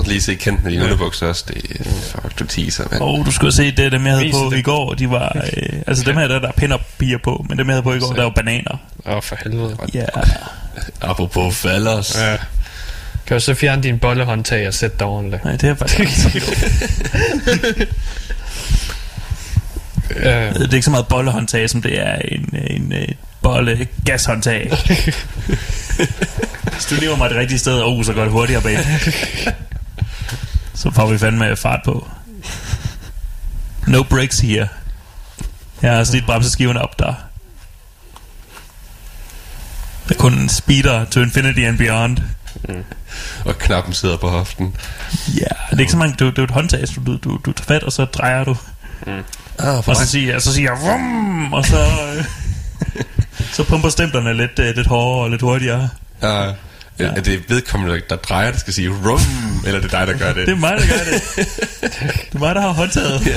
[SPEAKER 5] Og lige se kendt med dine underbukser også. Det er fuck, du teaser, mand.
[SPEAKER 7] Og du skulle se det, dem jeg havde på
[SPEAKER 8] det.
[SPEAKER 7] i går. De var, øh, altså dem her, der, der er pin piger på. Men dem jeg havde på i går, der var bananer.
[SPEAKER 8] Åh, oh, for helvede.
[SPEAKER 7] Ja.
[SPEAKER 5] Apropos fallers.
[SPEAKER 8] Ja. Kan du så fjerne din bollehåndtag og sætte dig ordentligt?
[SPEAKER 7] Nej, det er faktisk ikke
[SPEAKER 8] Ja.
[SPEAKER 7] Det er ikke så meget bollehåndtag, som det er en, en, en bolle gashåndtag. Hvis du lever mig det rigtige sted, oh, så går det hurtigere bag. Så får vi fandme fart på. No breaks here. Jeg har slidt bremseskiverne op der. Der er kun en speeder to infinity and beyond.
[SPEAKER 5] Og knappen sidder på hoften.
[SPEAKER 7] Ja, det er ikke så mange, det er, det er et håndtag, så du, du, du tager fat, og så drejer du.
[SPEAKER 5] Ah, for
[SPEAKER 7] Og så siger jeg, så siger jeg, vrum, og så, øh, så pumper stemplerne lidt, øh, lidt hårdere og lidt hurtigere.
[SPEAKER 5] Uh, ja. Er det vedkommende, der drejer, der skal sige rum, eller er det dig, der gør det?
[SPEAKER 7] Det er mig, der gør det. Det er mig, der har håndtaget.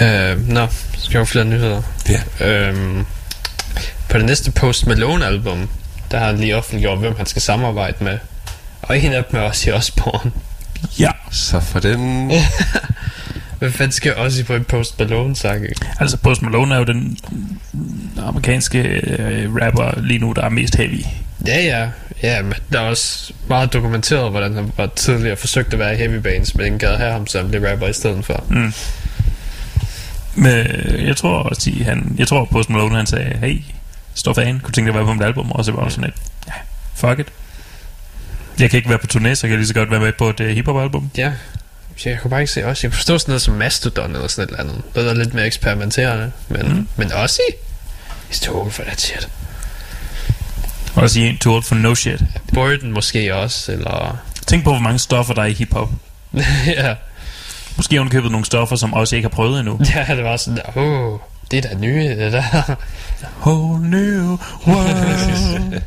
[SPEAKER 8] Øh, nå, skal jeg have flere nyheder.
[SPEAKER 5] Ja.
[SPEAKER 8] Øhm, på det næste Post Malone album, der har han lige offentliggjort, hvem han skal samarbejde med. Og en af dem er også i Osborne.
[SPEAKER 7] Ja,
[SPEAKER 5] Så for den...
[SPEAKER 8] Hvad fanden skal også på en Post Malone sang?
[SPEAKER 7] altså Post Malone er jo den amerikanske øh, rapper lige nu, der er mest heavy.
[SPEAKER 8] Ja, ja. Ja, men der er også meget dokumenteret, hvordan han var tidligere forsøgt at være i heavy bands, men ingen gad have ham som blev rapper i stedet for.
[SPEAKER 7] Mm. Men øh, jeg tror også, at han, jeg tror Post Malone, han sagde, hey, stor fan, kunne tænke dig at være på mit album, og så var sådan et, ja, fuck it. Jeg kan ikke være på turné, så kan jeg lige så godt være med på et uh, hiphop-album.
[SPEAKER 8] Ja. Jeg kunne bare ikke se også. Jeg kunne forstå sådan noget som Mastodon eller sådan et eller andet. Det er lidt mere eksperimenterende. Men, mm. men også i He's too old for that shit.
[SPEAKER 7] Også i en too old for no shit.
[SPEAKER 8] Burden måske også, eller...
[SPEAKER 7] Tænk på, hvor mange stoffer der er i hiphop.
[SPEAKER 8] ja.
[SPEAKER 7] Måske har hun købet nogle stoffer, som også ikke har prøvet endnu.
[SPEAKER 8] ja, det var sådan der, oh, det er da nye, det der.
[SPEAKER 7] Whole new world.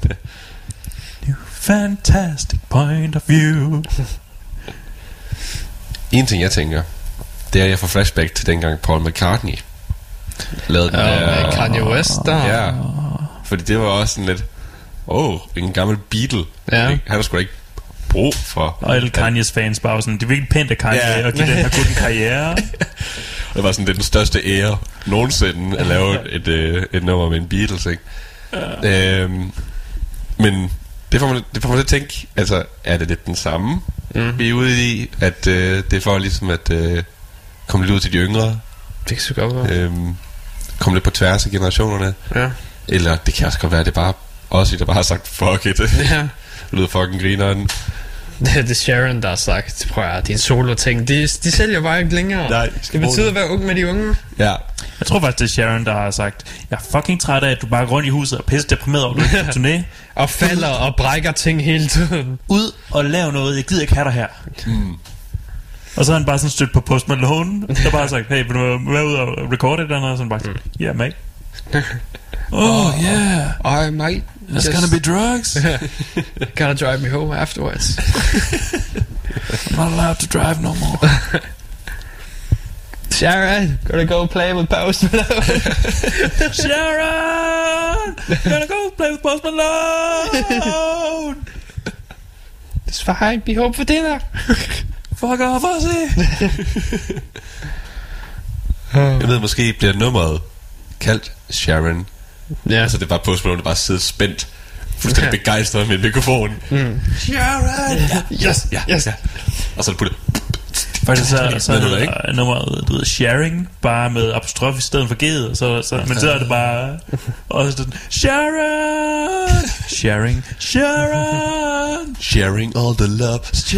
[SPEAKER 7] new fantastic point of view.
[SPEAKER 5] En ting, jeg tænker, det er, at jeg får flashback til dengang Paul McCartney lavede den
[SPEAKER 8] Ja,
[SPEAKER 5] der...
[SPEAKER 8] Kanye West der.
[SPEAKER 5] Ja, fordi det var også sådan lidt... Åh, oh, en gammel Beatle.
[SPEAKER 8] Ja.
[SPEAKER 5] Ikke? Han har sgu ikke brug for...
[SPEAKER 7] Og alle Kanye's fans bare sådan, det er virkelig pænt af Kanye
[SPEAKER 5] Ja.
[SPEAKER 7] at give den her en karriere.
[SPEAKER 5] Det var sådan det er den største ære nogensinde at lave et, øh, et nummer med en Beatles, ikke? Øhm, men det får, man, det får man til at tænke, altså, er det lidt den samme, mm. vi er ude i? At øh, det er for ligesom at øh, komme lidt ud til de yngre,
[SPEAKER 8] Det kan så godt være.
[SPEAKER 5] øhm, komme lidt på tværs af generationerne,
[SPEAKER 8] Ja.
[SPEAKER 5] eller det kan også godt være, at det er bare os, der bare har sagt, fuck it.
[SPEAKER 8] ja.
[SPEAKER 5] det lyder fucking grineren.
[SPEAKER 8] Det er det Sharon, der har sagt, prøv at din solo-ting, de, de sælger bare ikke længere.
[SPEAKER 5] Nej,
[SPEAKER 8] det betyder
[SPEAKER 5] det.
[SPEAKER 8] at være ung med de unge.
[SPEAKER 5] Ja,
[SPEAKER 7] Jeg tror faktisk, det er Sharon, der har sagt, jeg er fucking træt af, at du bare går rundt i huset og pisse deprimeret over, at du turné.
[SPEAKER 8] Og falder og brækker ting hele tiden.
[SPEAKER 7] Ud og lav noget, jeg gider ikke have dig her. Mm. Og så har han bare sådan stødt på Post Malone, der bare har sagt, hey, vil du være ude og recorde et eller andet? Og sådan bare, ja, yeah, mate. oh, yeah,
[SPEAKER 8] Ej, mate.
[SPEAKER 7] there's gonna be drugs.
[SPEAKER 8] Gotta drive me home afterwards.
[SPEAKER 7] I'm not allowed to drive no more.
[SPEAKER 8] Sharon, gonna go play with Post Malone.
[SPEAKER 7] Sharon, gonna go play with Post Malone.
[SPEAKER 8] It's fine, be home for dinner.
[SPEAKER 7] Fuck off, Ozzy.
[SPEAKER 5] jeg ved, måske bliver nummeret kaldt Sharon.
[SPEAKER 8] Ja,
[SPEAKER 5] Altså, det er bare Post Malone, der bare sidder spændt, fuldstændig begejstret med en mikrofon. Sharon! Ja,
[SPEAKER 8] yes,
[SPEAKER 5] ja,
[SPEAKER 8] yes.
[SPEAKER 5] ja. Og så er det putte.
[SPEAKER 7] Faktisk så, så er
[SPEAKER 5] det,
[SPEAKER 7] der nummeret, du ved, sharing, bare med apostrof i stedet for G'et, så, så, men så er det bare, og sådan, Sharon, sharing, Sharon,
[SPEAKER 5] Sharing all the love.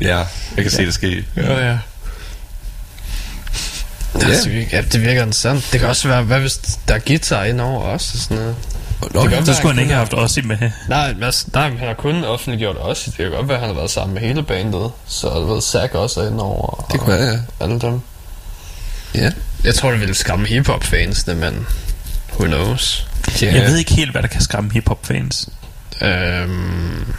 [SPEAKER 5] ja, jeg kan se det ske.
[SPEAKER 8] Ja, ja. Det,
[SPEAKER 5] Ja.
[SPEAKER 8] ja. virker, ja, det virker interessant. Det kan også være, hvad hvis der er guitar ind over også og sådan noget.
[SPEAKER 5] Nå,
[SPEAKER 8] Det
[SPEAKER 7] Så skulle han ikke have haft Ozzy med.
[SPEAKER 8] Nej, altså, nej, han har kun offentliggjort også. Det kan godt være, at han har været sammen med hele bandet. Så jeg ved, Zack også er inde over.
[SPEAKER 5] Det kunne være, ja.
[SPEAKER 8] Alle dem.
[SPEAKER 5] Ja.
[SPEAKER 8] Jeg tror, det ville skræmme hiphop-fansene, men who knows.
[SPEAKER 5] ja.
[SPEAKER 7] Jeg ved ikke helt, hvad der kan skræmme hiphop-fans.
[SPEAKER 8] Øhm,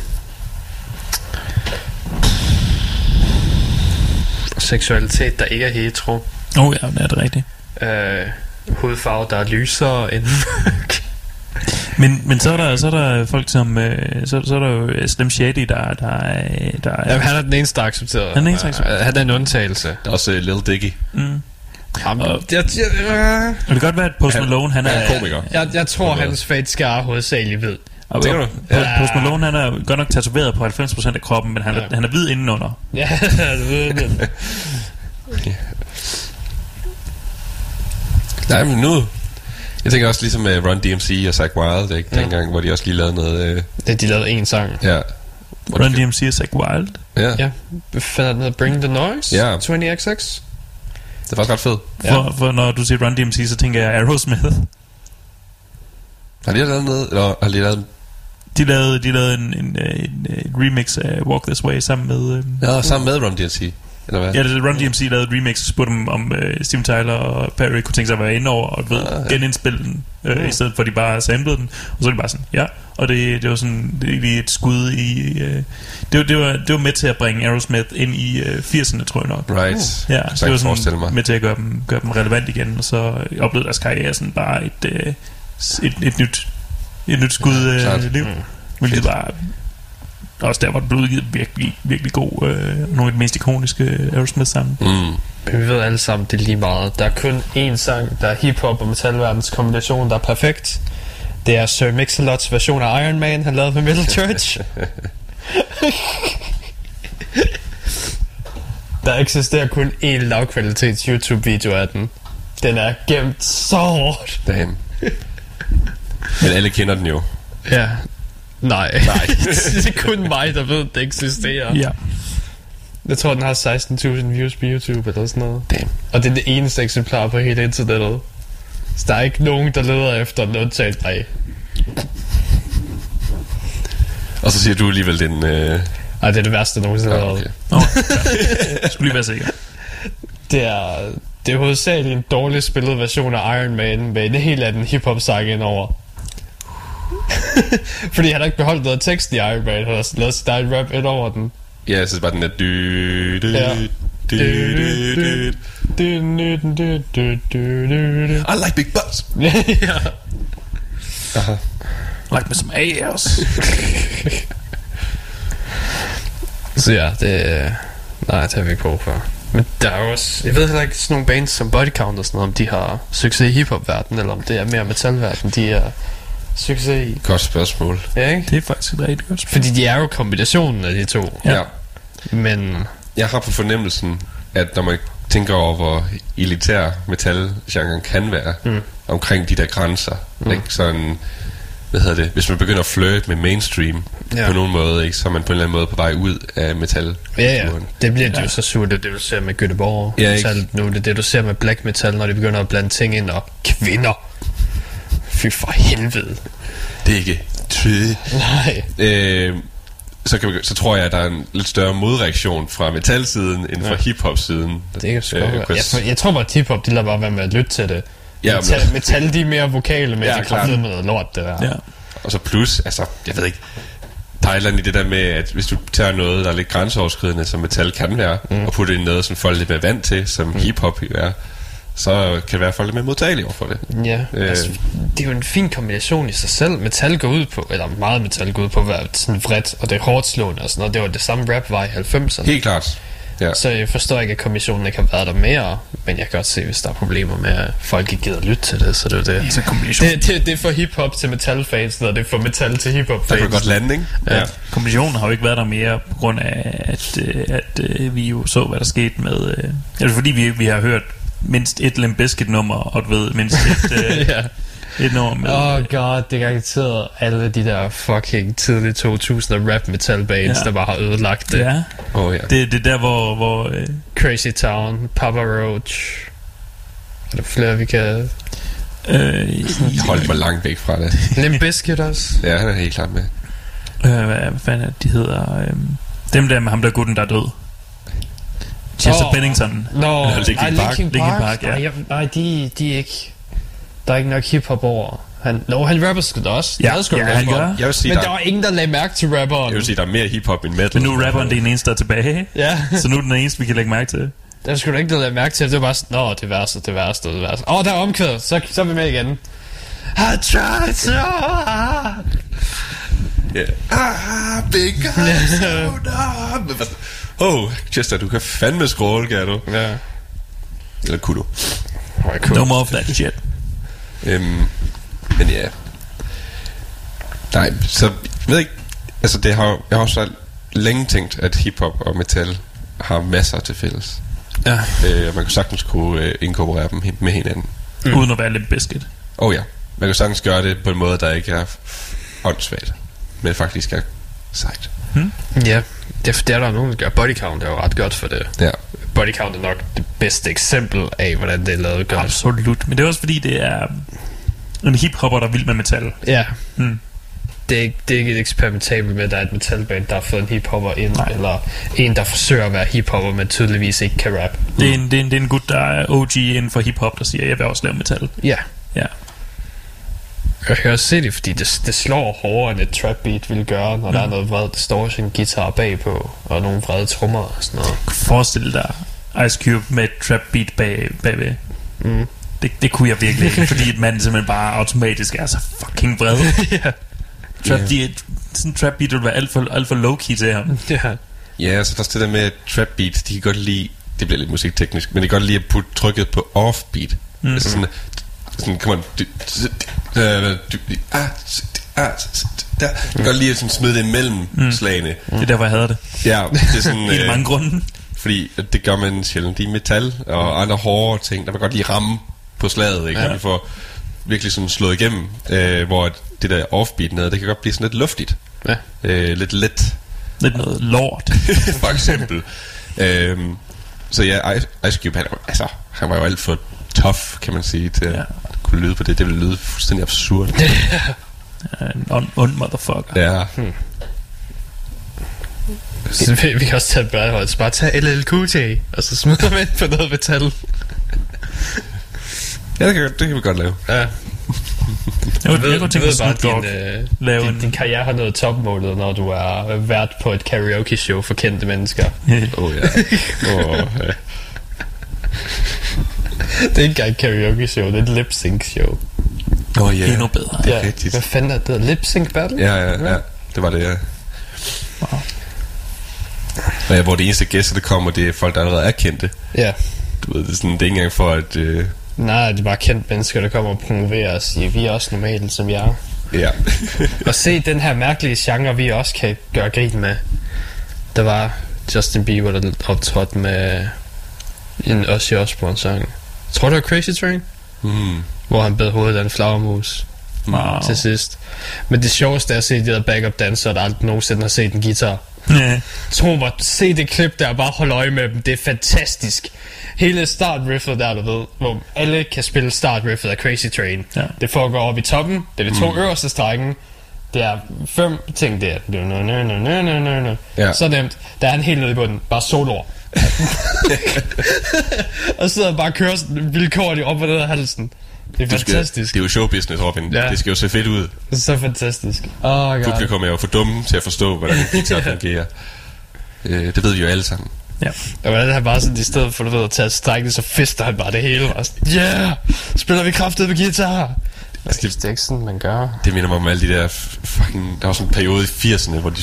[SPEAKER 8] seksualitet, der ikke er hetero.
[SPEAKER 7] Åh oh, ja, det er det rigtigt.
[SPEAKER 8] Øh, hudfarve, der er lysere end.
[SPEAKER 7] Men, men så, er der, så er der folk som... Øh, så, så er der jo Slim Shady, der, der, er, der er...
[SPEAKER 8] Jamen, han er den eneste, der er accepteret.
[SPEAKER 7] Han er den eneste, der er accepteret.
[SPEAKER 8] Øh, Han er en undtagelse.
[SPEAKER 5] Der er også uh, Lil Dicky.
[SPEAKER 7] Mm.
[SPEAKER 8] Jamen,
[SPEAKER 7] Og-
[SPEAKER 8] jeg, jeg,
[SPEAKER 7] det kan godt være, at Post
[SPEAKER 5] Han-
[SPEAKER 7] Malone, han
[SPEAKER 5] Han
[SPEAKER 7] er...
[SPEAKER 5] er komiker.
[SPEAKER 8] jeg, jeg tror, hans fatskare hovedsageligt ved.
[SPEAKER 7] Og
[SPEAKER 5] Tænker du?
[SPEAKER 7] ja. Post Malone, han er godt nok tatoveret på 90% af kroppen, men han er,
[SPEAKER 8] Ja.
[SPEAKER 7] han er hvid indenunder.
[SPEAKER 8] Ja, det ved jeg.
[SPEAKER 5] Nej, men nu... Jeg tænker også ligesom med Run DMC og Zach Wild, ikke?
[SPEAKER 8] Ja.
[SPEAKER 5] Dengang, hvor de også lige lavede noget... Øh,
[SPEAKER 8] Ja, de lavede en sang.
[SPEAKER 5] ja.
[SPEAKER 7] Run DMC og Zack Wild.
[SPEAKER 5] Ja.
[SPEAKER 8] Ja. Hvad fanden er den hedder? Bring the Noise?
[SPEAKER 5] Ja.
[SPEAKER 8] 20XX?
[SPEAKER 5] Det er faktisk ret fedt.
[SPEAKER 7] For, for når du siger Run DMC, så tænker jeg Aerosmith.
[SPEAKER 5] Har de lavet noget? Eller har de lavet...
[SPEAKER 7] De lavede, de lavede en, en, øh, en, en remix af Walk This Way sammen med... Øh,
[SPEAKER 5] Ja, sammen med Run DMC. Eller hvad?
[SPEAKER 7] Ja, det er Run DMC lavede et remix og spurgte dem, om øh, Steven Tyler og Perry kunne tænke sig at være inde over og ved,
[SPEAKER 5] Ah, ja.
[SPEAKER 7] genindspille den, øh, i stedet for at de bare samlede den. Og så er de bare sådan, ja. Og det, det var sådan det lige et skud i... Øh, det, var, det, var, det var med til at bringe Aerosmith ind i øh, 80'erne, tror jeg nok.
[SPEAKER 5] Right.
[SPEAKER 7] Ja,
[SPEAKER 5] Så
[SPEAKER 7] det var sådan
[SPEAKER 5] mig.
[SPEAKER 7] med til at gøre dem, gøre dem relevant igen, og så oplevede deres karriere sådan bare et, øh, et, et, nyt, et nyt skud
[SPEAKER 5] klart.
[SPEAKER 7] øh, liv. Hvilket var også der, hvor det blev udgivet virkelig, virkelig god, øh, nogle af de mest ikoniske Aerosmith sammen.
[SPEAKER 5] Mm.
[SPEAKER 8] Men vi ved alle sammen, det er lige meget. Der er kun én sang, der er hiphop og metalverdens kombination, der er perfekt. Det er Sir Mix-a-Lots version af Iron Man, han lavede med Middle Church. der eksisterer kun én lavkvalitets YouTube-video af den. Den er gemt så hårdt.
[SPEAKER 5] Damn. Men alle kender den jo.
[SPEAKER 8] Ja. Nej.
[SPEAKER 5] Nej.
[SPEAKER 8] det er kun mig, der ved, at det eksisterer.
[SPEAKER 7] Ja.
[SPEAKER 8] Jeg tror, den har 16.000 views på YouTube eller sådan noget.
[SPEAKER 5] Damn.
[SPEAKER 8] Og det er det eneste eksemplar på hele internettet. Så der er ikke nogen, der leder efter den undtaget mig.
[SPEAKER 5] Og så siger du alligevel den... Øh...
[SPEAKER 8] Ej, det er det værste, jeg nogensinde har
[SPEAKER 5] okay.
[SPEAKER 7] Jeg skulle lige være sikker.
[SPEAKER 8] Det er, det er hovedsageligt en dårligt spillet version af Iron Man med en helt anden hiphop sang indover. Fordi han har ikke beholdt noget af teksten i Iron Man, han har lavet sit eget rap ind over den.
[SPEAKER 5] Ja, så bare den der... Du, du,
[SPEAKER 8] Ja.
[SPEAKER 5] I like big butts.
[SPEAKER 8] ja.
[SPEAKER 7] Like med some ass.
[SPEAKER 8] Så ja, det er... Nej, det har vi ikke brug for. Men der er også... Jeg ved heller ikke sådan nogle bands som Body Count og sådan noget, om de har succes i hiphop-verdenen, eller om det er mere metal-verdenen, de er succes i.
[SPEAKER 5] Godt spørgsmål.
[SPEAKER 8] Ja, ikke?
[SPEAKER 7] Det er faktisk et rigtig godt spørgsmål.
[SPEAKER 8] Fordi de er jo kombinationen af de to.
[SPEAKER 7] Ja.
[SPEAKER 5] Ja.
[SPEAKER 8] Men
[SPEAKER 5] Jeg har på fornemmelsen, at når man tænker over, hvor elitær metalgenren kan være, mm. omkring de der grænser, mm. ikke? Sådan, hvad hedder det, hvis man begynder at flirte med mainstream
[SPEAKER 8] Ja.
[SPEAKER 5] på nogen måde, ikke? så er man på en eller anden måde på vej ud af metal.
[SPEAKER 8] ja, ja, det bliver ja. jo så surt, det det du ser med Göteborg
[SPEAKER 5] Ja,
[SPEAKER 8] metal nu, det er det du ser med black metal, når de begynder at blande ting ind, og kvinder. Fy for helvede.
[SPEAKER 5] Det er ikke true.
[SPEAKER 8] Nej.
[SPEAKER 5] Øh, så, kan vi, så tror jeg, at der er en lidt større modreaktion fra metalsiden end fra
[SPEAKER 8] Ja.
[SPEAKER 5] hiphop-siden.
[SPEAKER 8] Det kan sgu
[SPEAKER 5] Øh,
[SPEAKER 8] jeg,
[SPEAKER 5] jeg
[SPEAKER 8] jeg, tror bare, at hiphop, de lader bare være med at lytte til det.
[SPEAKER 5] Ja,
[SPEAKER 8] metal,
[SPEAKER 5] men-
[SPEAKER 8] metal, de er mere vokale, men
[SPEAKER 5] Ja,
[SPEAKER 8] de
[SPEAKER 5] klart.
[SPEAKER 8] kan med noget lort, det der.
[SPEAKER 7] Ja.
[SPEAKER 5] Og så plus, altså, jeg ved ikke, Thailand i det der med, at hvis du tager noget, der er lidt grænseoverskridende, som metal kan være, mm. og putter ind noget, som folk er vant til, som mm. hiphop er, så kan det være, at folk er mere modtagelige over for det.
[SPEAKER 8] Ja,
[SPEAKER 5] Øh.
[SPEAKER 8] altså, det er jo en fin kombination i sig selv. Metal går ud på, eller meget metal går ud på at være sådan vredt, og det er hårdt slående og sådan noget. Det var det samme rap var i 90'erne.
[SPEAKER 5] Helt klart. Ja.
[SPEAKER 8] Så jeg forstår ikke, at kommissionen ikke har været der mere, men jeg kan godt se, hvis der er problemer med, at folk ikke gider lytte til det, så det er det.
[SPEAKER 7] Kombination.
[SPEAKER 8] Det, det, det er for hiphop til metalfans, og det er for metal til hiphop
[SPEAKER 5] Der kan godt lande, ikke?
[SPEAKER 8] Ja.
[SPEAKER 7] Kombinationen har jo ikke været der mere på grund af, at, øh, at øh, vi jo så, hvad der skete med... Altså fordi vi, vi har hørt mindst et Limp Bizkit nummer, og du ved, mindst et, øh,
[SPEAKER 8] ja.
[SPEAKER 7] et nummer med...
[SPEAKER 8] Oh god, det er garanteret alle de der fucking tidlige 2000 rap metal bands,
[SPEAKER 7] Ja.
[SPEAKER 8] der bare har ødelagt det.
[SPEAKER 7] ja,
[SPEAKER 5] oh, ja.
[SPEAKER 8] Det,
[SPEAKER 7] det, er der, hvor... hvor øh,
[SPEAKER 8] Crazy Town, Papa Roach. Er der flere, vi kan...
[SPEAKER 7] Øh,
[SPEAKER 5] Jeg holdt mig langt væk fra det.
[SPEAKER 8] Limp Bizkit også.
[SPEAKER 5] Ja, han er helt klart med.
[SPEAKER 7] øh, hvad, hvad fanden er det, de hedder? Øh, dem der med ham der gutten, der er død. Chester
[SPEAKER 8] Åh.
[SPEAKER 7] Bennington.
[SPEAKER 8] Nå,
[SPEAKER 5] Eller Linkin
[SPEAKER 8] nej,
[SPEAKER 5] Park.
[SPEAKER 8] Linkin
[SPEAKER 7] Linkin
[SPEAKER 8] Park.
[SPEAKER 7] Park, ja.
[SPEAKER 8] Nej, jeg, nej de, de er ikke... Der er ikke nok hiphop over. Han, no, han rapper sgu da også.
[SPEAKER 7] Ja,
[SPEAKER 8] Det er sgu da
[SPEAKER 7] ja,
[SPEAKER 8] godt
[SPEAKER 7] han gør.
[SPEAKER 5] Jeg vil sige,
[SPEAKER 8] Men
[SPEAKER 5] der,
[SPEAKER 8] der var ingen, der lagde mærke til rapperen.
[SPEAKER 5] jeg vil sige, der er mere hiphop end metal.
[SPEAKER 7] Men nu er rapperen er den eneste, der er tilbage.
[SPEAKER 8] Ja,
[SPEAKER 7] Så nu er den eneste, vi kan lægge mærke til.
[SPEAKER 8] der skulle du ikke lade mærke til. Det var bare sådan, nå, det værste, det værste, det værste. Åh, oh, der er omkvædet. Så, så er vi med igen. I tried so hard.
[SPEAKER 5] Yeah. Ah, big guys, so dumb. Oh, Chester, du kan fandme scrolle, kan du?
[SPEAKER 8] Ja.
[SPEAKER 5] Eller kunne du?
[SPEAKER 8] Oh, cool.
[SPEAKER 7] No more of that shit.
[SPEAKER 5] Øhm, men ja. Nej, så jeg ved ikke, altså det har, jeg har også længe tænkt, at hiphop og metal har masser til fælles.
[SPEAKER 8] Ja.
[SPEAKER 5] Øh, og man kunne sagtens kunne øh, inkorporere dem med hinanden.
[SPEAKER 7] Mm. Uden at være lidt biscuit.
[SPEAKER 5] Oh ja, man kan sagtens gøre det på en måde, der ikke er åndssvagt, men faktisk er sejt.
[SPEAKER 8] Ja, det, er- det er der nogen, der gør. Body count er jo ret godt for det.
[SPEAKER 5] Ja.
[SPEAKER 8] Body count er nok det bedste eksempel af, hvordan det er lavet godt.
[SPEAKER 7] Absolut. Men det er også fordi, det er en hiphopper, der er vild med metal.
[SPEAKER 8] Ja.
[SPEAKER 7] Mm.
[SPEAKER 8] Det er, ikke, det er ikke et eksperimentabel med, at der er et metalband, der har fået en hiphopper ind,
[SPEAKER 7] Nej.
[SPEAKER 8] Eller en, der forsøger at være hiphopper, men tydeligvis ikke kan rap.
[SPEAKER 7] Det er, en, det, er en, det er en gut, der er OG inden for hiphop, der siger, jeg vil også lave metal.
[SPEAKER 8] Ja.
[SPEAKER 7] Ja.
[SPEAKER 8] Jeg kan også se det, fordi det, det slår hårdere, end et trap beat ville gøre, når mm. der er noget vred distortion guitar bagpå, og nogle vrede trommer og sådan noget.
[SPEAKER 7] Forestil dig Ice Cube med et trap beat bag, bagved.
[SPEAKER 8] Mm.
[SPEAKER 7] Det, det kunne jeg virkelig ikke, fordi et mand simpelthen bare automatisk er så fucking vred.
[SPEAKER 8] ja.
[SPEAKER 7] Trap,
[SPEAKER 5] Ja.
[SPEAKER 7] yeah. sådan en trap beat ville være alt for, alt for low-key til ham.
[SPEAKER 8] ja.
[SPEAKER 5] Ja, så der er også det der med at trap beats, de kan godt lide, det bliver lidt musikteknisk, men de kan godt lide at putte trykket på offbeat. Mm. Altså sådan, sådan, come on, øh, der. De kan godt lide at sådan smide det imellem mm. slagene.
[SPEAKER 7] Det er derfor, jeg havde det.
[SPEAKER 5] Ja, det er sådan,
[SPEAKER 7] I mange grunde.
[SPEAKER 5] fordi det gør man sjældent i metal og andre hårde ting, der man godt lige ramme på slaget, ikke? Ja. De får virkelig sådan slået igennem, øh, hvor at det der offbeat nede, det kan godt blive sådan lidt luftigt.
[SPEAKER 8] Ja.
[SPEAKER 5] Øh, lidt let,
[SPEAKER 7] Lidt noget lort.
[SPEAKER 5] for eksempel. øhm, så ja, Ice, Cube, han, altså, han var jo alt for tough, kan man sige, til ja. At kunne lyde på det. Det ville lyde fuldstændig absurd.
[SPEAKER 7] En ond, ond motherfucker.
[SPEAKER 5] ja.
[SPEAKER 8] Så vi, vi kan også tage et brædhold. Så bare tage LL Cool J, og så smide ham ind på noget metal.
[SPEAKER 5] ja, det kan, det kan vi godt lave.
[SPEAKER 8] Ja.
[SPEAKER 7] Jeg, jeg kunne tænke mig
[SPEAKER 8] bare,
[SPEAKER 7] Dogg.
[SPEAKER 8] din, øh,
[SPEAKER 7] lave
[SPEAKER 8] din, din karriere har nået topmålet, når du er vært på et karaoke show for kendte mennesker.
[SPEAKER 5] Åh oh, ja. Oh, ja.
[SPEAKER 8] det er ikke engang karaoke show, det er et lip sync show.
[SPEAKER 5] Oh, ja.
[SPEAKER 7] Endnu bedre.
[SPEAKER 5] Det er rigtigt.
[SPEAKER 8] Hvad fanden er det? Lip sync battle?
[SPEAKER 5] Ja, ja, ja. Det var det, ja.
[SPEAKER 7] Wow.
[SPEAKER 5] Og ja, hvor det eneste gæster, der kommer, det er folk, der allerede er kendte.
[SPEAKER 8] Ja.
[SPEAKER 5] Du ved, det er, sådan, det er ikke engang for, at... Øh,
[SPEAKER 8] Nej, det er bare kendte mennesker, der kommer og promoverer og siger, vi er også normale som jer.
[SPEAKER 5] ja.
[SPEAKER 8] og se den her mærkelige genre, vi også kan gøre grin med. Der var Justin Bieber, der optrådte med en Ozzy Osbourne tror det var Crazy Train,
[SPEAKER 5] mm.
[SPEAKER 8] hvor han bed hovedet af en flagermus
[SPEAKER 7] Wow.
[SPEAKER 8] til sidst. Men det sjoveste er at se de der backup dansere, der aldrig nogensinde har set en guitar.
[SPEAKER 7] Ja.
[SPEAKER 8] Tro mig, se det klip der, og bare hold øje med dem. Det er fantastisk. Hele startriffet der, du ved, hvor alle kan spille startriffet af Crazy Train.
[SPEAKER 7] Ja.
[SPEAKER 8] Det foregår op i toppen. Det er de to mm. øverste strækken. Det er fem ting der.
[SPEAKER 5] Ja.
[SPEAKER 8] Så nemt. Der er en helt nede i bunden. Bare soloer. og så sidder han bare og kører sådan vilkårligt op og ned af halsen. Det er
[SPEAKER 5] Du skal,
[SPEAKER 8] fantastisk.
[SPEAKER 5] det er jo showbusiness, Robin.
[SPEAKER 8] Ja.
[SPEAKER 5] Det skal jo se fedt ud.
[SPEAKER 8] Det er så fantastisk. Åh, oh, God.
[SPEAKER 5] Publikum er jo for dumme til at forstå, hvordan en guitar fungerer. Øh, det ved vi jo alle sammen.
[SPEAKER 7] ja.
[SPEAKER 8] Og hvordan han bare sådan, i stedet for du ved, at tage strækket, så fister han bare det hele. Og sådan, yeah! Spiller vi kraftet med guitar?
[SPEAKER 5] Altså, det,
[SPEAKER 8] Det er ikke sådan, man gør.
[SPEAKER 5] det minder mig om alle de der fucking... Der var sådan en periode i 80'erne, hvor de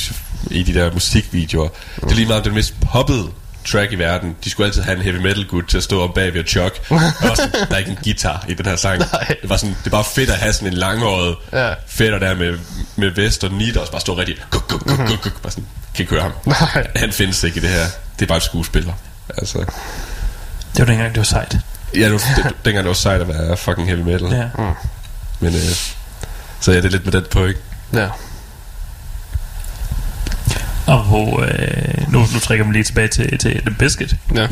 [SPEAKER 5] i de der musikvideoer. Det er lige meget den mest poppede track i verden. De skulle altid have en heavy metal gut til at stå om bag ved Chuck. Og var sådan, der er ikke en guitar i den her sang.
[SPEAKER 8] Nej.
[SPEAKER 5] Det var sådan, det er bare fedt at have sådan en langhåret
[SPEAKER 8] Ja.
[SPEAKER 5] fætter der med, med vest og nit, og også bare stå rigtig... Kuk, kuk, kuk, kuk, kuk, bare sådan, kan ikke høre ham.
[SPEAKER 8] Nej.
[SPEAKER 5] Han findes ikke i det her. Det er bare et skuespiller. Altså,
[SPEAKER 7] Det var dengang, det var sejt.
[SPEAKER 5] ja, det var, det, dengang det var sejt at være fucking heavy metal.
[SPEAKER 7] Ja.
[SPEAKER 5] Men, øh, så ja, det er lidt med den på, ikke?
[SPEAKER 8] Ja.
[SPEAKER 7] Og hvor, øh, nu, nu trækker man lige tilbage til, til The Biscuit.
[SPEAKER 8] Ja.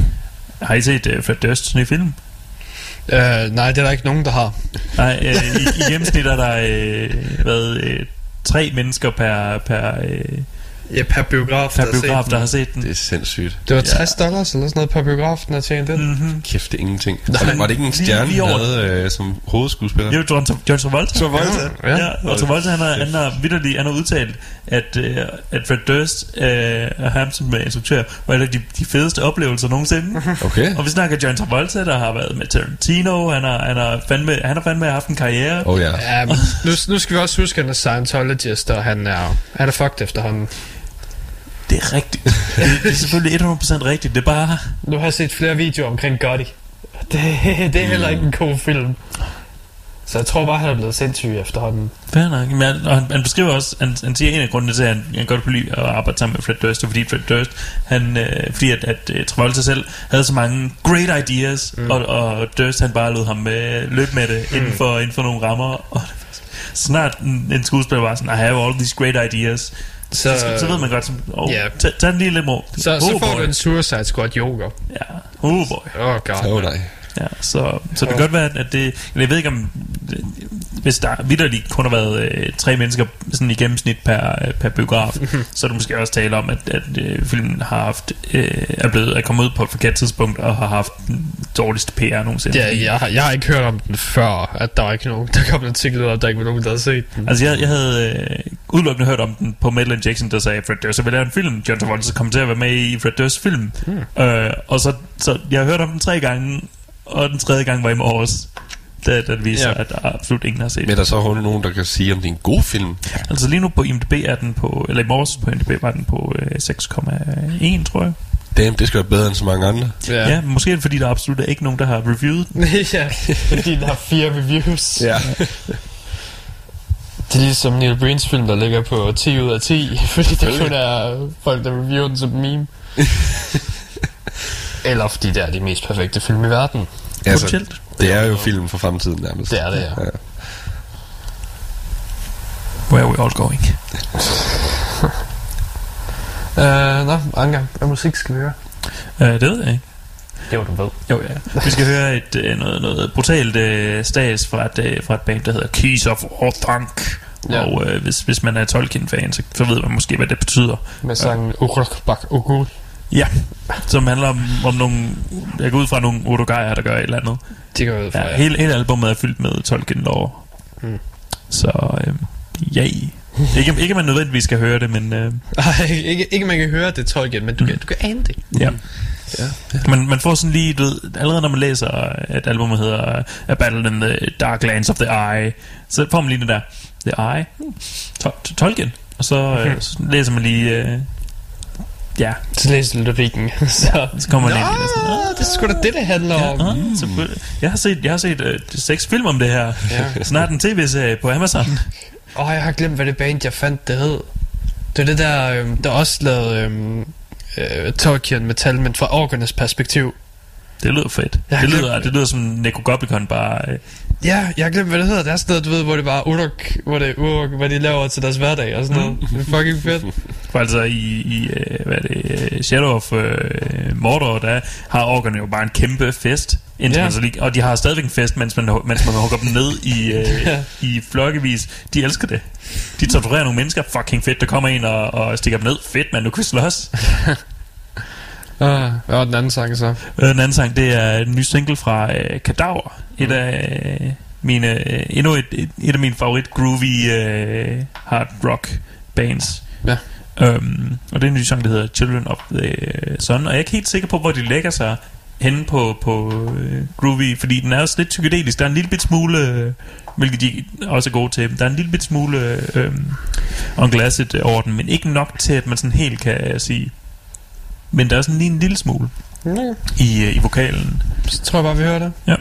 [SPEAKER 7] Har I set uh, Fred Dursts nye film?
[SPEAKER 8] Uh, nej, det er der ikke nogen, der har.
[SPEAKER 7] Nej, øh, i, i gennemsnit er der øh, hvad, øh, tre mennesker per, per, øh,
[SPEAKER 8] Ja, per biograf,
[SPEAKER 7] per
[SPEAKER 8] der har
[SPEAKER 7] biograf,
[SPEAKER 8] set
[SPEAKER 7] der
[SPEAKER 8] den.
[SPEAKER 7] har set den.
[SPEAKER 5] Det er sindssygt.
[SPEAKER 8] Det var 60 dollars eller sådan noget per biograf, den har tjent ind.
[SPEAKER 7] Mm-hmm.
[SPEAKER 5] Kæft, det er ingenting.
[SPEAKER 8] Nej,
[SPEAKER 5] var, det, var det ikke en
[SPEAKER 7] lige-
[SPEAKER 5] stjerne,
[SPEAKER 7] lige over-
[SPEAKER 5] havde øh, som hovedskuespiller?
[SPEAKER 7] Det er jo John, John Travolta.
[SPEAKER 5] Travolta?
[SPEAKER 7] Ja, ja og Travolta han har, han har vidderligt, han har udtalt, at, øh, at Fred Durst øh, og ham som er instruktør var et af de, de fedeste oplevelser nogensinde.
[SPEAKER 5] Okay.
[SPEAKER 7] og vi snakker John Travolta, der har været med Tarantino, han har, han har, fandme, han har fandme haft en karriere.
[SPEAKER 5] Oh ja.
[SPEAKER 8] Ja, men nu, nu skal vi også huske, at han er Scientologist, og han er, han er fucked efterhånden.
[SPEAKER 7] Det er rigtigt. det, er selvfølgelig 100% rigtigt. Det er bare...
[SPEAKER 8] Nu har jeg set flere videoer omkring Gotti. Det, det er heller ikke en god film. Så jeg tror bare, han er blevet sindssyg efterhånden.
[SPEAKER 7] Fair nok. Men han, han, han beskriver også, han, han siger en af grundene til, at han, han godt kunne lide at arbejde sammen med Fred Durst, fordi Fred Durst, han, øh, fordi at, at uh, Travolta selv havde så mange great ideas, mm. og, og Durst han bare lod ham øh, løbe med det inden for, inden for nogle rammer, og det var snart en, en skuespiller var sådan, I have all these great ideas, så, så, så ved man godt, som, oh,
[SPEAKER 8] Ja.
[SPEAKER 7] yeah. tag, tag den lige lidt more.
[SPEAKER 8] Så,
[SPEAKER 7] oh,
[SPEAKER 8] så får
[SPEAKER 7] boy.
[SPEAKER 8] du en Suicide Squad yoga.
[SPEAKER 7] Ja, oh boy.
[SPEAKER 8] Åh, oh, god.
[SPEAKER 5] Oh, nej.
[SPEAKER 7] Ja, så, så det kan godt være, at det... Jeg ved ikke om... Hvis der vidderligt kun har været øh, tre mennesker sådan i gennemsnit per, øh, per biograf, så er det måske også tale om, at, at øh, filmen har haft, øh, er blevet er kommet ud på et forkert tidspunkt og har haft den dårligste PR nogensinde.
[SPEAKER 8] Ja, jeg, har- jeg har ikke hørt om den før, at der var ikke nogen, der kom en artikel ud, at der ikke var nogen, der havde set den.
[SPEAKER 7] Altså, jeg, jeg havde øh, udelukkende hørt om den på Madeline Jackson, der sagde, Fred Durst vil lave en film. John Travolta kommer til at være med i Fred Durst film. Hmm. Øh, og så, så jeg har hørt om den tre gange, og den tredje gang var i morges. Da, da det viser,
[SPEAKER 8] Ja.
[SPEAKER 7] at der absolut ingen har set
[SPEAKER 5] Men er der så overhovedet nogen, der kan sige, om det er en god film?
[SPEAKER 7] Altså lige nu på IMDb er den på, eller i morges på IMDb var den på øh, 6,1, tror jeg.
[SPEAKER 5] Damn, det skal være bedre end så mange andre.
[SPEAKER 7] Ja. ja, måske er fordi, der absolut er ikke nogen, der har reviewet den.
[SPEAKER 8] ja, fordi den har fire reviews.
[SPEAKER 5] Ja.
[SPEAKER 8] Det er ligesom Neil Breens film, der ligger på 10 ud af 10, fordi det kun er folk, der reviewer den som meme. Eller fordi det er de mest perfekte film i verden.
[SPEAKER 5] Altså, det er jo film for fremtiden nærmest.
[SPEAKER 8] Det er det, ja.
[SPEAKER 5] ja.
[SPEAKER 7] Where are we all going?
[SPEAKER 8] Uh, nå, Anker, hvad musik skal vi høre?
[SPEAKER 7] Uh, det ved jeg ikke.
[SPEAKER 8] Det var du ved.
[SPEAKER 7] Jo, ja. Vi skal høre et, øh, noget, noget brutalt øh, stas fra et, fra et band, der hedder Keys of Orthanc.
[SPEAKER 8] Ja.
[SPEAKER 7] Og øh, hvis, hvis man er Tolkien-fan, så, så ved man måske, hvad det betyder.
[SPEAKER 8] Med sangen Uruk Bak Ukul.
[SPEAKER 7] Ja, som handler om, om nogle... Jeg går ud fra nogle Uruguayer, der gør et eller andet.
[SPEAKER 8] Det går ud fra,
[SPEAKER 7] Ja,
[SPEAKER 8] ja.
[SPEAKER 7] hele, hele albumet er fyldt med Tolkien-lore.
[SPEAKER 8] Mm.
[SPEAKER 7] Så, øh, ja. Ikke, ikke man nødvendigvis skal høre det, men øh,
[SPEAKER 8] Ej, ikke, ikke man kan høre det Tolkien, men du kan, du kan ane det.
[SPEAKER 7] ja. ja. Man, man får sådan lige, du ved, allerede når man læser, at albumet hedder A Battle in the Dark Lands of the Eye, så får man lige det der, The Eye, hmm. to- Tolkien, og så, øh, så læser man lige, øh, ja,
[SPEAKER 8] Så læser du lyrikken. så,
[SPEAKER 7] så kommer
[SPEAKER 8] Nå,
[SPEAKER 7] ind det. Sådan, "Ah,
[SPEAKER 8] det er sgu da det, det handler om.
[SPEAKER 7] Ja, ah, selvfølgelig. jeg har set, jeg har set øh, seks film om det her.
[SPEAKER 8] Ja.
[SPEAKER 7] Snart en tv-serie på Amazon.
[SPEAKER 8] Åh, oh, jeg har glemt, hvad det band, jeg fandt, det hed. Det er det der, øhm, der også lavede øhm, øh, Tolkien metal, men fra orkernes perspektiv.
[SPEAKER 7] Det lyder fedt.
[SPEAKER 8] Jeg
[SPEAKER 7] Det lyder,
[SPEAKER 8] glemt-
[SPEAKER 7] det lyder som Necrogoblicon bare... Øh,
[SPEAKER 8] Ja, jeg har glemt, hvad det hedder. Det er sådan noget, du ved, hvor det bare Uruk, hvor det Uruk, hvad de laver til deres hverdag og sådan noget. Det er fucking fedt.
[SPEAKER 7] For altså i, i øh, hvad er det, øh, Shadow of øh, Mordor, der har orkerne jo bare en kæmpe fest. Indtil
[SPEAKER 8] Ja.
[SPEAKER 7] man så lige, og de har stadigvæk en fest, mens man, mens man hugger dem ned i, øh,
[SPEAKER 8] Ja.
[SPEAKER 7] i flokkevis. De elsker det. De torturerer nogle mennesker. Fucking fedt. Der kommer en og, og stikker dem ned. Fedt, man. Nu kan vi slås.
[SPEAKER 8] Ah, var den anden sang så?
[SPEAKER 7] Øh, Den anden sang, det er en ny single fra øh, Kadaver. Et af øh, mine, øh, endnu et, et, et af mine favorit groovy øh, hard rock bands.
[SPEAKER 8] Ja.
[SPEAKER 7] Um, og det er en ny sang, der hedder Children of the Sun. Og jeg er ikke helt sikker på, hvor de lægger sig henne på, på øh, groovy, fordi den er også lidt psykedelisk. Der er en lille bit smule, øh, hvilket de også er gode til, der er en lille bit smule øh, unglasset over den, men ikke nok til, at man sådan helt kan sige, men der er sådan lige en lille smule
[SPEAKER 8] Okay.
[SPEAKER 7] i, øh, i vokalen.
[SPEAKER 8] Så tror jeg bare, vi hører det.
[SPEAKER 7] Ja.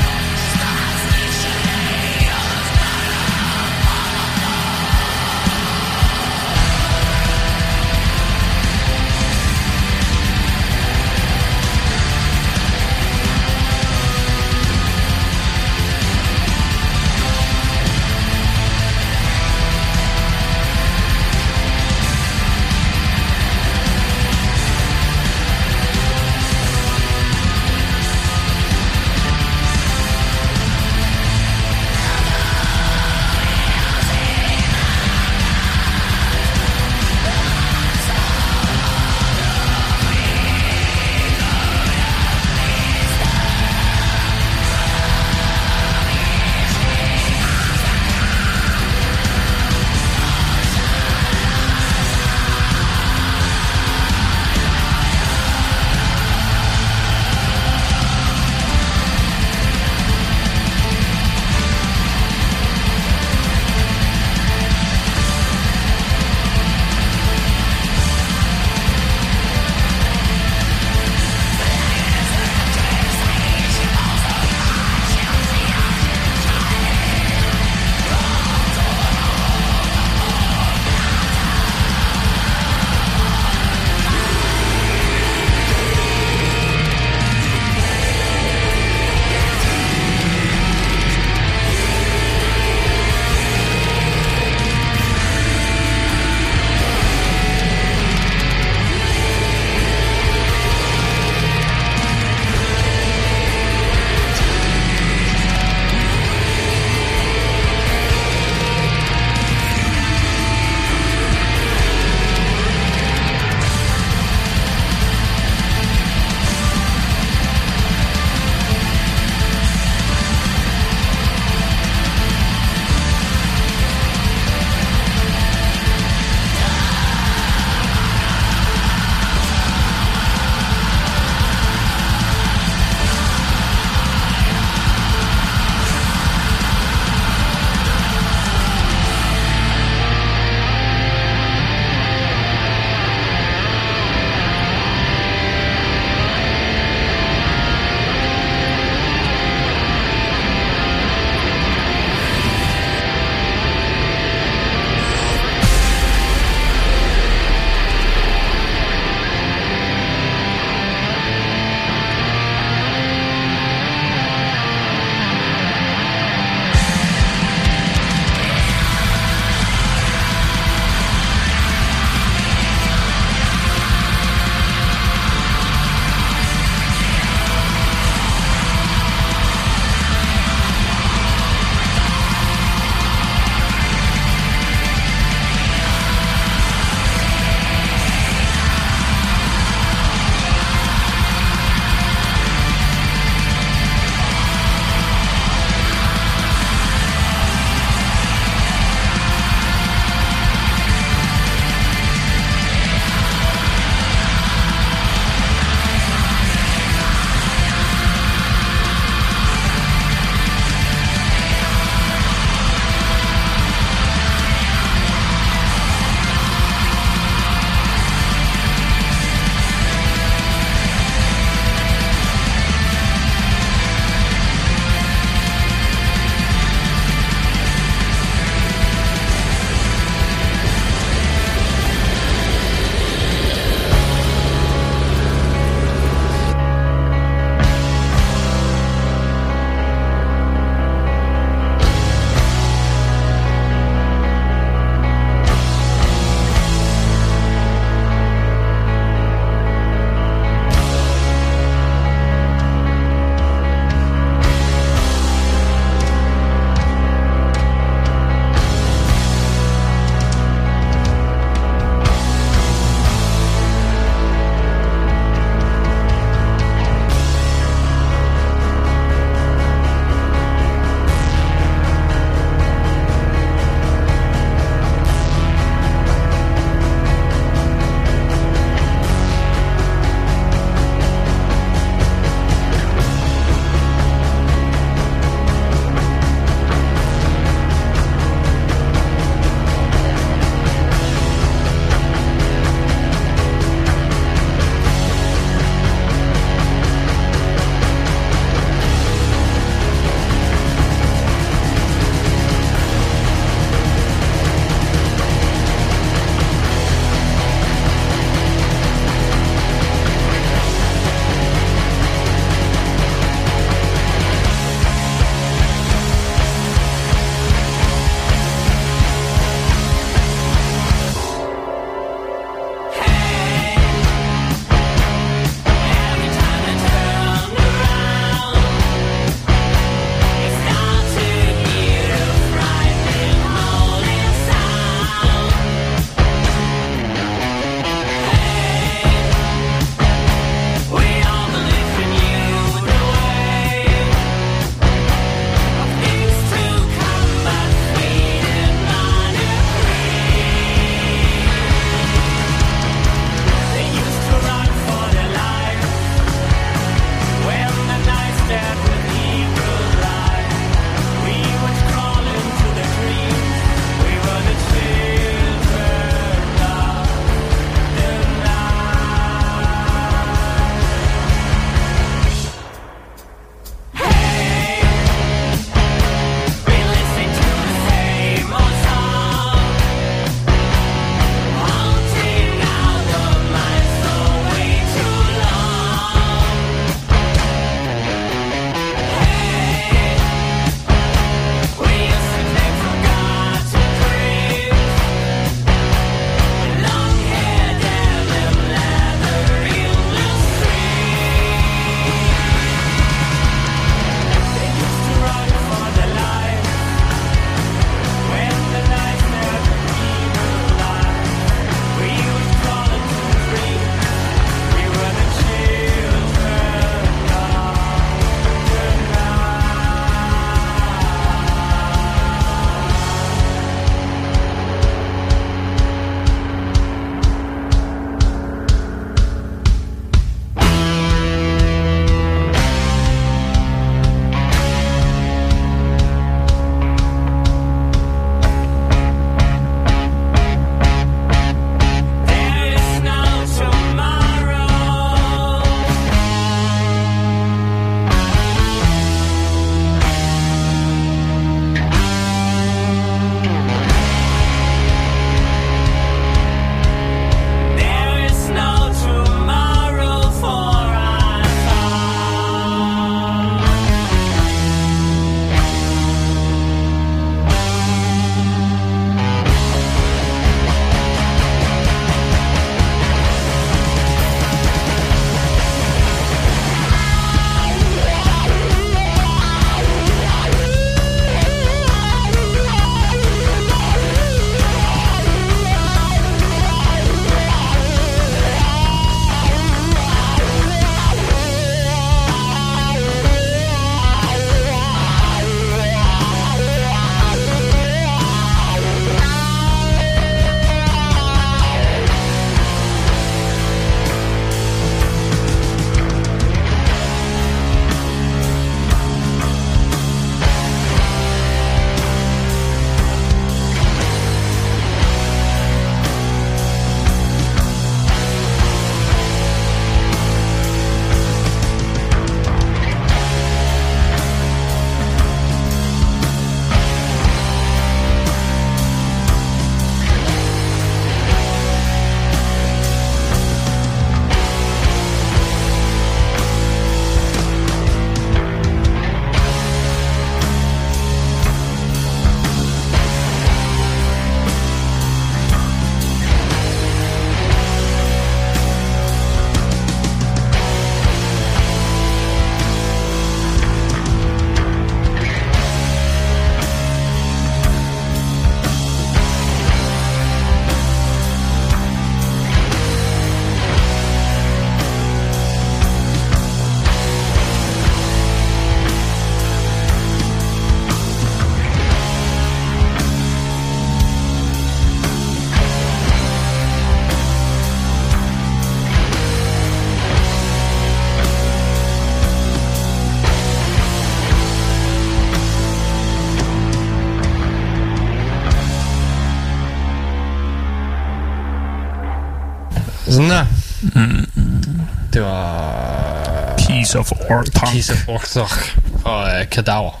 [SPEAKER 7] Of
[SPEAKER 8] Orthodox og uh, Kadaver.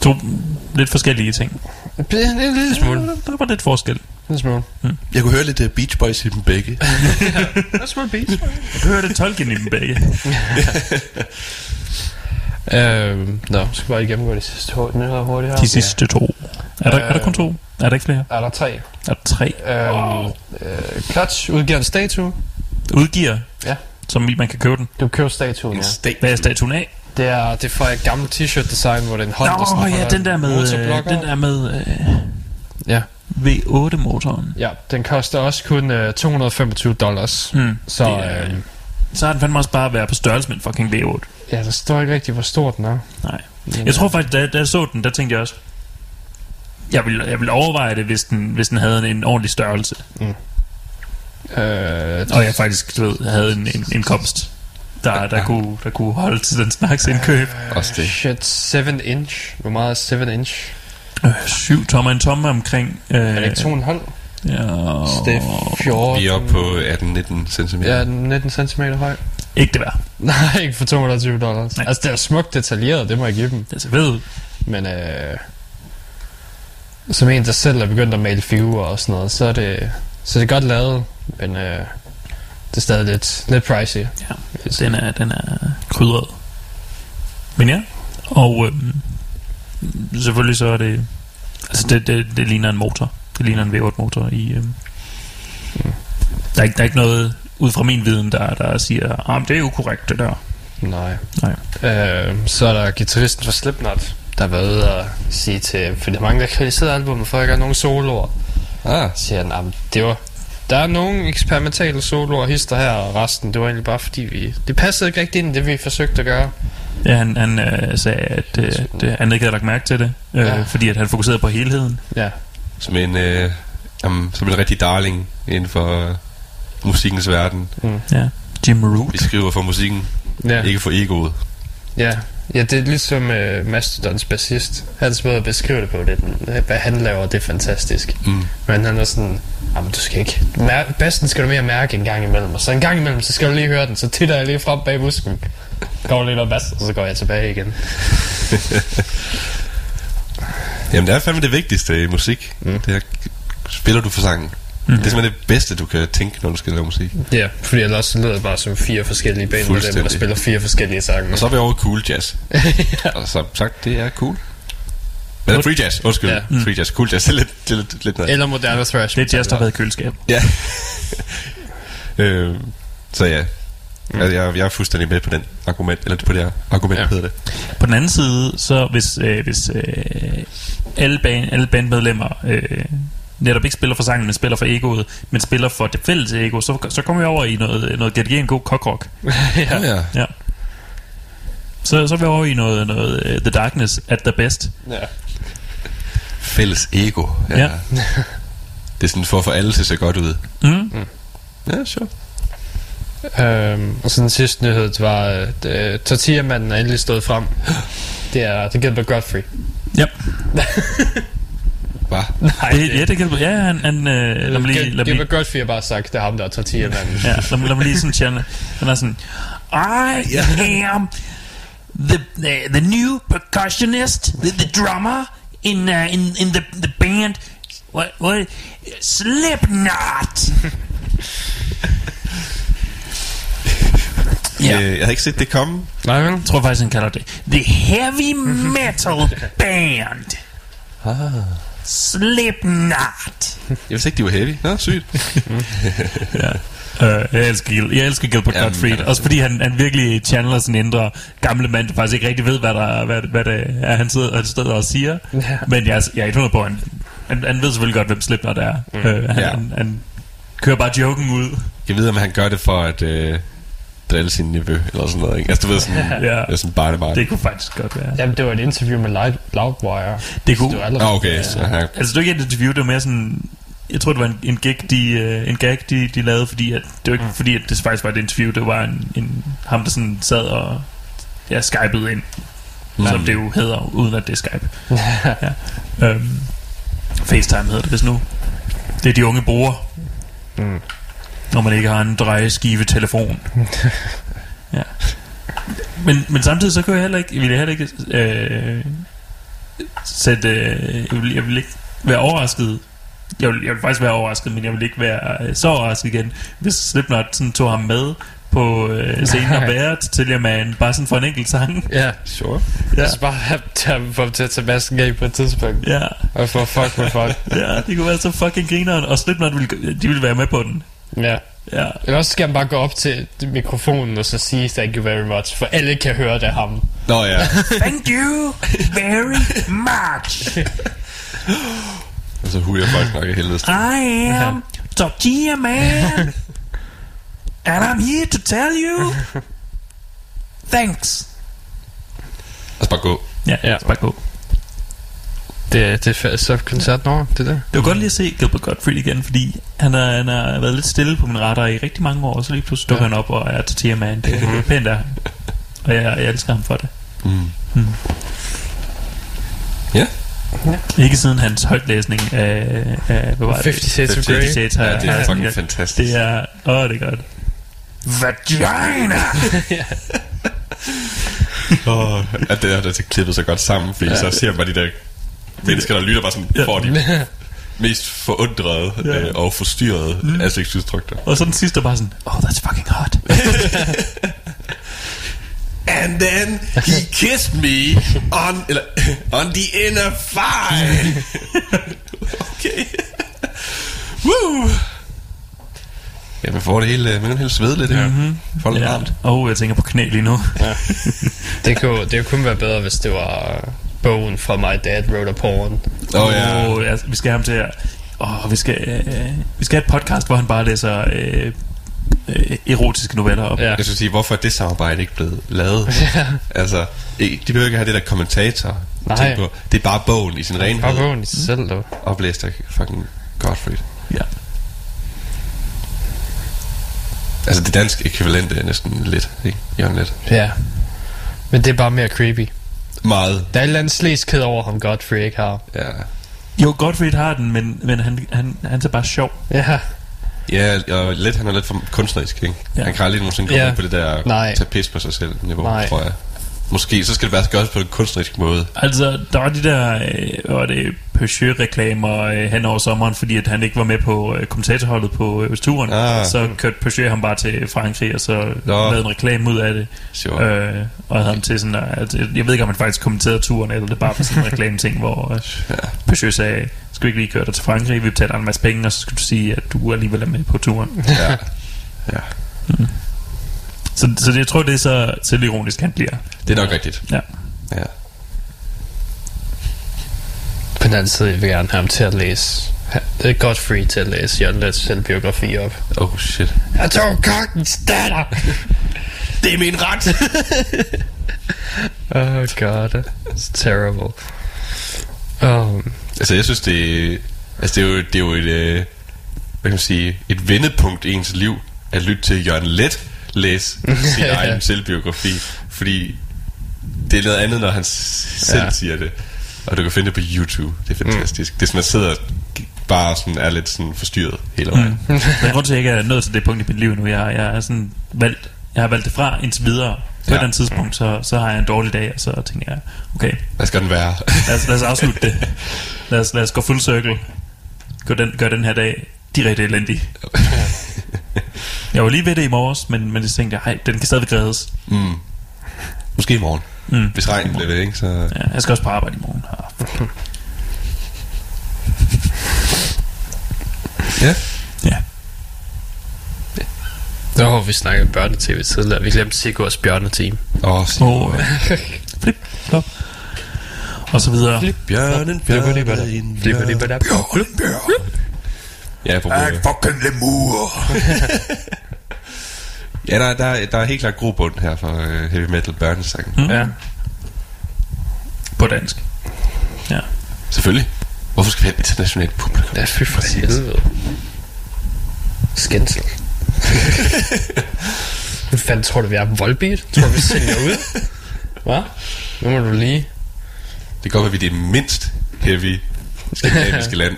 [SPEAKER 7] To lidt forskellige ting.
[SPEAKER 8] Det er en lille smule. En
[SPEAKER 7] Der var lidt forskel.
[SPEAKER 8] lille smule.
[SPEAKER 5] Jeg kunne høre lidt uh, Beach Boys i dem begge.
[SPEAKER 8] En lille smule beats.
[SPEAKER 7] Du hørte Tolkien i dem begge.
[SPEAKER 8] Øhm, nå, skal vi bare lige gennemgå de sidste to nyheder hurtigt her.
[SPEAKER 7] De sidste to. Er der, er der kun to? Er der ikke flere?
[SPEAKER 8] Ja. Er der tre?
[SPEAKER 7] Er der tre?
[SPEAKER 8] Øhm, øh, Clutch udgiver en statue.
[SPEAKER 7] Udgiver,
[SPEAKER 8] Ja.
[SPEAKER 7] Som man kan købe den.
[SPEAKER 8] Du køber statuen, ja.
[SPEAKER 7] Hvad er statuen af?
[SPEAKER 8] Det er, det er fra et gammelt t-shirt design, hvor det er en hånd, der
[SPEAKER 7] Nå,
[SPEAKER 8] sådan
[SPEAKER 7] ja,
[SPEAKER 8] holder
[SPEAKER 7] den der med, øh, den der med øh,
[SPEAKER 8] Ja.
[SPEAKER 7] V8-motoren.
[SPEAKER 8] Ja, den koster også kun øh, 225 dollars.
[SPEAKER 7] Mm.
[SPEAKER 8] Så
[SPEAKER 7] Det er-
[SPEAKER 8] øh,
[SPEAKER 7] Så har den fandme også bare været på størrelse med en fucking V8.
[SPEAKER 8] ja, der står ikke rigtig, hvor stor den er.
[SPEAKER 7] Nej. Jeg tror faktisk, da, da jeg så den, der tænkte jeg også, jeg ville, jeg ville overveje det, hvis den, hvis den havde en, en ordentlig størrelse.
[SPEAKER 8] Øh,
[SPEAKER 7] Og jeg faktisk, du ved, havde en, en, en komst, der, der, kunne, der kunne holde til den slags indkøb.
[SPEAKER 5] Også det.
[SPEAKER 8] Shit, 7 inch. Hvor meget er 7 inch?
[SPEAKER 7] Øh, syv tommer, en tomme omkring. Øh,
[SPEAKER 8] Er det ikke 2,5?
[SPEAKER 7] Ja,
[SPEAKER 8] Det er 14.
[SPEAKER 5] Vi er oppe på 18-19 cm.
[SPEAKER 8] Ja, 19 cm høj.
[SPEAKER 7] Ikke det værd.
[SPEAKER 8] Nej, ikke for 220 dollars.
[SPEAKER 7] Nej.
[SPEAKER 8] Altså, det er smukt detaljeret, det må jeg give dem.
[SPEAKER 7] Det ser ud.
[SPEAKER 8] Men øh, som en, der selv er begyndt at male figurer og sådan noget, så er det, så er det godt lavet, men øh, det er stadig lidt, lidt pricey.
[SPEAKER 7] Ja, den er, den er krydret. Men ja, og øhm, selvfølgelig så er det, altså det, det, det ligner en motor. Det ligner en V8-motor i... Øhm, der, er ikke, der er ikke noget ud fra min viden, der, der siger, ah, men det er jo korrekt det der.
[SPEAKER 8] Nej.
[SPEAKER 7] Nej.
[SPEAKER 8] Øh, så er der gitarristen fra Slipknot, der har været ude og sige til, for der er mange, der kritiserer albumet, for at ikke er nogen soloer.
[SPEAKER 5] Ah,
[SPEAKER 8] siger han, "Jamen, det var, der er nogle eksperimentale soloer og hister her, og resten, det var egentlig bare fordi vi, det passede ikke rigtig ind i det, vi forsøgte at gøre.
[SPEAKER 7] Ja, han, han øh, sagde, at, øh, at øh, han ikke havde lagt mærke til det, øh,
[SPEAKER 8] Ja.
[SPEAKER 7] fordi at han fokuserede på helheden.
[SPEAKER 8] Ja,
[SPEAKER 5] som en, øh, jamen, som en rigtig darling inden for øh, musikkens verden.
[SPEAKER 7] Ja. Jim Root.
[SPEAKER 5] Vi skriver for musikken,
[SPEAKER 8] ja.
[SPEAKER 5] ikke for egoet.
[SPEAKER 8] Ja, ja det er ligesom uh, Mastodons bassist. Hans måde at beskrive det på, det, er- hvad han laver, det er fantastisk.
[SPEAKER 5] Mm.
[SPEAKER 8] Men han er sådan, jamen du skal ikke, mær- bassen skal du mere mærke en gang imellem, og så en gang imellem, så skal du lige høre den, så titter jeg lige frem bag busken. Går lidt op bas, og så går jeg tilbage igen.
[SPEAKER 5] Jamen, det er fandme det vigtigste i musik. Mm. Det er, spiller du for sangen. Mm. Det er simpelthen det bedste, du kan tænke, når du skal lave musik.
[SPEAKER 8] Ja, fordi ellers så lyder det bare som fire forskellige baner, med dem, der spiller fire forskellige sange.
[SPEAKER 5] Og så er vi over i cool jazz. Og som sagt, det er cool. Eller free jazz, undskyld.
[SPEAKER 8] Ja.
[SPEAKER 5] Ja. Free jazz. Cool jazz, det er lidt, det er lidt, lidt noget.
[SPEAKER 8] Eller moderne thrash.
[SPEAKER 7] Det er jazz, der har været i køleskab.
[SPEAKER 5] Ja. øh, så ja. Mm. Altså, jeg, jeg er fuldstændig med på den argument, eller på det her argument,
[SPEAKER 8] Ja.
[SPEAKER 5] ja. hedder det.
[SPEAKER 7] På den anden side, så hvis, øh, hvis øh, alle, band, alle bandmedlemmer øh, netop ikke spiller for sangen, men spiller for egoet, men spiller for det fælles ego, så, så kommer vi over i noget, noget Get Again god cockrock.
[SPEAKER 5] Ja. ja.
[SPEAKER 7] Ja. Så, så er vi over i noget, noget uh, The Darkness at the best.
[SPEAKER 8] Ja.
[SPEAKER 5] Fælles ego. Ja.
[SPEAKER 7] Ja.
[SPEAKER 5] Det er sådan for at få alle til at se godt ud.
[SPEAKER 7] Mm.
[SPEAKER 5] Ja, sure.
[SPEAKER 8] Øhm, og så den sidste nyhed, det var, at øh, Tortilla-manden er endelig stået frem. Det er, er Gilbert Godfrey.
[SPEAKER 7] Ja.
[SPEAKER 5] Hvad?
[SPEAKER 8] Nej,
[SPEAKER 7] Det, ja, det kan Ja, han, han øh, lad mig lige, lad mig lige,
[SPEAKER 8] Gilbert Godfrey har bare sagt, det er ham, der er Tortilla-manden.
[SPEAKER 7] ja, lad, lad mig lige sådan channel. Han er sådan, I am the, the, the new percussionist, the, the drummer in, uh, in, in the, the band, what, what, Slipknot. Ja.
[SPEAKER 5] Øh, jeg havde ikke set det komme.
[SPEAKER 8] Nej, vel?
[SPEAKER 7] Jeg tror faktisk, han kalder det The Heavy Metal Band. Slipknot.
[SPEAKER 5] Jeg vidste ikke, de var heavy. Nå, sygt.
[SPEAKER 7] ja. Uh, jeg elsker, Gil- jeg elsker Gilbert
[SPEAKER 5] Jamen,
[SPEAKER 7] Gottfried.
[SPEAKER 5] han er-
[SPEAKER 7] Også fordi han, han virkelig channeler sin indre gamle mand, der faktisk ikke rigtig ved, hvad, der, hvad, hvad det er, han sidder, han sidder og siger.
[SPEAKER 8] Ja.
[SPEAKER 7] Men jeg, er- jeg er ikke 100 på, han, han, han ved selvfølgelig godt, hvem Slipknot er. Mm. Uh, han,
[SPEAKER 5] Ja.
[SPEAKER 7] han, han kører bare joken ud.
[SPEAKER 5] Jeg ved, om han gør det for at øh, drille sin nevø, eller sådan noget. Ikke? Altså, du ved, sådan,
[SPEAKER 7] Ja.
[SPEAKER 5] det er sådan barnebarn.
[SPEAKER 7] Det kunne faktisk godt være.
[SPEAKER 8] Jamen, det var et interview med Light, Loudwire.
[SPEAKER 7] Det kunne,
[SPEAKER 8] Det
[SPEAKER 5] Ah, okay. Så, ja.
[SPEAKER 7] Altså, det var ikke et interview, det var mere sådan... Jeg tror, det var en, en gig, de, uh, en gag, de, de lavede, fordi at, det var ikke fordi, at det faktisk var et interview, det var en, en ham, der sådan sad og ja, skypede ind, mm. som det jo hedder, uden at det er Skype. ja. um, FaceTime hedder det hvis nu. Det er de unge bruger.
[SPEAKER 8] Mm.
[SPEAKER 7] Når man ikke har en drejeskive telefon. ja. Men, men samtidig så kunne jeg heller ikke, jeg ville heller ikke øh, sætte, øh, jeg, ville, jeg ville ikke være overrasket. Jeg ville, jeg ville faktisk være overrasket, men jeg ville ikke være øh, så overrasket igen, hvis Slipknot sådan tog ham med på øh, scenen og bære til jer man bare sådan for en enkelt sang.
[SPEAKER 8] Ja.
[SPEAKER 5] Sure.
[SPEAKER 8] Ja. Altså bare have, dem til at tage masken af på et tidspunkt.
[SPEAKER 7] Ja,
[SPEAKER 8] Og få fuck med folk.
[SPEAKER 7] ja, det kunne være så fucking grineren, og Slipknot ville, de ville være med på den.
[SPEAKER 8] Ja.
[SPEAKER 7] Ja,
[SPEAKER 8] Eller også skal han bare gå op til mikrofonen og så sige thank you very much, for alle kan høre det ham.
[SPEAKER 5] Nå ja.
[SPEAKER 7] Thank you very much.
[SPEAKER 5] Og så huger folk nok i helvede.
[SPEAKER 7] I am Tortilla Man. And I'm here to tell you. Thanks.
[SPEAKER 5] Lad os bare gå.
[SPEAKER 7] Ja,
[SPEAKER 8] Ja.
[SPEAKER 7] ja. bare gå.
[SPEAKER 8] Det, det er så koncerten over, det der.
[SPEAKER 7] Det var godt lige at se Gilbert Gottfried igen, fordi han har, han har været lidt stille på min radar i rigtig mange år, og så lige pludselig dukker ja. han op og er Tortilla Man. Det er pænt af ham. Og jeg, jeg elsker ham for det.
[SPEAKER 5] Mm.
[SPEAKER 7] Mm.
[SPEAKER 5] Ja.
[SPEAKER 7] Ikke siden hans højtlæsning af, af hvad var det?
[SPEAKER 8] 50 Shades of
[SPEAKER 7] 50
[SPEAKER 8] Grey.
[SPEAKER 7] Shades
[SPEAKER 5] Ja, det er fucking
[SPEAKER 7] ja,
[SPEAKER 5] fantastisk.
[SPEAKER 7] Det er, åh, det er godt. Vagina!
[SPEAKER 5] Åh, at det er der til klippet så godt sammen, fordi ja. så ser man de der mennesker, der lytter bare sådan,
[SPEAKER 7] Ja.
[SPEAKER 5] får de mest forundrede
[SPEAKER 7] Ja.
[SPEAKER 5] øh, og forstyrrede mm. ansigtsudtryk der.
[SPEAKER 7] og så den sidste bare sådan, oh, that's fucking hot.
[SPEAKER 5] And then he kissed me on, eller, on the inner thigh. okay. Woo! Ja, man får det hele, man kan helt svede lidt her. Mm-hmm. Får det
[SPEAKER 7] ja.
[SPEAKER 5] varmt.
[SPEAKER 7] Og jeg tænker på knæ lige nu.
[SPEAKER 8] Det kunne, det kunne kun være bedre, hvis det var bogen fra My Dad Wrote a Porn.
[SPEAKER 5] Åh oh, ja.
[SPEAKER 7] Åh, ja, vi skal have ham til at... Åh, vi skal, øh, vi skal have et podcast, hvor han bare læser øh, øh, erotiske noveller op.
[SPEAKER 8] Ja.
[SPEAKER 5] Jeg skulle sige, hvorfor er det samarbejde ikke blevet lavet? altså, ikke- de behøver ikke have det der kommentator.
[SPEAKER 8] Nej.
[SPEAKER 5] tænk På. Det er bare bogen i sin renhed.
[SPEAKER 8] Bare bogen i sig selv, dog.
[SPEAKER 5] Oplæst af fucking Godfrey.
[SPEAKER 7] Ja.
[SPEAKER 5] Altså det danske ekvivalent er næsten lidt, ikke? Jørgen lidt.
[SPEAKER 8] Ja. Men det er bare mere creepy.
[SPEAKER 5] Meget.
[SPEAKER 8] Der er et eller andet slæskhed over ham, Godfrey ikke har.
[SPEAKER 5] Ja.
[SPEAKER 7] Jo, Gottfried har den, men, men han, han, han er bare sjov.
[SPEAKER 8] Ja.
[SPEAKER 5] Ja, og lidt, han er lidt for kunstnerisk, ikke?
[SPEAKER 7] Ja.
[SPEAKER 5] Han kan aldrig nogensinde komme
[SPEAKER 8] Ja.
[SPEAKER 5] ja. på det der
[SPEAKER 8] Nej.
[SPEAKER 5] tage pis på sig selv niveau,
[SPEAKER 8] Nej.
[SPEAKER 5] tror jeg. Måske, så skal det være gøres på en kunstnerisk måde.
[SPEAKER 7] Altså, der var de der, øh, var det, Peugeot-reklamer øh, hen over sommeren, fordi at han ikke var med på øh, kommentatorholdet på øh, turen.
[SPEAKER 5] Ah.
[SPEAKER 7] Så kørte Peugeot ham bare til Frankrig, og så
[SPEAKER 5] Nå.
[SPEAKER 7] lavede en reklame ud af det.
[SPEAKER 5] Sure.
[SPEAKER 7] Øh, og havde ham til sådan, at, jeg ved ikke, om han faktisk kommenterede turen, eller det bare var sådan en reklame-ting, hvor øh,
[SPEAKER 5] Ja.
[SPEAKER 7] Peugeot sagde, skal vi ikke lige køre dig til Frankrig, vi betaler en masse penge, og så skal du sige, at du alligevel er med på turen.
[SPEAKER 5] ja. ja.
[SPEAKER 7] Så, så det, jeg tror, det er så selvironisk, han bliver.
[SPEAKER 5] Det er nok rigtigt.
[SPEAKER 7] Ja.
[SPEAKER 5] Ja.
[SPEAKER 8] På den anden side, jeg vil gerne have ham til at læse. Det er Godfrey til at læse Jørgen Lets selvbiografi op.
[SPEAKER 5] Oh shit.
[SPEAKER 8] Jeg tog kokkens datter!
[SPEAKER 5] Det er min ret!
[SPEAKER 8] Oh god, it's terrible. Um,
[SPEAKER 5] altså jeg synes det Altså det er jo, det er jo et øh, Hvad kan man sige Et vendepunkt i ens liv At lytte til Jørgen Let Læse sin egen selvbiografi Fordi Det er noget andet når han selv
[SPEAKER 8] Ja.
[SPEAKER 5] siger det Og du kan finde det på YouTube Det er fantastisk mm. Det er sådan man sidder Bare sådan er lidt sådan forstyrret Hele vejen mm.
[SPEAKER 7] Men grund til, at jeg ikke er nået til det punkt i mit liv nu, jeg, jeg er sådan valgt, jeg har valgt det fra indtil videre. På ja. et eller andet tidspunkt, så, så har jeg en dårlig dag, og så tænker jeg, okay,
[SPEAKER 5] Hvad skal den være?
[SPEAKER 7] lad os, lad os afslutte det. Lad os, lad os gå full circle. Gør den, gør den her dag direkte elendig. Jeg var lige ved det i morges, men, men jeg tænkte, jeg, "Ej, den kan stadigvæk reddes.
[SPEAKER 5] mm. Måske i morgen
[SPEAKER 7] Mm.
[SPEAKER 5] Hvis regnen bliver ved ikke så
[SPEAKER 7] Ja, jeg skal også på arbejde i morgen. Ah,
[SPEAKER 5] Ja
[SPEAKER 7] Ja.
[SPEAKER 8] Nå, vi snakkede om børnetv tidligere. Vi glemte Sigurds bjørneteam.
[SPEAKER 5] Åh, oh,
[SPEAKER 7] Og, flip, flop. Og så videre.
[SPEAKER 5] Bjørnen, bjørnen, bjørnen, Ja, på
[SPEAKER 1] fucking lemur.
[SPEAKER 5] Ja, der, der, der er helt klart grobund her for uh, heavy metal børnesangen. Mm.
[SPEAKER 8] Ja.
[SPEAKER 7] På dansk. Ja.
[SPEAKER 5] Selvfølgelig. Hvorfor skal vi have et internationalt publikum?
[SPEAKER 8] Ja, fy for helvede. Skændsel. Hvad fanden tror du, vi er på Volbeat? Tror du, vi sælger ud? Hvad? Nu må du lige...
[SPEAKER 5] Det kan godt være, at vi er det mindst heavy skandinaviske land.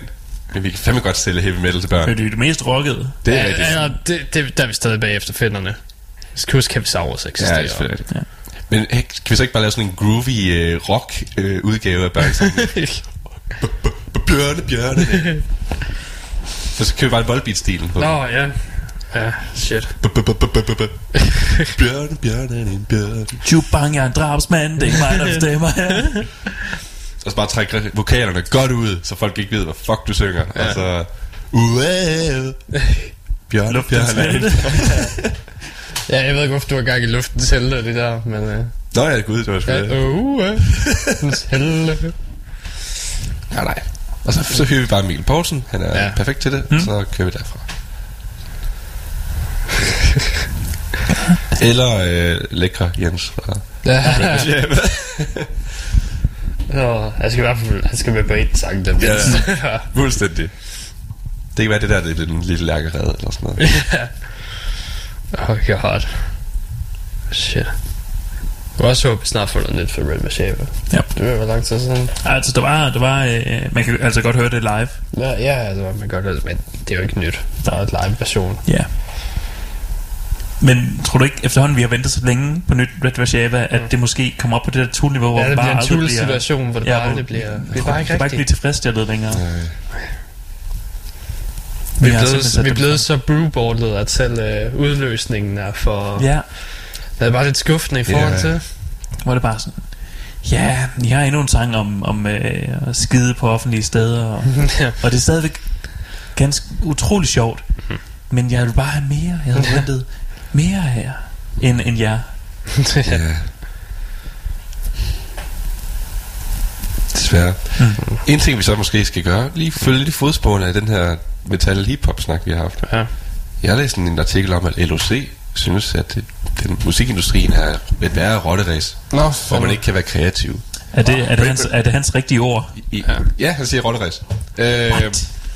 [SPEAKER 5] Men vi kan fandme godt sælge heavy metal til børn.
[SPEAKER 7] Men det er det mest rockede.
[SPEAKER 5] Det er
[SPEAKER 8] ja,
[SPEAKER 5] rigtigt.
[SPEAKER 8] ja, det, det, der er vi stadig bagefter finderne. Vi skal huske, Kevsaurus
[SPEAKER 5] Ja,
[SPEAKER 8] eksisterer.
[SPEAKER 5] det er selvfølgelig rigtigt. Men hey, kan vi så ikke bare lave sådan en groovy uh, rock uh, udgave af børnesangen? bjørne, bjørne. Så så kører vi bare boldbeat-stilen på.
[SPEAKER 8] Nå, ja. Ja, shit.
[SPEAKER 5] Bjørne, bjørne, en bjørne.
[SPEAKER 7] Chubang er en drabsmand, det er ikke mig, der bestemmer.
[SPEAKER 5] Og så bare trække vokalerne godt ud, så folk ikke ved, hvad fuck du synger. Ja. Og så... Uæh. Bjørne,
[SPEAKER 7] Luftens
[SPEAKER 5] bjørne.
[SPEAKER 7] helte.
[SPEAKER 8] Ja, jeg ved ikke, hvorfor du er gang i luftens helte og det der, men... Uh,
[SPEAKER 5] Nå ja, gud, det var sgu
[SPEAKER 8] ja,
[SPEAKER 5] det.
[SPEAKER 8] uh, helte.
[SPEAKER 5] Ja, nej. Og så, så hører vi bare Mikkel Poulsen. Han er
[SPEAKER 8] ja.
[SPEAKER 5] perfekt til det. Mm. Så kører vi derfra. Eller øh, lækre Jens fra
[SPEAKER 8] Ja,
[SPEAKER 5] ja.
[SPEAKER 8] Nå, han skal i hvert fald han skal med på et sang, der
[SPEAKER 5] Ja,
[SPEAKER 8] ja.
[SPEAKER 5] Fuldstændig. Det kan være det der, det er den lille lærkerede eller sådan noget.
[SPEAKER 8] Oh god. Shit. Jeg også håbe, snart får noget nyt for Red Machete.
[SPEAKER 7] Ja.
[SPEAKER 8] Det være lang tid siden.
[SPEAKER 7] Altså, der var, der var øh, man kan altså godt høre det live.
[SPEAKER 8] Ja, ja altså, man kan godt høre det, men det er jo ikke nyt. Der er et live version.
[SPEAKER 7] Ja. Men tror du ikke, efterhånden vi har ventet så længe på nyt Red Vashava, at det måske kommer op på det der tool-niveau, hvor
[SPEAKER 8] Ja, det
[SPEAKER 7] bare
[SPEAKER 8] bliver en tool-situation, hvor det bare aldrig bliver- bliver bare ikke
[SPEAKER 7] det bare ikke
[SPEAKER 8] rigtigt.
[SPEAKER 7] blive tilfredsstillet længere.
[SPEAKER 5] Øh,
[SPEAKER 8] Vi er
[SPEAKER 7] har
[SPEAKER 8] blevet, vi er
[SPEAKER 7] det
[SPEAKER 8] blevet så brewballet, at selv øh, udløsningen er for...
[SPEAKER 7] Ja,
[SPEAKER 8] Det er bare lidt skuffende i forhold
[SPEAKER 5] Ja.
[SPEAKER 8] til.
[SPEAKER 7] hvor det bare sådan... Ja, I har endnu en sang om, om øh, at skide på offentlige steder, og,
[SPEAKER 8] ja.
[SPEAKER 7] og det er stadigvæk ganske utrolig sjovt. Men jeg vil bare have mere. Jeg havde ventet mere her, end, end jer.
[SPEAKER 5] ja. Desværre. Mm. En ting, vi så måske skal gøre, lige følge lidt i fodsporene af den her metal hip-hop snak, vi har haft.
[SPEAKER 8] ja.
[SPEAKER 5] Jeg har læst en artikel om, at LOC synes, at det, den musikindustrien er et værre rotteræs,
[SPEAKER 8] Nå,
[SPEAKER 5] hvor man ikke kan være kreativ.
[SPEAKER 7] Er det, er det, hans, er det hans rigtige ord?
[SPEAKER 5] I, ja. ja, han siger rotteræs. Øh,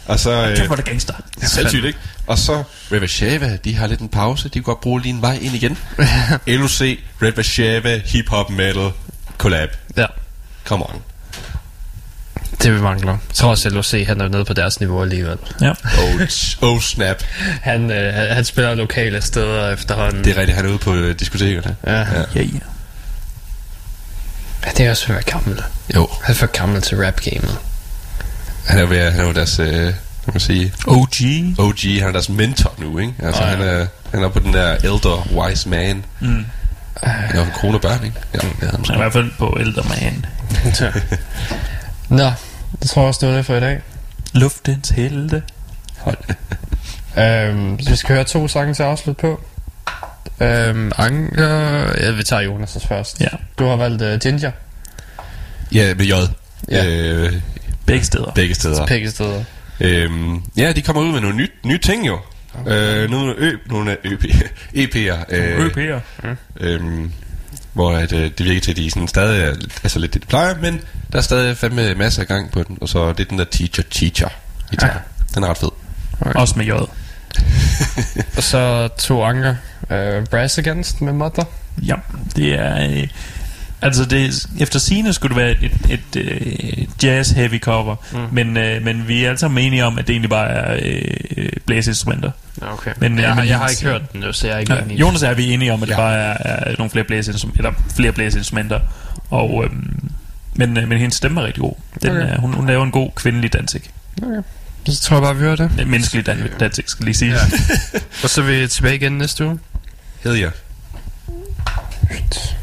[SPEAKER 5] og så...
[SPEAKER 7] Kæft,
[SPEAKER 5] Øh,
[SPEAKER 7] hvor er det gangster.
[SPEAKER 5] Selvsygt, ikke? Og så Revashava, de har lidt en pause. De kan godt bruge lige en vej ind igen. LOC, Revashava, Hip Hop Metal, Collab.
[SPEAKER 8] Ja.
[SPEAKER 5] Come on.
[SPEAKER 8] Det vi mangler. Jeg tror også, LOC, han er nede på deres niveau alligevel.
[SPEAKER 7] Ja.
[SPEAKER 5] Oh, oh snap.
[SPEAKER 8] Han, øh, han- han spiller lokale steder efterhånden.
[SPEAKER 5] Det er rigtigt, han er ude på øh, diskotekerne.
[SPEAKER 8] Ja.
[SPEAKER 5] Ja.
[SPEAKER 7] Ja, ja.
[SPEAKER 8] ja. det er også for gammel.
[SPEAKER 5] Jo,
[SPEAKER 8] Han er for gammel til rap-gamet.
[SPEAKER 5] han er jo, ved, han er jo deres, øh, kan man sige,
[SPEAKER 7] OG.
[SPEAKER 5] OG, han er deres mentor nu, ikke? Altså,
[SPEAKER 8] Åh, ja.
[SPEAKER 5] han, er, han er på den der elder wise man.
[SPEAKER 7] Mm.
[SPEAKER 5] Han er en krone og børn, ikke? Ja, det er han
[SPEAKER 7] I
[SPEAKER 5] måske.
[SPEAKER 7] hvert fald på ældre man.
[SPEAKER 8] Nå, det tror jeg også, det var det for i dag.
[SPEAKER 7] Luftens helte.
[SPEAKER 8] Øhm, så vi skal høre to sange til at afslutte på. Øhm, Anker... Ja, vi tager Jonas' først.
[SPEAKER 7] Ja.
[SPEAKER 8] Du har valgt uh, Ginger.
[SPEAKER 5] Ja, med J.
[SPEAKER 8] Ja.
[SPEAKER 5] Øh,
[SPEAKER 7] Begge steder.
[SPEAKER 5] begge steder.
[SPEAKER 8] Begge steder.
[SPEAKER 5] Øhm, ja, de kommer ud med nogle nye, nye ting jo. Øh, nogle, ø, nogle af øp, EP'er. Øh,
[SPEAKER 7] ØP'er.
[SPEAKER 5] øhm, hvor at, øh, det virker til, at de sådan stadig er altså lidt det, de plejer, men der er stadig fandme masser af gang på den. Og så det er den der Teacher Teacher guitar.
[SPEAKER 7] Ja.
[SPEAKER 5] Den er ret fed.
[SPEAKER 7] Også med J.
[SPEAKER 8] Og så to Anker. Uh, Brass Against med Mother.
[SPEAKER 7] Ja, det er... Øh, altså, det, efter sine skulle det være et, et, et, et jazz-heavy cover, mm. men, øh, men vi er alle sammen enige om, at det egentlig bare er øh, blæseinstrumenter.
[SPEAKER 8] Okay.
[SPEAKER 7] Men,
[SPEAKER 8] Men, jeg,
[SPEAKER 7] øh, men
[SPEAKER 8] jeg har ikke hørt den, så jeg er ikke
[SPEAKER 7] Ja,
[SPEAKER 8] enig.
[SPEAKER 7] Jonas er vi enige om, at det
[SPEAKER 5] Ja.
[SPEAKER 7] bare er, er nogle flere blæseinstrumenter, eller flere blæseinstrumenter. Og, øhm, men, øh, men hendes stemme er rigtig god. Den,
[SPEAKER 8] Okay.
[SPEAKER 7] okay. hun, hun laver en god kvindelig dansik.
[SPEAKER 8] Okay. Så tror jeg bare, vi hører det.
[SPEAKER 7] Øh, Menneskelig dan- dansik, skal lige sige.
[SPEAKER 8] Ja. Og så er vi tilbage igen næste uge.
[SPEAKER 5] Hed jeg.
[SPEAKER 9] Good